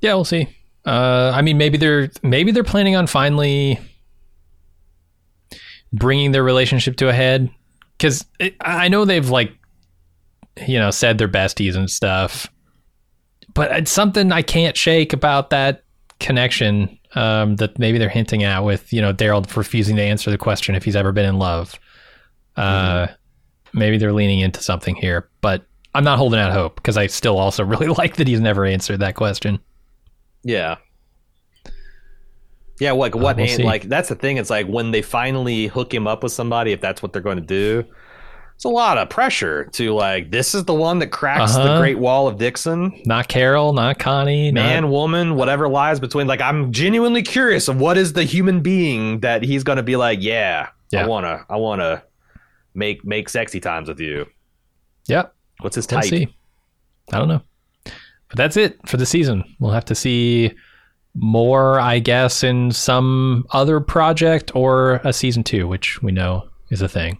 Yeah, we'll see. Uh, I mean, maybe they're maybe they're planning on finally bringing their relationship to a head because I know they've like you know said they're besties and stuff, but it's something I can't shake about that connection um, that maybe they're hinting at with you know Daryl refusing to answer the question if he's ever been in love. Uh, Maybe they're leaning into something here, but I'm not holding out hope because I still also really like that he's never answered that question. Yeah. Yeah, like what? we'll like that's the thing. It's like when they finally hook him up with somebody, if that's what they're going to do, it's a lot of pressure to like. This is the one that cracks the Uh-huh. Great Wall of Dixon. Not Carol, not Connie, Man, not, woman, whatever lies between. Like, I'm genuinely curious of what is the human being that he's going to be like. Yeah, Yeah. I wanna, I wanna make make sexy times with you. Yep. What's his type? see. I don't know. But that's it for the season. We'll have to see more, I guess, in some other project or a season two, which we know is a thing.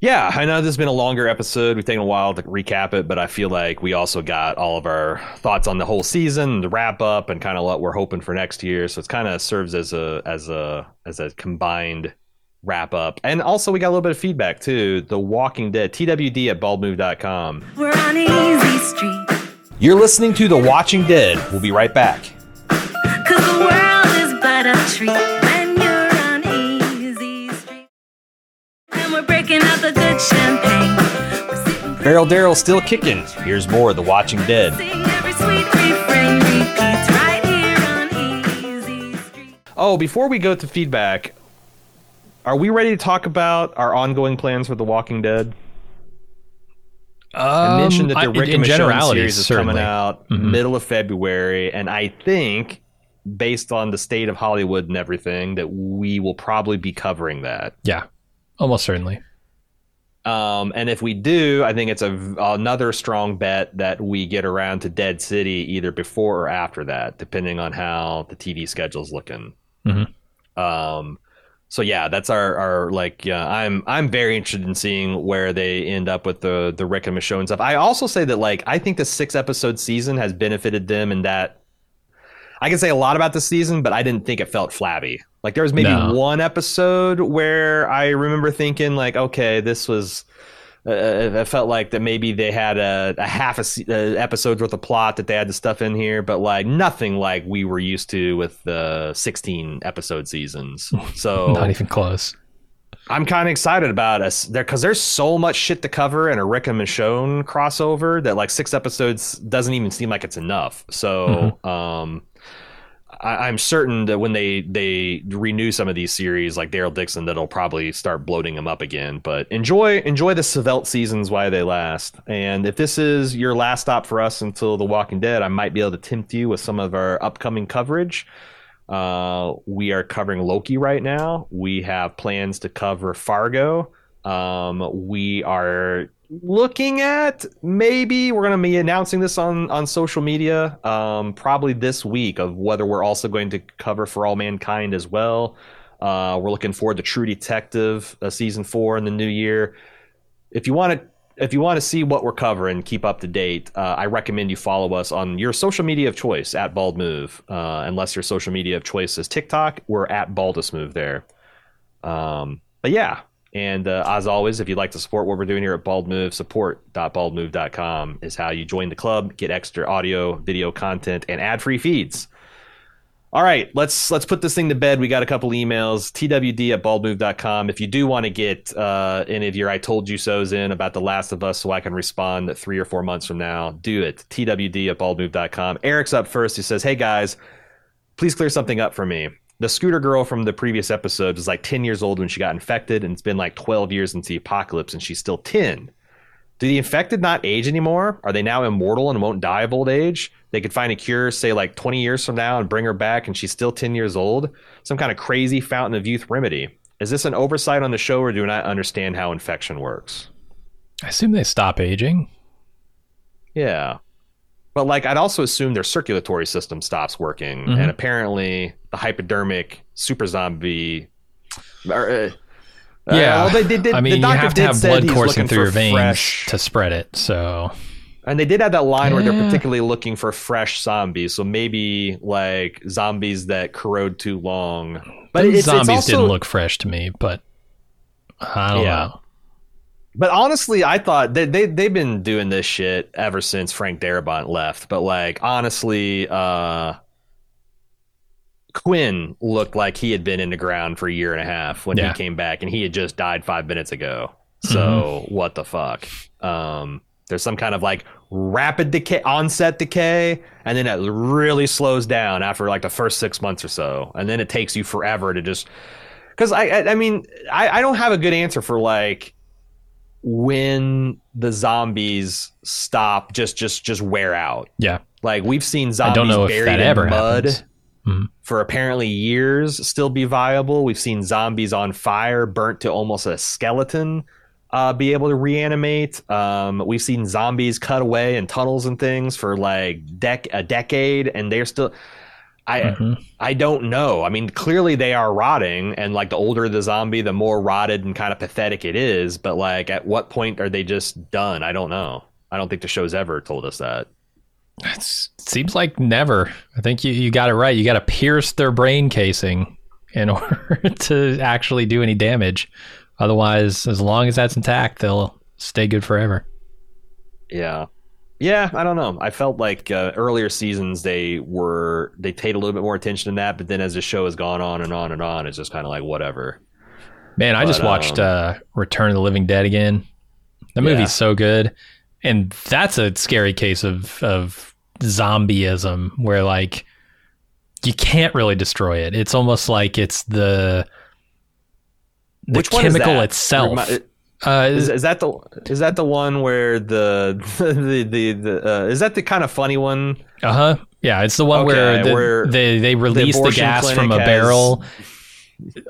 Yeah, I know this has been a longer episode. We've taken a while to recap it, but I feel like we also got all of our thoughts on the whole season, the wrap up, and kind of what we're hoping for next year. So it's kind of serves as a as a as a combined wrap up. And also we got a little bit of feedback too. The Walking Dead, TWD at baldmove.com. We're on Easy Street. You're listening to The Watching Dead. We'll be right back. Cause the world is but a treat we're breaking out the good champagne. We're Barrel Daryl still kicking. Here's more of The Watching Dead. Sing every sweet refrain repeats right here on Easy Street. Oh, before we go to feedback, are we ready to talk about our ongoing plans for The Walking Dead? I mentioned that the Um, I- Rick in and Michonne series is certainly. coming out Mhm. middle of February, and I think, based on the state of Hollywood and everything, that we will probably be covering that. Yeah, almost certainly. Um, and if we do, I think it's a another strong bet that we get around to Dead City either before or after that, depending on how the TV schedule's looking. Mhm. Um, so yeah, that's our our like. Yeah, I'm I'm very interested in seeing where they end up with the the Rick and Michonne stuff. I also say that like I think the six episode season has benefited them in that. I can say a lot about the season, but I didn't think it felt flabby. Like there was maybe No. one episode where I remember thinking like, okay, this was. Uh, I felt like that maybe they had a, a half a uh, episode's worth of plot that they had the stuff in here, but like nothing like we were used to with the 16 episode seasons. So Not even close. I'm kind of excited about us there because there's so much shit to cover in a Rick and Michonne crossover that like six episodes doesn't even seem like it's enough. So um, I, I'm certain that when they they renew some of these series, like Daryl Dixon, that'll probably start bloating them up again. But enjoy enjoy the Svelte seasons while they last. And if this is your last stop for us until The Walking Dead, I might be able to tempt you with some of our upcoming coverage. Uh, we are covering Loki right now. We have plans to cover Fargo. Um, we are looking at maybe we're going to be announcing this on on social media um, probably this week of whether we're also going to cover For All Mankind as well. Uh, we're looking forward to True Detective uh, season four in the new year. If you want to if you want to see what we're covering, keep up to date. Uh, I recommend you follow us on your social media of choice at Bald Move. Uh, unless your social media of choice is TikTok, we're at Baldus Move there. Um, but yeah, and uh, as always, if you'd like to support what we're doing here at Bald Move, support.baldmove.com is how you join the club, get extra audio, video content, and ad-free feeds. All right, let's let's put this thing to bed. We got a couple emails. TWD at baldmove.com. If you do want to get uh, any of your I told you so's in about The Last of Us so I can respond three or four months from now, do it. TWD at baldmove.com. Eric's up first. He says, Hey guys, please clear something up for me. The scooter girl from the previous episode was like 10 years old when she got infected, and it's been like 12 years since the apocalypse, and she's still 10. Do the infected not age anymore? Are they now immortal and won't die of old age? They could find a cure, say like 20 years from now, and bring her back, and she's still 10 years old? Some kind of crazy fountain of youth remedy. Is this an oversight on the show, or do I not understand how infection works? I assume they stop aging. Yeah. But like I'd also assume their circulatory system stops working, Mhm. and apparently the hypodermic super zombie. Or, uh, Yeah, well, they did- I the mean, you have to have blood coursing through your veins fresh- to spread it. So And they did have that line where they're particularly looking for fresh zombies, so maybe like zombies that corrode too long. But it's, it's zombies also, didn't look fresh to me, but I don't Yeah. know. But honestly, I thought they, they they've been doing this shit ever since Frank Darabont left. But like honestly, uh Quinn looked like he had been in the ground for a year and a half when Yeah. he came back, and he had just died five minutes ago. So what the fuck? Um, there's some kind of like rapid decay, onset decay, and then it really slows down after like the first six months or so, and then it takes you forever to just. Because I, I, I mean, I, I don't have a good answer for like when the zombies stop, just just just wear out. Yeah, Like we've seen I zombies don't know if buried that in ever mud. Mhm. for apparently years still be viable. We've seen zombies on fire, burnt to almost a skeleton, uh, be able to reanimate. Um, we've seen zombies cut away in tunnels and things for like dec- a decade, and they're still. I Mhm. I don't know. I mean, clearly they are rotting, and like the older the zombie, the more rotted and kind of pathetic it is. But like, at what point are they just done? I don't know. I don't think the show's ever told us that. It's, it seems like never. I think you, you got it right. You got to pierce their brain casing in order to actually do any damage. Otherwise, as long as that's intact, they'll stay good forever. Yeah. Yeah, I don't know. I felt like uh, earlier seasons they were they paid a little bit more attention to that, but then as the show has gone on and on and on, it's just kind of like whatever. Man, I just watched um, uh, Return of the Living Dead again. The Yeah. movie's so good, and that's a scary case of of zombieism where like you can't really destroy it. It's almost like it's the the Which chemical itself. Remi- Uh, Is, is that the is that the one where the the the, the uh, is that the kind of funny one? uh huh. Yeah, it's the one where, the, where they they release the, abortion gas from a has- barrel.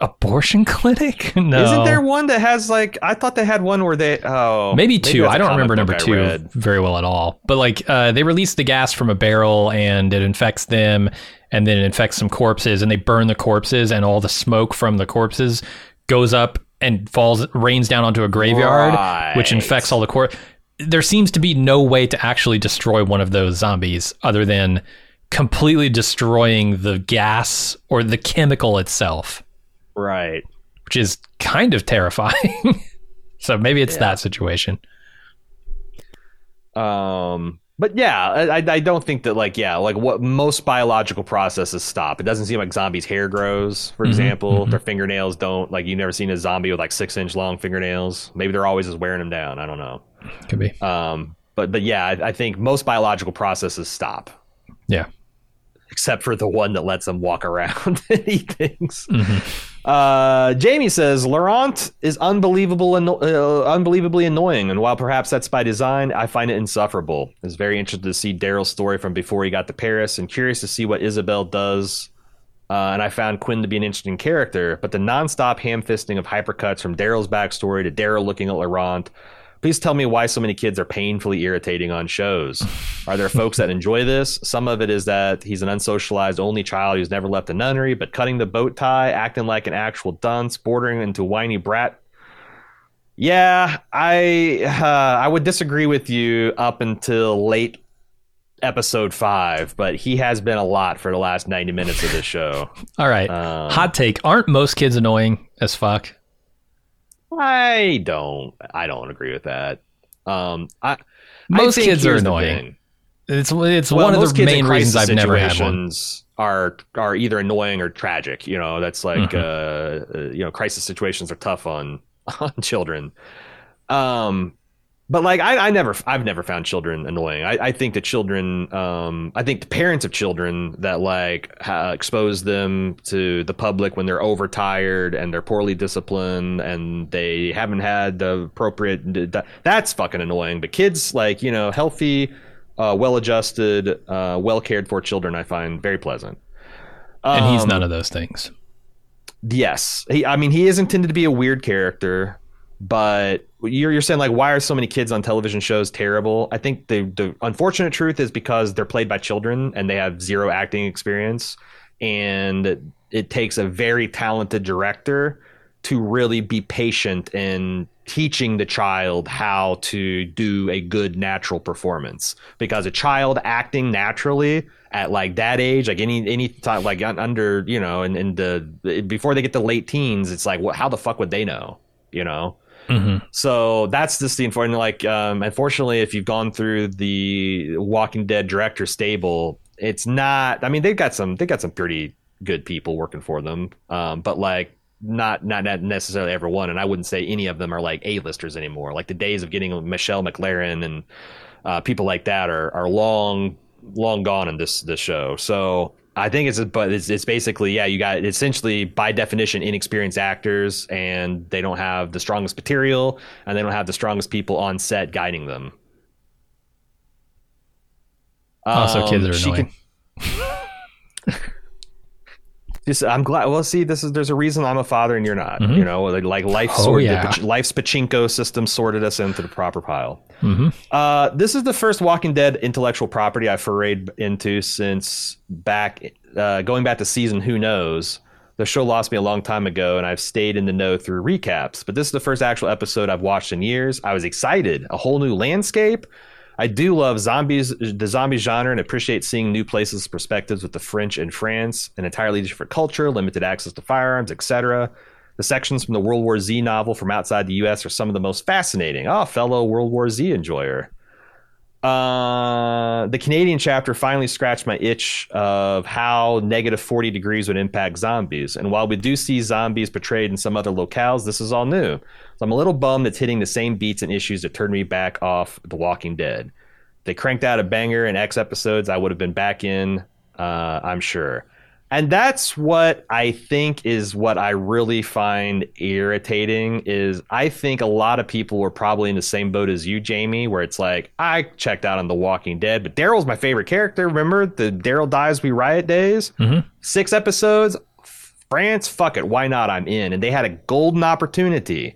Abortion clinic? No. Isn't there one that has like I thought they had one where they oh Maybe two. a I don't remember number I two read. very well at all. But like, uh, they release the gas from a barrel and it infects them, and then it infects some corpses, and they burn the corpses, and all the smoke from the corpses goes up and falls, rains down onto a graveyard, which infects all the core. There seems to be no way to actually destroy one of those zombies other than completely destroying the gas or the chemical itself, Right. which is kind of terrifying. so maybe it's Yeah. that situation. Um, but yeah, I, I- don't think that like yeah, like what most biological processes stop. It doesn't seem like zombies' hair grows, for Mhm, example. mhm. Their fingernails don't. Like you've never seen a zombie with like six inch long fingernails. Maybe they're always just wearing them down. I don't know. Could be. Um, but but yeah, I, I think most biological processes stop. Yeah. Except for the one that lets them walk around and eat things. Mhm. Uh, Jamie says Laurent is unbelievable and uh, unbelievably annoying, and while perhaps that's by design, I find it insufferable. I was very interested to see Daryl's story from before he got to Paris, and curious to see what Isabelle does. Uh, and I found Quinn to be an interesting character, but the nonstop ham-fisting of hypercuts from Daryl's backstory to Daryl looking at Laurent. Please tell me why so many kids are painfully irritating on shows. Are there folks that enjoy this? Some of it is that he's an unsocialized only child who's never left a nunnery, but cutting the bow tie, acting like an actual dunce, bordering into whiny brat. Yeah, I uh, I would disagree with you up until late episode five, but he has been a lot for the last ninety minutes of this show. All right. Um, Hot take. Aren't most kids annoying as fuck? I don't I don't agree with that. Um, I I Most think kids are annoying. It's it's Well, one of the main reasons I've never had one. Are are either annoying or tragic. You know, that's like Mm-hmm. uh, uh, you know, crisis situations are tough on on children. Um, but like I, I never I've never found children annoying. I, I think the children um I think the parents of children that like ha- expose them to the public when they're overtired and they're poorly disciplined and they haven't had the appropriate that's fucking annoying. But kids like, you know, healthy uh, well-adjusted, uh, well-cared for children, I find very pleasant. and he's Um, none of those things. Yes, he. I mean, he is intended to be a weird character, but you're you're saying like, why are so many kids on television shows terrible? I think the the unfortunate truth is because they're played by children and they have zero acting experience, and it takes a very talented director to really be patient in teaching the child how to do a good natural performance because a child acting naturally at like that age like any any time like under you know and, and the before they get to late teens it's like how the fuck would they know you know hmm so that's just the unfortunate. Like, um, unfortunately, if you've gone through the Walking Dead director stable, it's not. I mean, they've got some. They got some pretty good people working for them. Um, but like, not not not necessarily everyone. And I wouldn't say any of them are like A-listers anymore. Like the days of getting Michelle MacLaren and uh, people like that are are long long gone in this this show. So I think it's a, but it's, it's basically yeah you got essentially by definition inexperienced actors and they don't have the strongest material and they don't have the strongest people on set guiding them. Also, kids Um, are she annoying. Just, I'm glad. Well, see, this is there's a reason I'm a father and you're not. Mhm. You know, like, like life Oh, sorted, yeah. life's pachinko system sorted us into the proper pile. hmm Uh, this is the first Walking Dead intellectual property I've forayed into since back, uh, going back to season Who Knows. The show lost me a long time ago, and I've stayed in the know through recaps. But this is the first actual episode I've watched in years. I was excited. A whole new landscape. I do love zombies, the zombie genre, and appreciate seeing new places, perspectives with the French and France, an entirely different culture, limited access to firearms, etc. The sections from the World War Z novel from outside the U.S. are some of the most fascinating. Oh, fellow World War Z enjoyer. Uh, the Canadian chapter finally scratched my itch of how negative 40 degrees would impact zombies. And while we do see zombies portrayed in some other locales, this is all new. So I'm a little bummed it's hitting the same beats and issues that turned me back off The Walking Dead. They cranked out a banger in X episodes, I would have been back in, uh, I'm sure. And that's what I think is what I really find irritating is I think a lot of people were probably in the same boat as you, Jamie, where it's like I checked out on The Walking Dead, but Daryl's my favorite character. Remember the Daryl dies we riot days? Mhm. Six episodes. France, fuck it, why not? I'm in, and they had a golden opportunity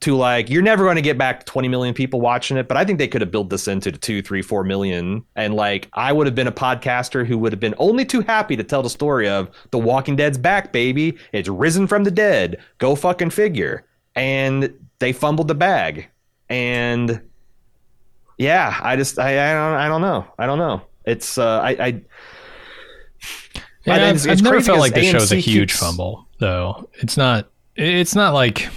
to like you're never going to get back to 20 million people watching it but i think they could have built this into two three four million. And like i would have been a podcaster who would have been only too happy to tell the story of the walking dead's back baby. It's risen from the dead. Go fucking figure. And they fumbled the bag. And yeah i just i i don't, I don't know. I don't know. It's uh i i Yeah, I I've, it's- I've it's never felt like the show's a huge keeps- fumble, though. It's not. It's not like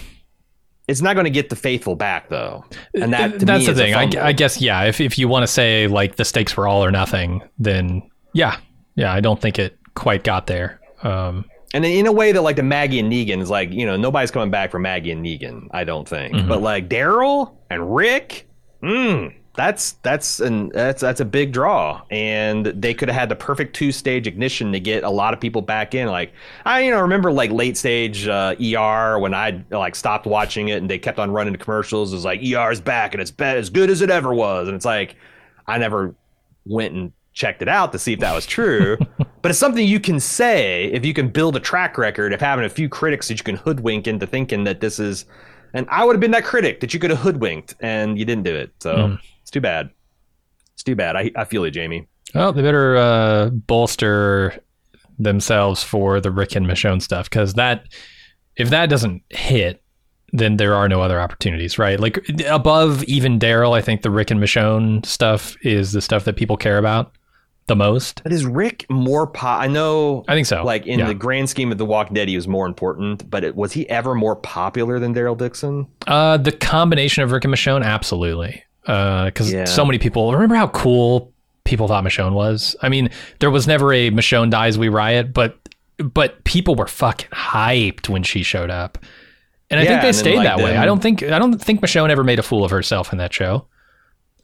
it's not going to get the faithful back though and that to that's the thing. I. I guess yeah. If if you want to say like the stakes were all or nothing, then yeah, yeah. I don't think it quite got there. Um, And in a way that like the Maggie and Negan is like, you know, nobody's coming back for Maggie and Negan, I don't think. Mhm. But like Daryl and Rick, mm, that's that's an that's that's a big draw. And they could have had the perfect two stage ignition to get a lot of people back in. Like I you know remember like late stage uh, ER when I like stopped watching it and they kept on running the commercials. It was like ER's back and it's as good as it ever was. And it's like I never went and checked it out to see if that was true. but it's something you can say if you can build a track record of having a few critics that you can hoodwink into thinking that this is. And I would have been that critic that you could have hoodwinked, and you didn't do it. So Mm. It's too bad. It's too bad. I, I feel you, Jamie. well, they better uh, bolster themselves for the Rick and Michonne stuff because that if that doesn't hit, then there are no other opportunities, right? Like above even Daryl, I think the Rick and Michonne stuff is the stuff that people care about the most. But is Rick more po- I know, I think so. like in Yeah. the grand scheme of The Walking Dead, he was more important. But it, was he ever more popular than Daryl Dixon? Uh, the combination of Rick and Michonne, absolutely. Because Yeah. so many people remember how cool people thought Michonne was. I mean, there was never a Michonne dies we riot, but but people were fucking hyped when she showed up, and I Yeah, think they and then, stayed like, that way. then- I don't think I don't think Michonne ever made a fool of herself in that show.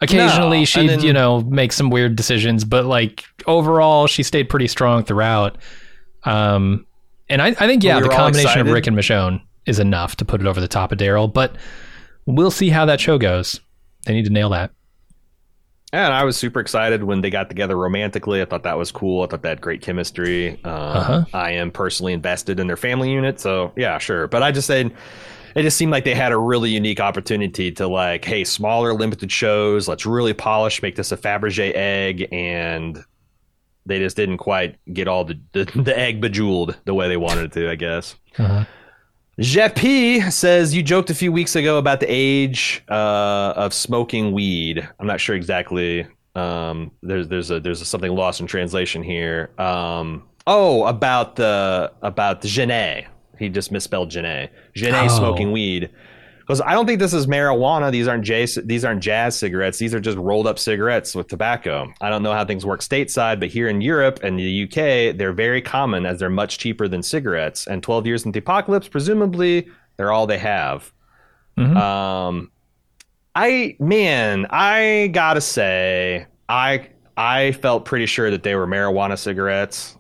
Occasionally, No, she'd then- you know make some weird decisions, but like overall, she stayed pretty strong throughout. Um, and I, I think yeah, We the combination of. Rick and Michonne is enough to put it over the top of Daryl, but we'll see how that show goes. They need to nail that. And I was super excited when they got together romantically. I thought that was cool. I thought they had great chemistry. Um, Uh-huh. I am personally invested in their family unit, so yeah, sure. But I just said it just seemed like they had a really unique opportunity to like, hey, smaller, limited shows. Let's really polish, make this a Fabergé egg, and they just didn't quite get all the the, the egg bejeweled the way they wanted it to. I guess. Uh-huh. Jeff P says you joked a few weeks ago about the age uh, of smoking weed. I'm not sure exactly. Um, there's there's a there's a, something lost in translation here. Um, oh, about the about the Genet. He just misspelled Genet. Genet Oh. smoking weed. Because I don't think this is marijuana. These aren't J, these aren't jazz cigarettes. These are just rolled up cigarettes with tobacco. I don't know how things work stateside, but here in Europe and the UK, they're very common as they're much cheaper than cigarettes. And 12 years into the apocalypse, presumably, they're all they have. Mhm. Um, I man, I gotta say, I I felt pretty sure that they were marijuana cigarettes.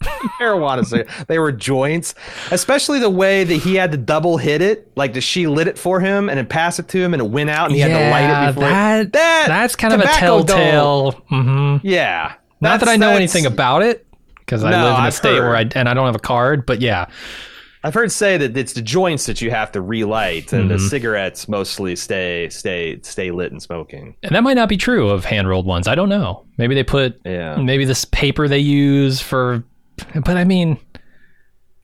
marijuana cigarettes. They were joints, especially the way that he had to double hit it. Like that she lit it for him and then pass it to him, and it went out, and he had to light it before. that, that that's kind of a telltale. hmm yeah. Not that I know anything about it because I No, live in a I've state where I and I don't have a card. But yeah, I've heard say that it's the joints that you have to relight, and the Mhm. cigarettes mostly stay stay stay lit and smoking. and that might not be true of hand rolled ones. I don't know. Maybe they put Yeah. maybe this paper they use for, but I mean,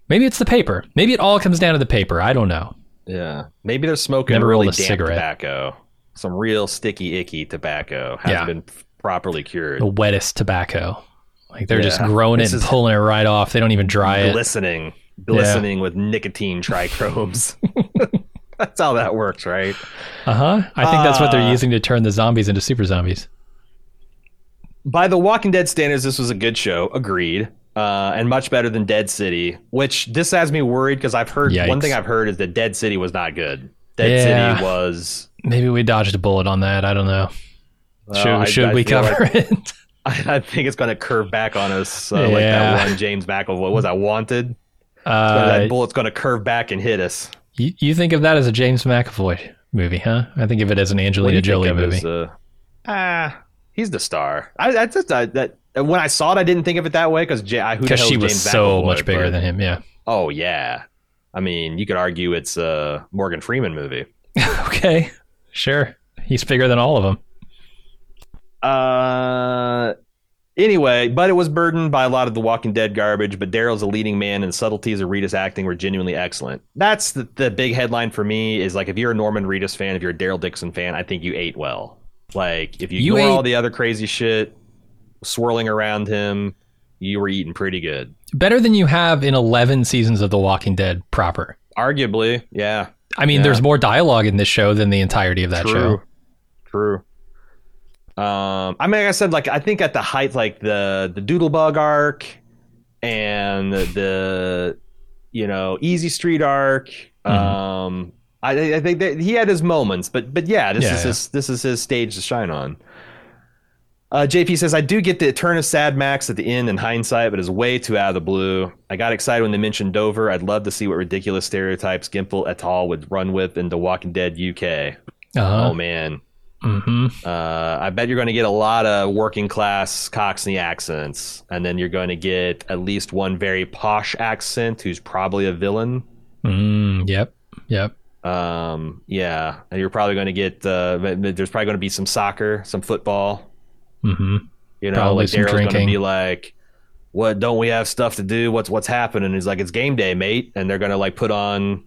maybe it's the paper. Maybe it all comes down to the paper. I don't know. Yeah, maybe they're smoking Never really rolled a damp cigarette. tobacco, some real sticky, icky tobacco hasn't Yeah. been properly cured, The wettest tobacco. Like they're just Yeah. growing it and is- pulling it right off. They don't even dry it. glistening, glistening with nicotine trichomes. That's how that works, right? Uh huh. I think that's what they're Uh, using to turn the zombies into super zombies. By the Walking Dead standards, this was a good show. Agreed. Uh, and much better than Dead City, which this has me worried because I've heard one thing I've heard is that Dead City was not good. Dead Yeah. City was. Maybe we dodged a bullet on that. I don't know. well, should I- should I we feel cover like- it? I, I think it's going to curve back on us uh, like that one James McAvoy. What was I wanted? Uh, that bullet's going to curve back and hit us. you, you think of that as a James McAvoy movie, huh? I think of it as an Angelina Jolie movie. as, uh, ah, he's the star. I, I just I, that when I saw it, I didn't think of it that way because J- who the Because hell she was James so much bigger But- than him. Yeah. Oh yeah, I mean you could argue it's a Morgan Freeman movie. okay. Sure. He's bigger than all of them. Uh, anyway, but it was burdened by a lot of the Walking Dead garbage. But Daryl's a leading man, and subtleties of Reedus's acting were genuinely excellent. That's the, the big headline for me. Is like if you're a Norman Reedus fan, if you're a Daryl Dixon fan, I think you ate well. Like if you, You ignore ate- all the other crazy shit swirling around him, you were eating pretty good. Better than you have in 11 seasons of The Walking Dead proper. Arguably, yeah. I mean, Yeah. there's more dialogue in this show than the entirety of that True. show. True. Um, I mean, like I said, like I think at the height, like the the Doodlebug arc and the, you know Easy Street arc. Mhm. Um, I, I think that he had his moments, but but yeah, this Yeah, is yeah. his this is his stage to shine on. Uh, JP says, I do get the turn of Sad Max at the end in hindsight, but it's way too out of the blue. I got excited when they mentioned Dover. I'd love to see what ridiculous stereotypes Gimple et al. would run with in The Walking Dead UK. Uh-huh. Oh, man. hmm Uh, I bet you're going to get a lot of working class Cockney accents, and then you're going to get at least one very posh accent who's probably a villain. Mm, yep. Yep. Um, yeah, and you're probably going to get. Uh, there's probably going to be some soccer, some football. Hmm You know, Probably like Daryl's going to be like, "What? Don't we have stuff to do? What's what's happening?" He's like, "It's game day, mate," and they're going to like put on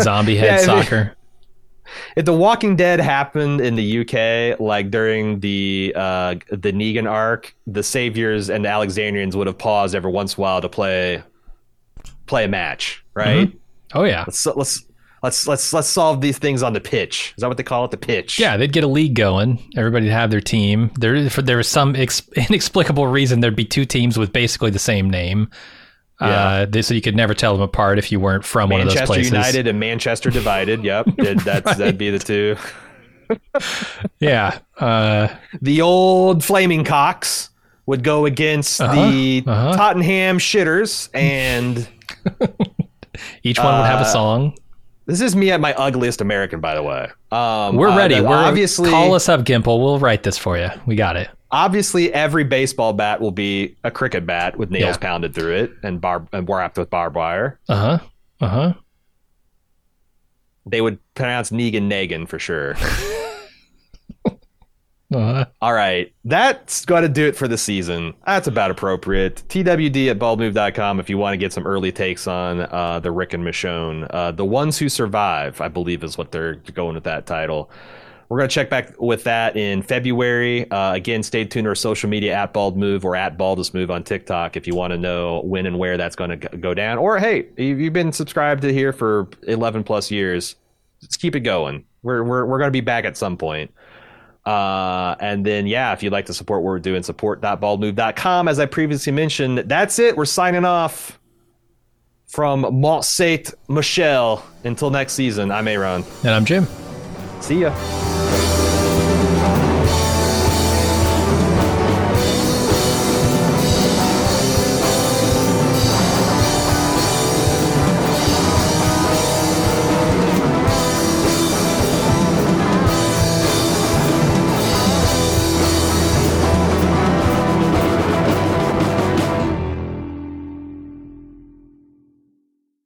Zombie head Yeah, I mean- soccer. if The Walking Dead happened in the UK, like during the uh, the Negan arc, the Saviors and the Alexandrians would have paused every once in a while to play play a match, right? Oh, yeah. Let's let's let's let's let's solve these things on the pitch. Is that what they call it? The pitch. Yeah, they'd get a league going. Everybody'd have their team. There, for there was some ex- inexplicable reason there'd be two teams with basically the same name. Uh, they, so you could never tell them apart if you weren't from one of those places. Manchester. United and Manchester divided. Yep, Did- that's that'd be the two. Yeah. Uh, The old Flaming Cocks would go against Uh-huh, the uh-huh. Tottenham Shitters and. each one would have a Uh, song. This is me at my ugliest American, by the way. Um, We're uh, ready. the- We're obviously call us up, Gimple. We'll write this for you. We got it. obviously every baseball bat will be a cricket bat with nails Yeah. pounded through it and bar and wrapped with barbed wire. Uh huh. Uh huh. They would pronounce Negan Negan for sure. Uh-huh. All right, that's got to do it for the season. That's about appropriate. TWD at baldmove.com if you want to get some early takes on uh, the Rick and Michonne. Uh, the Ones Who Survive, I believe, is what they're going with that title. We're going to check back with that in February. Uh, again, stay tuned to our social media at Bald Move or at Baldest Move on TikTok if you want to know when and where that's going to go down. Or hey, you've been subscribed to here for 11 plus years, let's keep it going. We're, we're, we're going to be back at some point. Uh, and then, yeah, if you'd like to support what we're doing, support.baldmove.com. As I previously mentioned, that's it. We're signing off from Mont Saint Michel. Until next season, I'm Aaron. And I'm Jim. See ya.